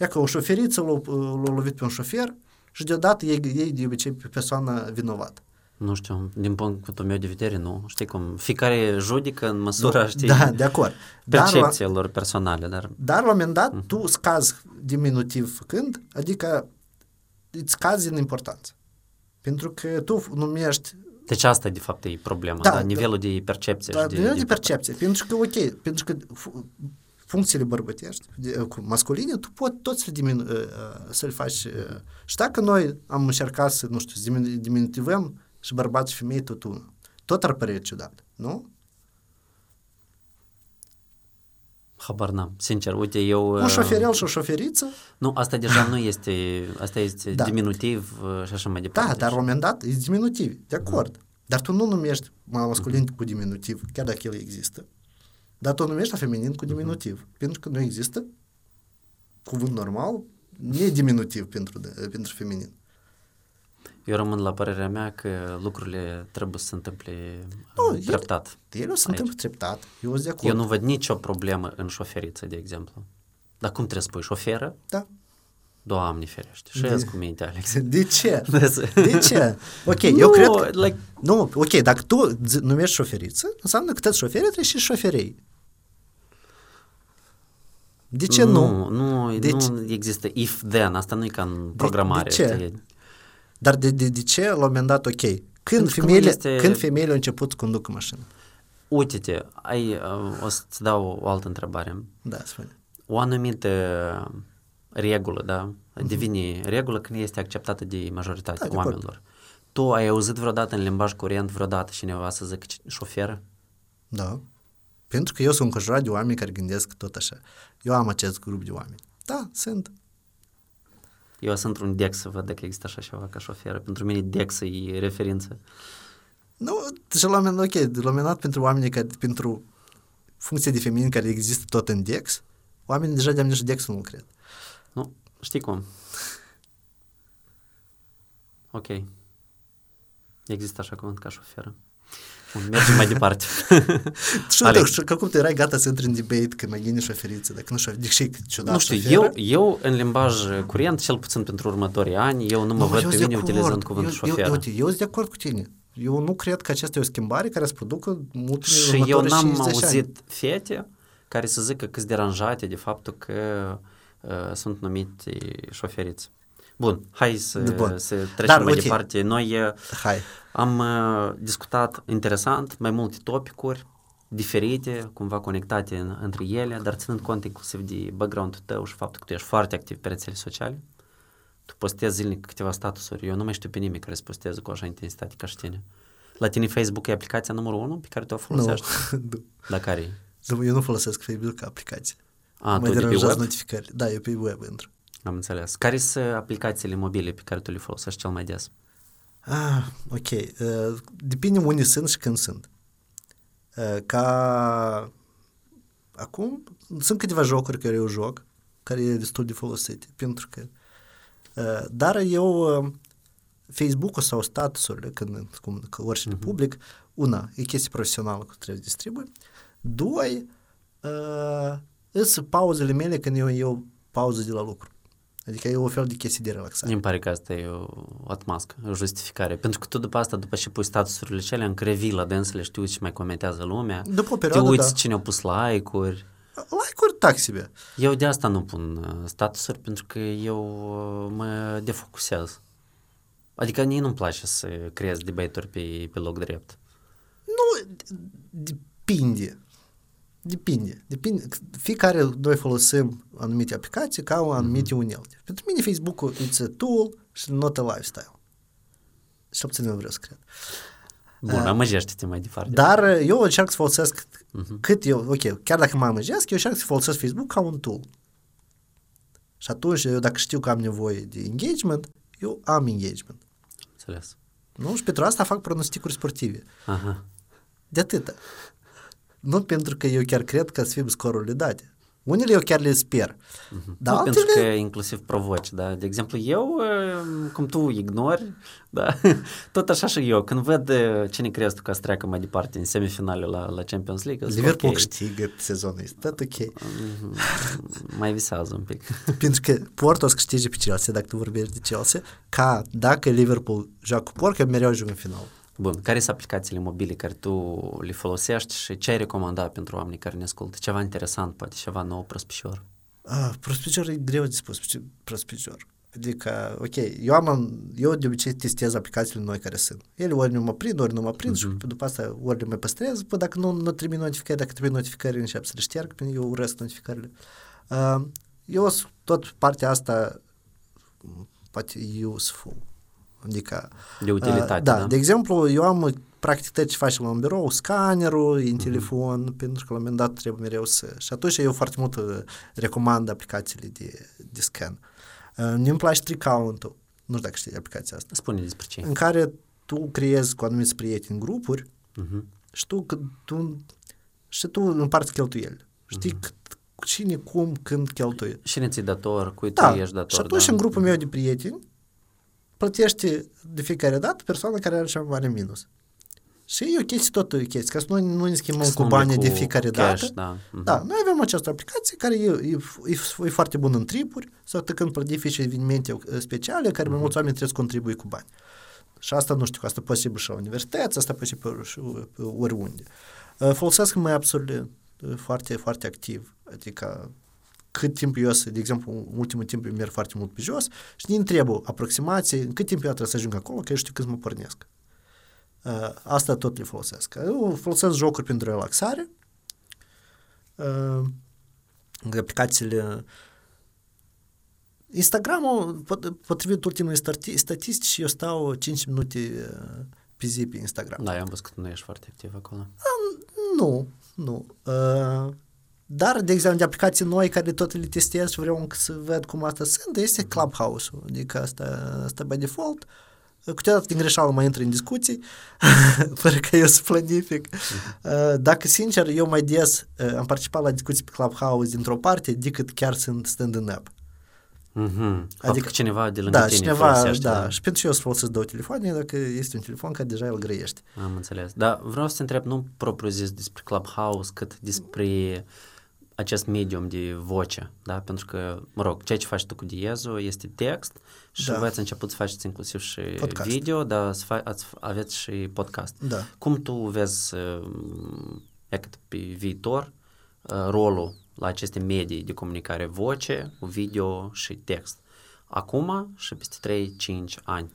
B: Ia că o șoferiță l-a, l-a lovit pe un șofer și deodată ei, ei de obicei pe persoană vinovată.
A: Da. Nu știu, din punctul meu de vedere, nu. Știi cum, fiecare judică în măsura, știi,
B: Da, de acord. Dar la,
A: percepției lor personale, dar
B: dar la un moment dat tu scazi diminutiv făcând, adică îți scazi în importanță. Pentru că tu numești
A: deci asta de fapt e problema,
B: Da,
A: da,
B: da.
A: nivelul de percepție
B: Da,
A: și de,
B: de, de percepție. Pentru că, ok, pentru că f- funcțiile bărbătești, masculine, tu poți tot să diminu- să-l faci. Și dacă noi am încercat să, nu știu, să diminutivăm și bărbați și femei tot unul, tot ar părea ciudat, nu?
A: Habar n-am, sincer, uite, eu...
B: Un șoferel și o șoferiță?
A: Nu, asta deja nu este, asta este da. diminutiv și așa mai departe.
B: Da, dar la un moment dat e diminutiv, de acord. Mm. Dar tu nu numești masculin mm. cu diminutiv, chiar dacă el există. Dar tu numești la feminin cu diminutiv, mm-hmm. pentru că nu există cuvânt normal, nediminutiv pentru, pentru feminin.
A: Eu rămân la părerea mea că lucrurile trebuie să se întâmple nu, treptat.
B: Ele, ele o să se întâmple treptat. Eu, de acord.
A: eu nu văd nicio problemă în șoferiță, de exemplu. Dar cum trebuie să spui? Șoferă?
B: Da.
A: Doamne ferește, și cu minte, Alex.
B: De ce? De ce? Ok, nu, eu cred că... Like... Nu, ok, dacă tu numești șoferiță, înseamnă că toți șoferii trebuie și șoferei. De ce nu?
A: Nu, nu, de nu ce? există if-then, asta nu e ca în programare.
B: De, de ce? Dar de, de, de ce la un moment dat, ok, când, femeile, este... când femeile au început să conducă mașină?
A: Uite-te, ai, uh, o să-ți dau o altă întrebare.
B: Da, spune.
A: O anumită regulă, da, uh-huh. devine regulă când este acceptată de majoritatea da, oamenilor. Tu ai auzit vreodată în limbaj curent vreodată cineva să zică șoferă?
B: Da. Pentru că eu sunt înconjurat de oameni care gândesc tot așa. Eu am acest grup de oameni. Da, sunt.
A: Eu sunt un Dex să văd dacă există așa ceva ca șoferă. Pentru mine Dex e referință.
B: Nu, și la un ok, la un moment dat pentru oamenii care, pentru funcție de feminin care există tot în Dex, oamenii deja de-am nici Dex nu cred.
A: Nu, știi cum. Ok. Există așa cuvânt ca șoferă. Mergem mai departe.
B: și Alex. că cum te erai gata să intri în debate că mai gine șoferiță, dacă nu șoferi, deși ciudat
A: Nu știu, eu, eu în limbaj curent, cel puțin pentru următorii ani, eu nu mă no, văd pe mine utilizând cuvântul șofer.
B: Eu, eu, eu sunt de acord cu tine. Eu nu cred că aceasta e o schimbare care să producă mult
A: Și eu n-am auzit ani. fete care să zică că sunt deranjate de faptul că uh, sunt numite șoferiți. Bun, hai să, Bun. să trecem Dar, mai okay. departe. Noi hai. am uh, discutat interesant mai multe topicuri diferite, cumva conectate în, între ele, dar ținând cont inclusiv de background-ul tău și faptul că tu ești foarte activ pe rețele sociale. Tu postezi zilnic câteva statusuri. Eu nu mai știu pe nimeni care să posteze cu așa intensitate ca și tine. La tine Facebook e aplicația numărul 1 pe care tu o folosești? Nu. La care e?
B: Eu nu folosesc Facebook ca aplicație. A, mai tu de pe web? notificări. Da, eu pe web intru.
A: Am înțeles. Care sunt aplicațiile mobile pe care tu le folosești cel mai des?
B: Ah, ok. Uh, depinde unde sunt și când sunt. Uh, ca acum, sunt câteva jocuri care eu joc, care e destul de folosite, pentru că uh, dar eu uh, Facebook-ul sau statusurile, când, cum, că oricine uh-huh. public, una, e chestie profesională că trebuie distribui, doi, uh, sunt pauzele mele când eu, eu pauză de la lucru. Adică e o fel de chestie de relaxare.
A: Îmi pare că asta e o, o atmască, o justificare. Pentru că tu după asta, după ce pui statusurile cele, încă revii la dânsele, știu ce mai comentează lumea.
B: După o perioadă,
A: Te uiți
B: da.
A: cine a pus like-uri.
B: Like-uri taxibe.
A: Eu de asta nu pun uh, statusuri, pentru că eu uh, mă defocusez. Adică nici nu-mi place să creez debate-uri pe, pe loc drept.
B: Nu, depinde. Depinde. Depinde. Fiecare noi folosim anumite aplicații ca o anumite mm-hmm. unelte. Pentru mine Facebook-ul e a tool și not a lifestyle. Și obțin eu vreau să cred.
A: Bun, uh, amăgește-te mai departe.
B: Dar eu încerc să folosesc uh-huh. cât eu, ok, chiar dacă mă amăgesc, eu încerc să folosesc Facebook ca un tool. Și atunci, eu dacă știu că am nevoie de engagement, eu am engagement.
A: Înțeles.
B: Nu? Și pentru asta fac pronosticuri sportive.
A: Aha.
B: De atâta. Nu pentru că eu chiar cred că să fim scorurile date. Unele eu chiar le sper.
A: Uh-huh. Dar nu, altele... pentru că inclusiv provoci, da? De exemplu, eu, uh, cum tu ignori, da? Tot așa și eu, când văd uh, cine crezi tu ca să treacă mai departe în semifinale la, la Champions League,
B: Liverpool okay. câștigă sezonul ăsta, tot ok.
A: Uh-huh. Mai visează un pic.
B: pentru că Porto o să câștige pe Chelsea, dacă tu vorbești de Chelsea, ca dacă Liverpool joacă cu Porto, mereu ajung în final.
A: Bun, care sunt aplicațiile mobile care tu le folosești și ce ai recomanda pentru oamenii care ne ascultă? Ceva interesant, poate ceva nou, prospicior?
B: Ah, prospicior e greu de spus, prospicior. Adică, ok, eu am, eu de obicei testez aplicațiile noi care sunt. Ele ori nu mă prind, ori nu mă prind uh-huh. și mhm. după asta ori le mai păstrez, păi dacă nu, nu trimit notificări, dacă trebuie notificări, încep să le șterg, pentru eu urăsc notificările. Uh, eu tot partea asta poate useful. Adică,
A: de utilitate,
B: uh, da, da? De exemplu, eu am practic tot ce faci la un birou, scanerul în uh-huh. telefon, pentru că la un moment dat trebuie mereu să... Și atunci eu foarte mult uh, recomand aplicațiile de, de scan. Uh, nu-mi place Tricount-ul, nu știu dacă știi aplicația asta.
A: Spune despre ce.
B: În care tu creezi cu anumiți prieteni grupuri uh-huh. și tu, că tu și tu împarți cheltuieli. Știi uh-huh. cine, cum, când cheltuie.
A: Și ne ți dator, cui
B: da.
A: tu ești dator.
B: Și atunci
A: da.
B: în grupul meu de prieteni plătește de fiecare dată persoana care are cea mai mare minus. Și e o chestie, tot o chestie, ca să nu, nu ne schimbăm cu banii de fiecare cash, dată.
A: Da.
B: Uh-huh. da, noi avem această aplicație care e, e, e, e foarte bună în tripuri sau când planifici evenimente uh, speciale care uh-huh. mai mulți oameni trebuie să contribui cu bani. Și asta nu știu, asta posibil și la universități, asta posibil și oriunde. Uh, folosesc mai absolut uh, foarte, foarte activ, adică cât timp eu să, de exemplu, în ultimul timp eu merg foarte mult pe jos și ne întreb aproximație, în cât timp eu trebuie să ajung acolo, că eu știu când mă pornesc. Uh, asta tot le folosesc. Eu folosesc jocuri pentru relaxare, uh, aplicațiile Instagramul, potrivit ultimului statistici, eu stau 5 minute uh, pe zi pe Instagram.
A: Da, eu am văzut că nu ești foarte activ acolo.
B: Uh, nu, nu. Uh, dar, de exemplu, de aplicații noi care tot le testez și vreau să văd cum asta sunt, este mhm. Clubhouse-ul. Adică asta, asta by default. Uh, Câteodată din greșeală mai intru în discuții, fără că eu să planific. Uh, dacă, sincer, eu mai des uh, am participat la discuții pe Clubhouse dintr-o parte decât chiar sunt stand-up.
A: Mm-hmm. Adică cineva de lângă
B: da,
A: tine
B: cineva,
A: folosește.
B: Da, și pentru ce eu să folosesc două telefoane dacă este un telefon care deja îl grăiește.
A: Am înțeles. Dar vreau să te întreb nu propriu zis despre Clubhouse, cât despre acest medium de voce, da? Pentru că, mă rog, ceea ce faci tu cu diezul este text și da. voi ați început să faceți inclusiv și podcast. video, dar să fa- ați, aveți și podcast.
B: Da.
A: Cum tu vezi, uh, pe viitor, uh, rolul la aceste medii de comunicare, voce, video și text? Acum și peste 3-5 ani.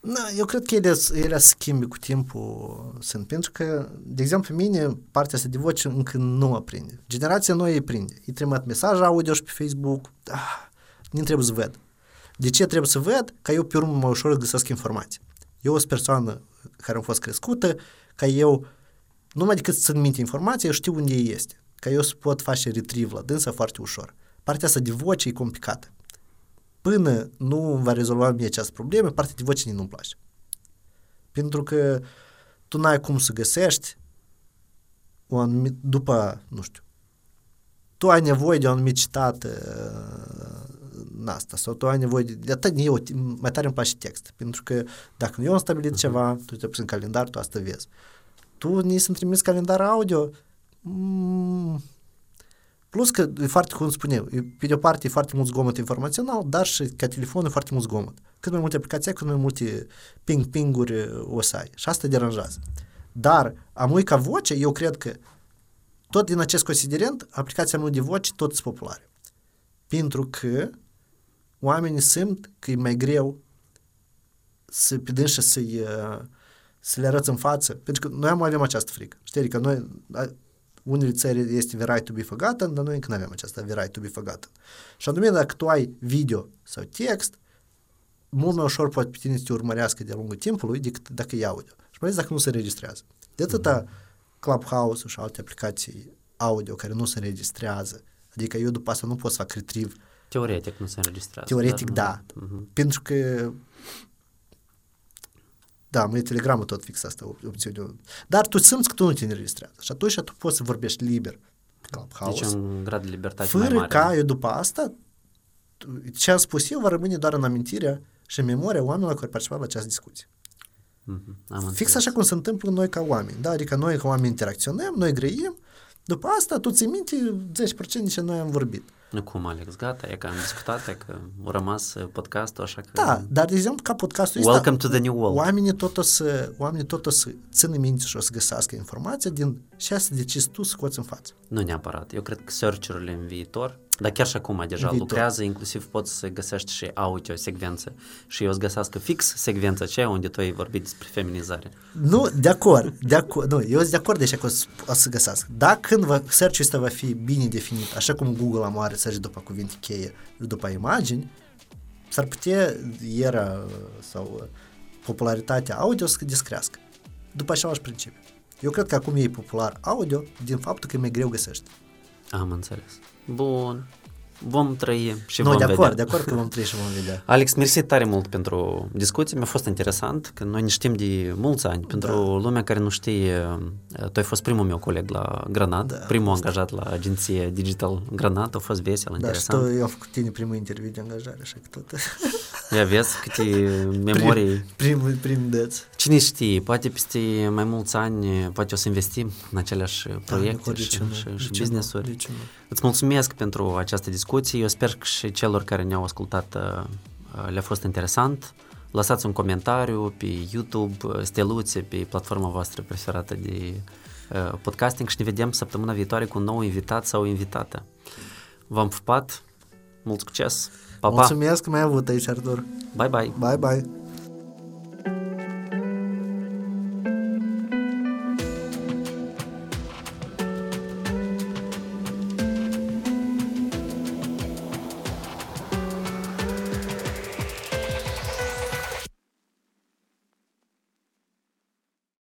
B: Da, eu cred că ele, ele schimbi cu timpul sunt, pentru că, de exemplu, mine partea asta de voce încă nu mă prinde. Generația nouă îi prinde. Îi trimit mesaj audio și pe Facebook, ah, nu trebuie să văd. De ce trebuie să văd? Ca eu pe urmă mai ușor găsesc informații. Eu sunt persoană care am fost crescută, ca eu numai decât să-mi minte informația, eu știu unde ei este. Ca eu să pot face retrieve la dânsa foarte ușor. Partea asta de voce e complicată până nu va rezolva mie această problemă, partea de voce nu-mi place. Pentru că tu n-ai cum să găsești o anumit, după, nu știu, tu ai nevoie de o anumită citate în asta, sau tu ai nevoie de, de atât eu, mai tare îmi place text, pentru că dacă eu am stabilit uh-huh. ceva, tu te pus în calendar, tu asta vezi. Tu ni să-mi trimiți calendar audio, mm, Plus că e foarte, cum spunem, pe de o parte e foarte mult zgomot informațional, dar și ca telefon e foarte mult zgomot. Cât mai multe aplicații, cât mai multe ping-ping-uri o să ai. Și asta deranjează. Dar am ca voce, eu cred că tot din acest considerent, aplicația mea de voce tot sunt populare. Pentru că oamenii simt că e mai greu să pe și să-i, să le arăți în față. Pentru că noi am avem această frică. Știi, că adică noi unele țări este the right to be forgotten, dar noi încă nu avem aceasta the right to be forgotten. Și anume, dacă tu ai video sau text, mult mai ușor poate pe tine să te urmărească de-a lungul timpului decât dacă e audio. Și mai ales dacă nu se registrează. De atâta mm-hmm. clubhouse și alte aplicații audio care nu se înregistrează. Adică eu după asta nu pot să fac retrieve.
A: Teoretic nu se înregistrează.
B: Teoretic, da. da. Mm-hmm. Pentru că da, mai Telegramul tot fix asta opțiune. Dar tu simți că tu nu te înregistrează și atunci tu poți să vorbești liber.
A: Deci un grad de libertate
B: Fără
A: mai mare.
B: ca eu după asta, ce am spus eu va rămâne doar în amintirea și în memoria oamenilor care participau la această discuție.
A: Mm-hmm,
B: Fix așa cum se întâmplă noi ca oameni. Da? Adică noi ca oameni interacționăm, noi grăim, după asta tu ți minte 10% din ce noi am vorbit.
A: Nu cum, Alex, gata, e că am discutat, e că a rămas podcastul, așa că...
B: Da, dar de exemplu ca podcastul
A: Welcome ăsta, to the new world.
B: Oamenii tot o să, oamenii tot o să țină minte și o să găsească informația din ce să decizi tu să scoți în față.
A: Nu neapărat. Eu cred că search-urile în viitor Dar chiar și acum deja
B: Viitor.
A: lucrează, inclusiv poți să găsești și audio secvențe și eu să găsească fix secvența aceea unde tu ai vorbit despre feminizare.
B: Nu, de acord, de acord, nu, eu sunt de acord deja că o să, o să găsească. Dacă când va, search-ul ăsta va fi bine definit, așa cum Google am are search după cuvinte cheie, după imagini, s-ar putea era sau uh, popularitatea audio să descrească. După același principiu. Eu cred că acum e popular audio din faptul că e mai greu găsești.
A: Am înțeles. Bun. Vom trăi și
B: nu,
A: vom
B: de acord,
A: vedea.
B: de acord că vom trăi și vom vedea.
A: Alex, mersi tare mult pentru discuție, mi-a fost interesant, că noi ne știm de mulți ani. Pentru
B: Da.
A: lumea care nu știe, tu ai fost primul meu coleg la Granat,
B: Da,
A: primul angajat la agenție Digital Granat, a fost vesel,
B: Da, și
A: interesant.
B: tu, eu am făcut tine primul interviu de angajare, așa că tot.
A: Ia vezi câte memorii.
B: Primul, prim deț.
A: Cine știe, poate peste mai mulți ani, poate o să investim în aceleași proiecte
B: de
A: și,
B: ce nu?
A: și,
B: De
A: și
B: ce nu?
A: business-uri.
B: De ce nu?
A: Îți mulțumesc pentru această discuție. Eu sper că și celor care ne-au ascultat uh, le-a fost interesant. Lăsați un comentariu pe YouTube, uh, steluțe pe platforma voastră preferată de uh, podcasting și ne vedem săptămâna viitoare cu un nou invitat sau invitată. V-am pupat, mult succes, pa, pa,
B: Mulțumesc că m-ai avut aici, Artur.
A: bye bye!
B: Bye, bye.